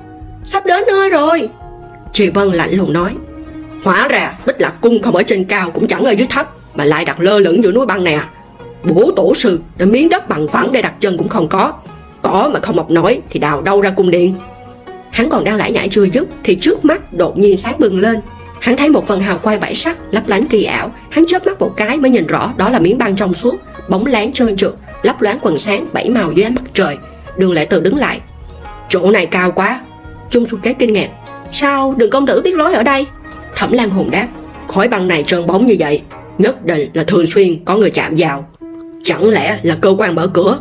Sắp đến nơi rồi. Trì vân lạnh lùng nói. Hóa ra bích lạc cung không ở trên cao cũng chẳng ở dưới thấp, mà lại đặt lơ lửng giữa núi băng nè à. bố tổ sư đã miếng đất bằng phẳng để đặt chân cũng không có. Có mà không mọc nổi thì đào đâu ra cung điện? Hắn còn đang lải nhải chưa dứt thì trước mắt đột nhiên sáng bừng lên. Hắn thấy một phần hào quang bảy sắc lấp lánh kỳ ảo. Hắn chớp mắt một cái mới nhìn rõ đó là miếng băng trong suốt, bóng láng trơn trượt, lấp loáng quần sáng bảy màu dưới ánh mặt trời. Đường lệ từ đứng lại. Chỗ này cao quá. Trung xuân kế kinh ngạc. Sao đường công tử biết lối ở đây? Thẩm lan hùng đáp. Khói băng này trơn bóng như vậy, nhất định là thường xuyên có người chạm vào. Chẳng lẽ là cơ quan mở cửa?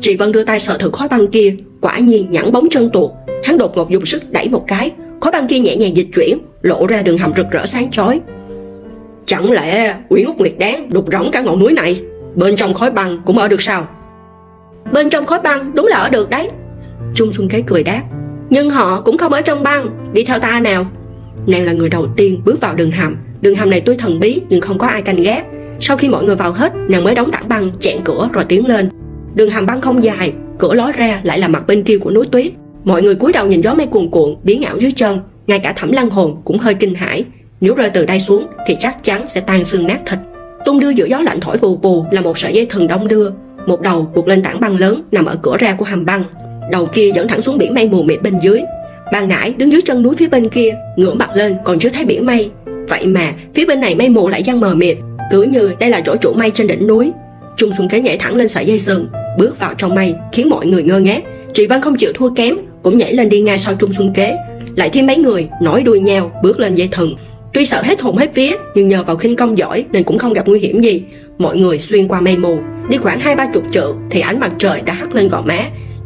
Chị vân đưa tay sờ thử khói băng kia, quả nhiên nhẵn bóng chân tuột hắn đột ngột dùng sức đẩy một cái, khói băng kia nhẹ nhàng dịch chuyển, lộ ra đường hầm rực rỡ sáng chói. Chẳng lẽ quỷ út nguyệt đáng đục rỗng cả ngọn núi này? Bên trong khói băng cũng ở được sao? Bên trong khói băng đúng là ở được đấy. Trung xuân kế cười đáp. Nhưng họ cũng không ở trong băng, đi theo ta nào. Nàng là người đầu tiên bước vào đường hầm. Đường hầm này tuy thần bí, nhưng không có ai canh gác. Sau khi mọi người vào hết, nàng mới đóng tảng băng, chẹn cửa rồi tiến lên. Đường hầm băng không dài, cửa ló ra lại là mặt bên kia của núi tuyết mọi người cúi đầu nhìn gió mây cuồn cuộn, biến ảo dưới chân. Ngay cả thẩm lăng hồn cũng hơi kinh hãi. Nếu rơi từ đây xuống, thì chắc chắn sẽ tan xương nát thịt. Tung đưa giữa gió lạnh thổi vù vù là một sợi dây thừng đông đưa. Một đầu buộc lên tảng băng lớn nằm ở cửa ra của hầm băng. Đầu kia dẫn thẳng xuống biển mây mù mịt bên dưới. Ban nãy đứng dưới chân núi phía bên kia ngưỡng mặt lên còn chưa thấy biển mây. Vậy mà, phía bên này mây mù lại giăng mờ mịt, cứ như đây là chỗ trụ mây trên đỉnh núi. Trung xuân kế nhảy thẳng lên sợi dây sừng, bước vào trong mây, khiến mọi người ngơ ngác. Chị văn không chịu thua kém cũng nhảy lên đi ngay sau trung xuân kế. Lại thêm mấy người nổi đuôi nhau bước lên dây thừng. Tuy sợ hết hồn hết vía, nhưng nhờ vào khinh công giỏi nên cũng không gặp nguy hiểm gì. Mọi người xuyên qua mây mù. Đi khoảng hai ba chục trượng thì ánh mặt trời đã hắt lên gò má.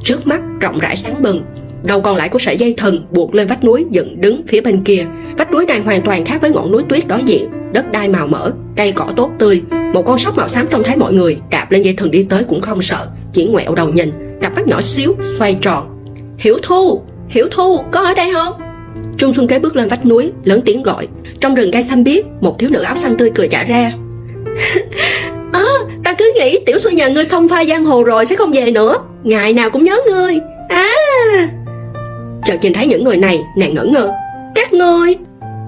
Trước mắt rộng rãi sáng bừng. Đầu còn lại của sợi dây thần buộc lên vách núi dựng đứng phía bên kia. Vách núi này hoàn toàn khác với ngọn núi tuyết đối diện. Đất đai màu mỡ, cây cỏ tốt tươi. Một con sóc màu xám trông thấy mọi người đạp lên dây thần đi tới cũng không sợ, chỉ ngoẹo đầu nhìn. Cặp mắt nhỏ xíu, xoay tròn hiểu thu hiểu thu có ở đây không? Trung xuân kế bước lên vách núi lớn tiếng gọi. Trong rừng cây xanh biếc một thiếu nữ áo xanh tươi cười trả ra. À, ta cứ nghĩ tiểu xuân nhà ngươi xong pha giang hồ rồi sẽ không về nữa. Ngày nào cũng nhớ ngươi. À. Chợt nhìn thấy những người này nàng ngẩn ngơ. Các ngươi.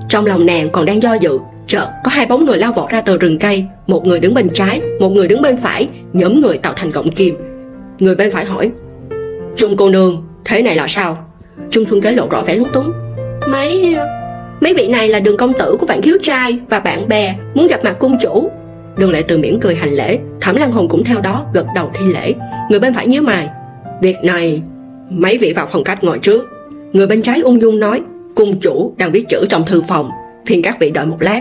Trong lòng nàng còn đang do dự chợt có hai bóng người lao vọt ra từ rừng cây. Một người đứng bên trái một người đứng bên phải nhóm người tạo thành gọng kim. Người bên phải hỏi trung cô nương thế này là sao? Trung xuân kế lộ rõ vẻ lúng túng. Mấy mấy vị này là đường công tử của vạn khiếu trai và bạn bè muốn gặp mặt cung chủ. Đường lệ từ mỉm cười hành lễ. Thẩm lan hồn cũng theo đó gật đầu thi lễ. Người bên phải nhíu mày. Việc này, mấy vị vào phòng cách ngồi trước. Người bên trái ung dung nói, cung chủ đang viết chữ trong thư phòng, phiền các vị đợi một lát.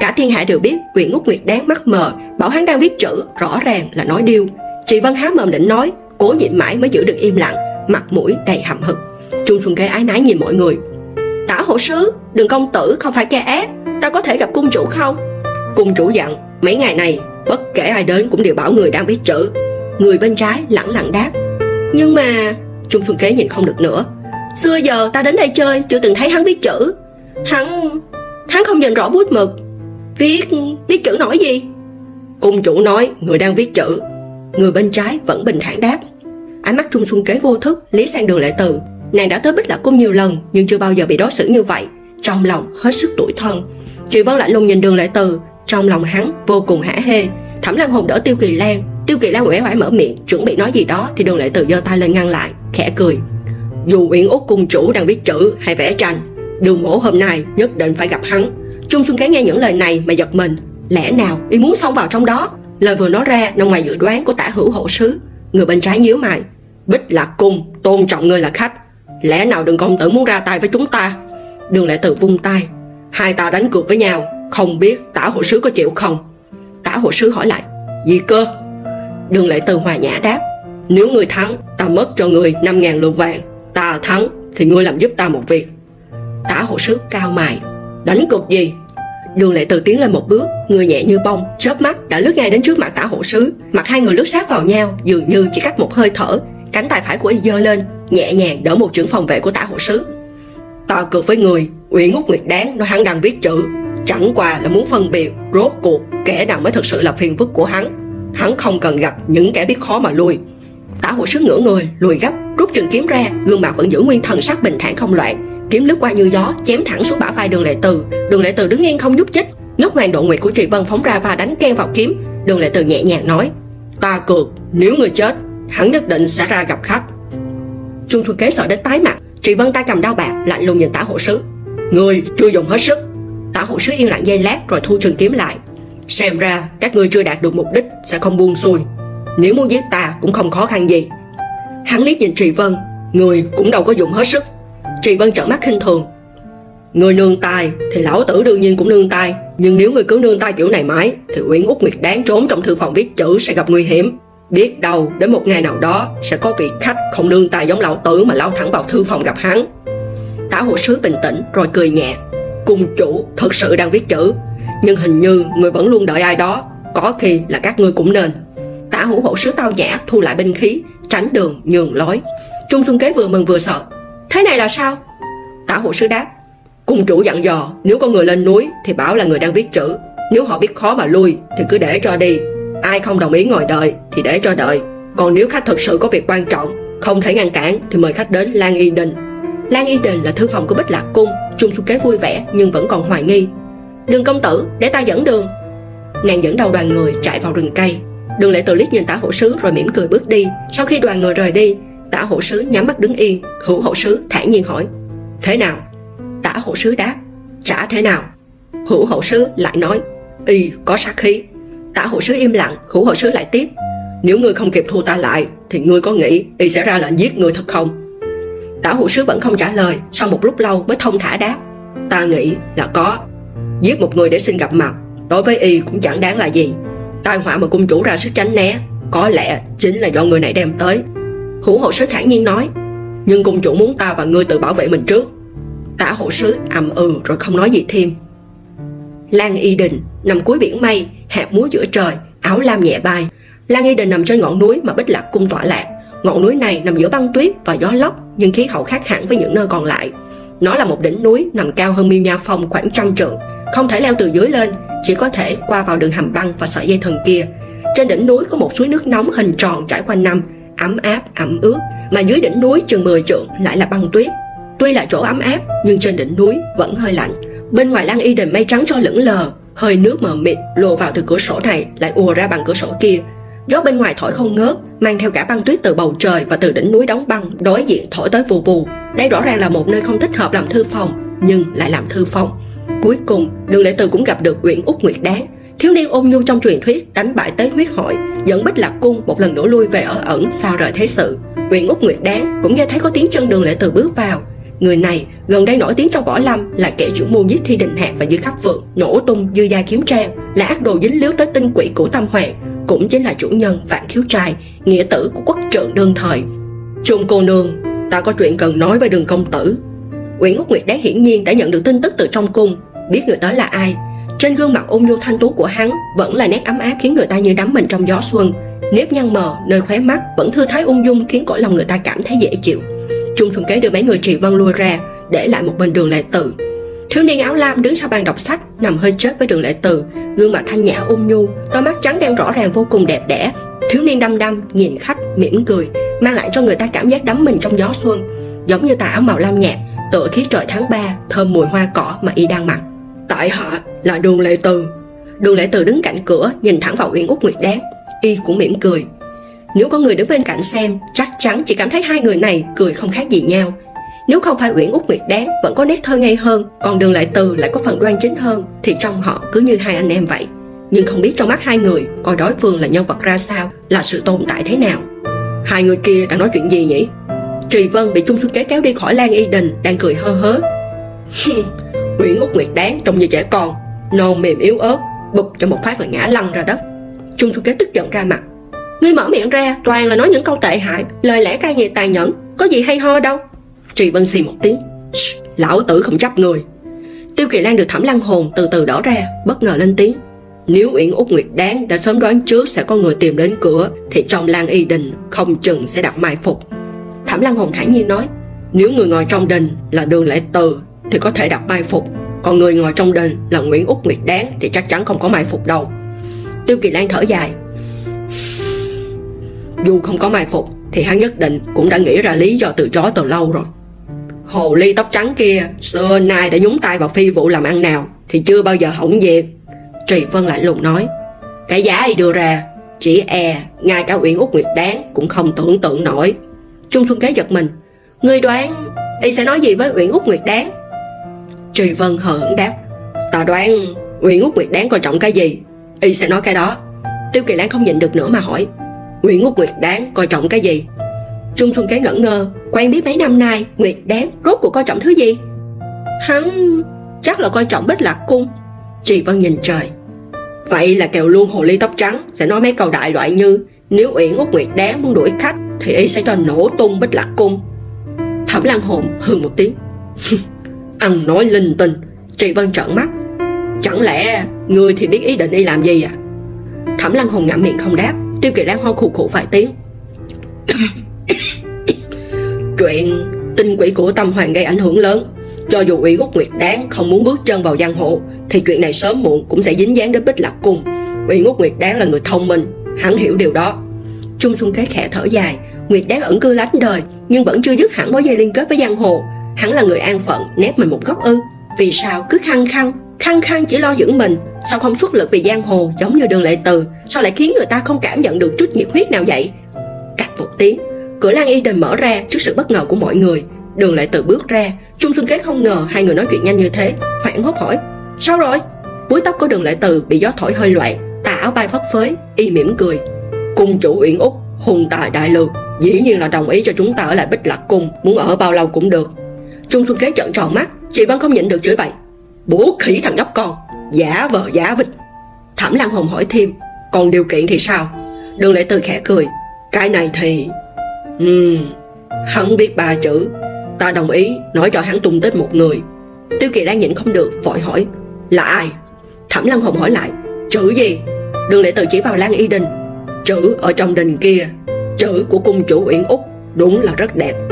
Cả thiên hạ đều biết quyền ngút nguyệt đáng mắt mờ, bảo hắn đang viết chữ, rõ ràng là nói điêu. Chị vân há mồm định nói, cố nhịn mãi mới giữ được im lặng mặt mũi đầy hậm hực. Trung xuân kế ái nái nhìn mọi người. Tả hộ sứ, đừng công tử, không phải kẻ ác. Ta có thể gặp cung chủ không? Cung chủ dặn, mấy ngày này, bất kể ai đến cũng đều bảo người đang viết chữ. Người bên trái lẳng lặng đáp, nhưng mà trung phương kế nhìn không được nữa, xưa giờ ta đến đây chơi, chưa từng thấy hắn viết chữ. Hắn hắn không nhìn rõ bút mực. Viết viết chữ nổi gì? Cung chủ nói, người đang viết chữ. Người bên trái vẫn bình thản đáp ánh mắt trung xuân kế vô thức, lý sang đường lệ từ. Nàng đã tới bích lạc cung nhiều lần, nhưng chưa bao giờ bị đối xử như vậy. Trong lòng hết sức tủi thân. Chị vân lại lùng nhìn đường lệ từ. Trong lòng hắn vô cùng hả hê. Thẩm lan hùng đỡ tiêu kỳ lan. Tiêu kỳ lan uể oải mở miệng, chuẩn bị nói gì đó thì đường lệ từ giơ tay lên ngăn lại, khẽ cười. Dù uyển út cung chủ đang viết chữ hay vẽ tranh, đường mổ hôm nay nhất định phải gặp hắn. Trung xuân kế nghe những lời này mà giật mình. Lẽ nào y muốn xông vào trong đó? Lời vừa nói ra nằm ngoài dự đoán của tả hữu hộ sứ người bên trái nhíu mày. Bích là cung tôn trọng ngươi là khách. Lẽ nào đừng công tử muốn ra tay với chúng ta? Đường lệ tự vung tay. Hai ta đánh cược với nhau. Không biết tả hộ sứ có chịu không? Tả hộ sứ hỏi lại. Gì cơ. Đường lệ tự hòa nhã đáp. Nếu ngươi thắng, ta mất cho ngươi năm ngàn lượng vàng. Ta thắng, thì ngươi làm giúp ta một việc. Tả hộ sứ cao mày. Đánh cược gì? Đường lệ từ tiến lên một bước, người nhẹ như bông, chớp mắt, đã lướt ngay đến trước mặt tả hộ sứ. Mặt hai người lướt sát vào nhau, dường như chỉ cách một hơi thở. Cánh tay phải của y giơ lên, nhẹ nhàng đỡ một trưởng phòng vệ của tả hộ sứ. Ta cược với người uyển ngút nguyệt đáng, nói hắn đang viết chữ. Chẳng qua là muốn phân biệt, rốt cuộc kẻ nào mới thực sự là phiền phức của hắn. Hắn không cần gặp những kẻ biết khó mà lui tả hộ sứ ngửa người, lùi gấp, rút trường kiếm ra, gương mặt vẫn giữ nguyên thần sắc bình thản không loạn kiếm lướt qua như gió, chém thẳng xuống bả vai đường lệ từ. Đường lệ từ đứng yên không nhúc nhích. Ngất hoàng độ nguyệt của trị vân phóng ra và đánh ken vào kiếm. Đường lệ từ nhẹ nhàng nói, ta cược, nếu người chết, hắn nhất định sẽ ra gặp khách. Trung thư kế sợ đến tái mặt. Trị vân tay cầm đao bạc, lạnh lùng nhìn tả hộ sứ người chưa dùng hết sức. Tả hộ sứ yên lặng giây lát rồi thu trường kiếm lại. Xem ra các ngươi chưa đạt được mục đích sẽ không buông xuôi. Nếu muốn giết ta cũng không khó khăn gì. Hắn liếc nhìn trị vân người cũng đâu có dùng hết sức trì vân trợn mắt khinh thường. Người nương tay thì lão tử đương nhiên cũng nương tay nhưng nếu người cứ nương tay kiểu này mãi thì uyển út nguyệt đáng trốn trong thư phòng viết chữ sẽ gặp nguy hiểm. Biết đâu đến một ngày nào đó sẽ có vị khách không nương tay giống lão tử mà lao thẳng vào thư phòng gặp hắn. Tả hộ sứ bình tĩnh rồi cười nhẹ. Cung chủ thật sự đang viết chữ, nhưng hình như người vẫn luôn đợi ai đó, có khi là các ngươi cũng nên. Tả hữu hộ sứ tao nhã thu lại binh khí, tránh đường nhường lối. Trung xuân kế vừa mừng vừa sợ thế này là sao? Tả hộ sứ đáp cung chủ dặn dò, nếu có người lên núi thì bảo là người đang viết chữ. Nếu họ biết khó mà lui thì cứ để cho đi. Ai không đồng ý ngồi đợi thì để cho đợi. Còn nếu khách thật sự có việc quan trọng, không thể ngăn cản thì mời khách đến lan y đình. Lan y đình là thư phòng của bích lạc cung trung Xu kế vui vẻ nhưng vẫn còn hoài nghi. Đường công tử, để ta dẫn đường. Nàng dẫn đầu đoàn người chạy vào rừng cây. Đường lệ từ liếc nhìn tả hộ sứ rồi mỉm cười bước đi. Sau khi đoàn người rời đi tả hộ sứ nhắm mắt đứng yên hữu hộ sứ thản nhiên hỏi, thế nào? Tả hộ sứ đáp, chả thế nào. Hữu hộ sứ lại nói, y có sát khí. Tả hộ sứ im lặng, hữu hộ sứ lại tiếp, nếu ngươi không kịp thu ta lại, thì ngươi có nghĩ y sẽ ra lệnh giết ngươi thật không? Tả hộ sứ vẫn không trả lời, sau một lúc lâu mới thông thả đáp, ta nghĩ là có. Giết một người để xin gặp mặt, đối với y cũng chẳng đáng là gì. Tai họa mà cung chủ ra sức tránh né, có lẽ chính là do người này đem tới hữu hộ sứ thản nhiên nói, nhưng cung chủ muốn ta và ngươi tự bảo vệ mình trước. Tả hộ sứ ầm ừ rồi không nói gì thêm. Lan y đình nằm cuối biển mây hạt múa giữa trời, áo lam nhẹ bay. Lan y đình nằm trên ngọn núi mà bích lạc cung tọa lạc. Ngọn núi này nằm giữa băng tuyết và gió lốc, nhưng khí hậu khác hẳn với những nơi còn lại. Nó là một đỉnh núi nằm cao hơn miêu nha phong khoảng trăm trượng, không thể leo từ dưới lên, chỉ có thể qua vào đường hầm băng và sợi dây thần kia. Trên đỉnh núi có một suối nước nóng hình tròn trải quanh năm ấm áp, ẩm ướt, mà dưới đỉnh núi chừng 10 trượng lại là băng tuyết. Tuy là chỗ ấm áp, nhưng trên đỉnh núi vẫn hơi lạnh. Bên ngoài lan y đền mây trắng cho lững lờ, hơi nước mờ mịt lùa vào từ cửa sổ này lại ùa ra bằng cửa sổ kia. Gió bên ngoài thổi không ngớt, mang theo cả băng tuyết từ bầu trời và từ đỉnh núi đóng băng, đối diện thổi tới vù vù. Đây rõ ràng là một nơi không thích hợp làm thư phòng, nhưng lại làm thư phòng. Cuối cùng, đường lệ từ cũng gặp được uyển út nguyệt đáng thiếu niên ôn nhu trong truyền thuyết đánh bại tế huyết hội, dẫn bích lạc cung một lần nữa lui về ở ẩn sao rời thế sự. Uyển út nguyệt đáng cũng nghe thấy có tiếng chân đường lệ từ bước vào. Người này, gần đây nổi tiếng trong võ lâm, là kẻ chủ mưu giết thi đình hạt và dư khắp phượng nổ tung, dư gia kiếm trang, là ác đồ dính líu tới tinh quỷ của tâm hoàng, cũng chính là chủ nhân vạn thiếu trai, nghĩa tử của quốc trượng đương thời. Trung cô nương, ta có chuyện cần nói với đường công tử. Uyển út nguyệt đáng hiển nhiên đã nhận được tin tức từ trong cung, biết người tới là ai trên gương mặt ôn nhu thanh tú của hắn vẫn là nét ấm áp khiến người ta như đắm mình trong gió xuân. Nếp nhăn mờ, nơi khóe mắt vẫn thư thái ung dung khiến cõi lòng người ta cảm thấy dễ chịu. Trung xuân kế đưa mấy người trì vân lui ra, để lại một bên đường lệ tử thiếu niên áo lam đứng sau bàn đọc sách, nằm hơi chết với đường lệ tử gương mặt thanh nhã ung nhu, đôi mắt trắng đen rõ ràng vô cùng đẹp đẽ. Thiếu niên đăm đăm, nhìn khách, mỉm cười, mang lại cho người ta cảm giác đắm mình trong gió xuân. Giống như tà áo màu lam nhạt, tựa khí trời tháng 3 thơm mùi hoa cỏ mà y đang mặc tại hạ là đường lệ từ. Đường lệ từ đứng cạnh cửa, nhìn thẳng vào uyển út nguyệt đáng y cũng mỉm cười. Nếu có người đứng bên cạnh xem, chắc chắn chỉ cảm thấy hai người này cười không khác gì nhau. Nếu không phải uyển út nguyệt đáng vẫn có nét thơ ngây hơn, còn đường lệ từ lại có phần đoan chính hơn, thì trong họ cứ như hai anh em vậy. Nhưng không biết trong mắt hai người, coi đối phương là nhân vật ra sao, là sự tồn tại thế nào. Hai người kia đang nói chuyện gì nhỉ? Trì vân bị trung xuân kế kéo đi khỏi lan y đình đang cười hơ hớ. uyển Úc nguyệt đáng trông như trẻ con Nôn mềm yếu ớt, bụp cho một phát là ngã lăn ra đất. Trung xuân kế tức giận ra mặt. Ngươi mở miệng ra, toàn là nói những câu tệ hại, lời lẽ cay nghiệt tàn nhẫn, có gì hay ho đâu. Trì vân xì một tiếng. Lão tử không chấp người. Tiêu kỳ lan được thẩm lăng hồn từ từ đỏ ra, bất ngờ lên tiếng. Nếu uyển Úc nguyệt đáng đã sớm đoán trước sẽ có người tìm đến cửa, thì trong lan y đình không chừng sẽ đặt mai phục. Thẩm lăng hồn thản nhiên nói, nếu người ngồi trong đình là đường Lễ từ thì có thể đặt mai phục. Còn người ngồi trong đền là nguyễn út nguyệt đáng thì chắc chắn không có mai phục đâu. Tiêu kỳ lan thở dài. Dù không có mai phục thì hắn nhất định cũng đã nghĩ ra lý do từ chối từ lâu rồi. Hồ ly tóc trắng kia, xưa nay đã nhúng tay vào phi vụ làm ăn nào thì chưa bao giờ hỏng việc. Trì vân lạnh lùng nói. Cái giá y đưa ra, chỉ e ngay cả uyển út nguyệt đáng cũng không tưởng tượng nổi. Trung xuân kế giật mình. Ngươi đoán y sẽ nói gì với uyển út nguyệt đáng? Trì vân hờ hững đáp ta đoán, Nguyễn út nguyệt đáng coi trọng cái gì? Y sẽ nói cái đó. Tiêu kỳ lan không nhịn được nữa mà hỏi, Nguyễn út nguyệt đáng coi trọng cái gì? Trung xuân kế ngẩn ngơ quen biết mấy năm nay nguyệt đáng rốt cuộc coi trọng thứ gì? Hắn chắc là coi trọng bích lạc cung. Trì vân nhìn trời, vậy là kèo luôn hồ ly tóc trắng, sẽ nói mấy câu đại loại như, nếu uyển Úc nguyệt đáng muốn đuổi khách, thì y sẽ cho nổ tung bích lạc cung. Thẩm lan hồn hừ một tiếng ăn nói linh tinh Trị vân trợn mắt. Chẳng lẽ người thì biết ý định y làm gì à? Thẩm lăng Hùng ngậm miệng không đáp tiêu kỳ lan ho khụ khụ vài tiếng. Chuyện tinh quỷ của tâm hoàng gây ảnh hưởng lớn. Cho dù ủy gốc nguyệt đáng không muốn bước chân vào giang Hộ, thì chuyện này sớm muộn cũng sẽ dính dáng đến bích lạc cung. Ủy Ngốc nguyệt đáng là người thông minh hắn hiểu điều đó. Trung xuân Kế khẽ thở dài nguyệt đáng ẩn cư lánh đời nhưng vẫn chưa dứt hẳn mối dây liên kết với giang hồ hắn là người an phận nép mình một góc ư. Vì sao cứ khăng khăng khăng khăng chỉ lo dưỡng mình? Sao không xuất lực vì giang hồ giống như đường lệ từ? Sao lại khiến người ta không cảm nhận được chút nhiệt huyết nào vậy? Cạch một tiếng, cửa lan y đình mở ra trước sự bất ngờ của mọi người. Đường lệ từ bước ra, trung xuân kế không ngờ hai người nói chuyện nhanh như thế. Hoảng hốt hỏi, sao rồi? Búi tóc của đường lệ từ bị gió thổi hơi loạn, tà áo bay phất phới, y mỉm cười. Cung chủ uyển úc, hùng tài đại lược, dĩ nhiên là đồng ý cho chúng ta ở lại bích lạc cung, muốn ở bao lâu cũng được trung xuân kế trợn tròn mắt, chị vẫn không nhịn được chửi bậy. Bố khỉ thằng nhóc con, giả vờ giả vịt. Thẩm lan hồng hỏi thêm, còn điều kiện thì sao? Đường lệ từ khẽ cười, cái này thì, Ừm, Hắn viết ba chữ. Ta đồng ý, nói cho hắn tung tích một người. Tiêu Kỳ Lan nhịn không được, vội hỏi, Là ai? Thẩm Lan Hồng hỏi lại, Chữ gì? Đường lệ từ chỉ vào Lan Y Đình, Chữ ở trong đình kia, Chữ của cung chủ Uyển Úc, Đúng là rất đẹp.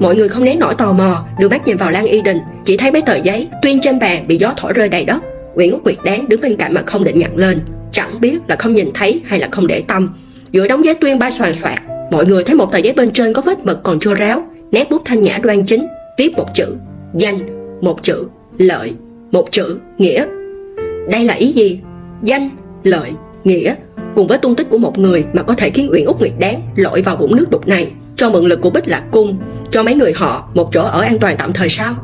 Mọi người không nén nổi tò mò, Đưa mắt nhìn vào Lan Y Đình Chỉ thấy mấy tờ giấy, tuyên trên bàn bị gió thổi rơi đầy đất. Uyển Úc Nguyệt Đáng đứng bên cạnh mà không định nhặt lên. Chẳng biết là không nhìn thấy hay là không để tâm. Giữa đống giấy tuyên bay soàn soạt Mọi người thấy một tờ giấy bên trên có vết mực còn chưa ráo. Nét bút thanh nhã đoan chính, Viết một chữ, Danh, Một chữ, Lợi, Một chữ, Nghĩa. Đây là ý gì? Danh, Lợi, Nghĩa. Cùng với tung tích của một người mà có thể khiến Uyển Úc Nguyệt Đáng lội vào vũng nước đục này. Cho mượn lực của Bích Lạc Cung cho mấy người họ một chỗ ở an toàn tạm thời sao?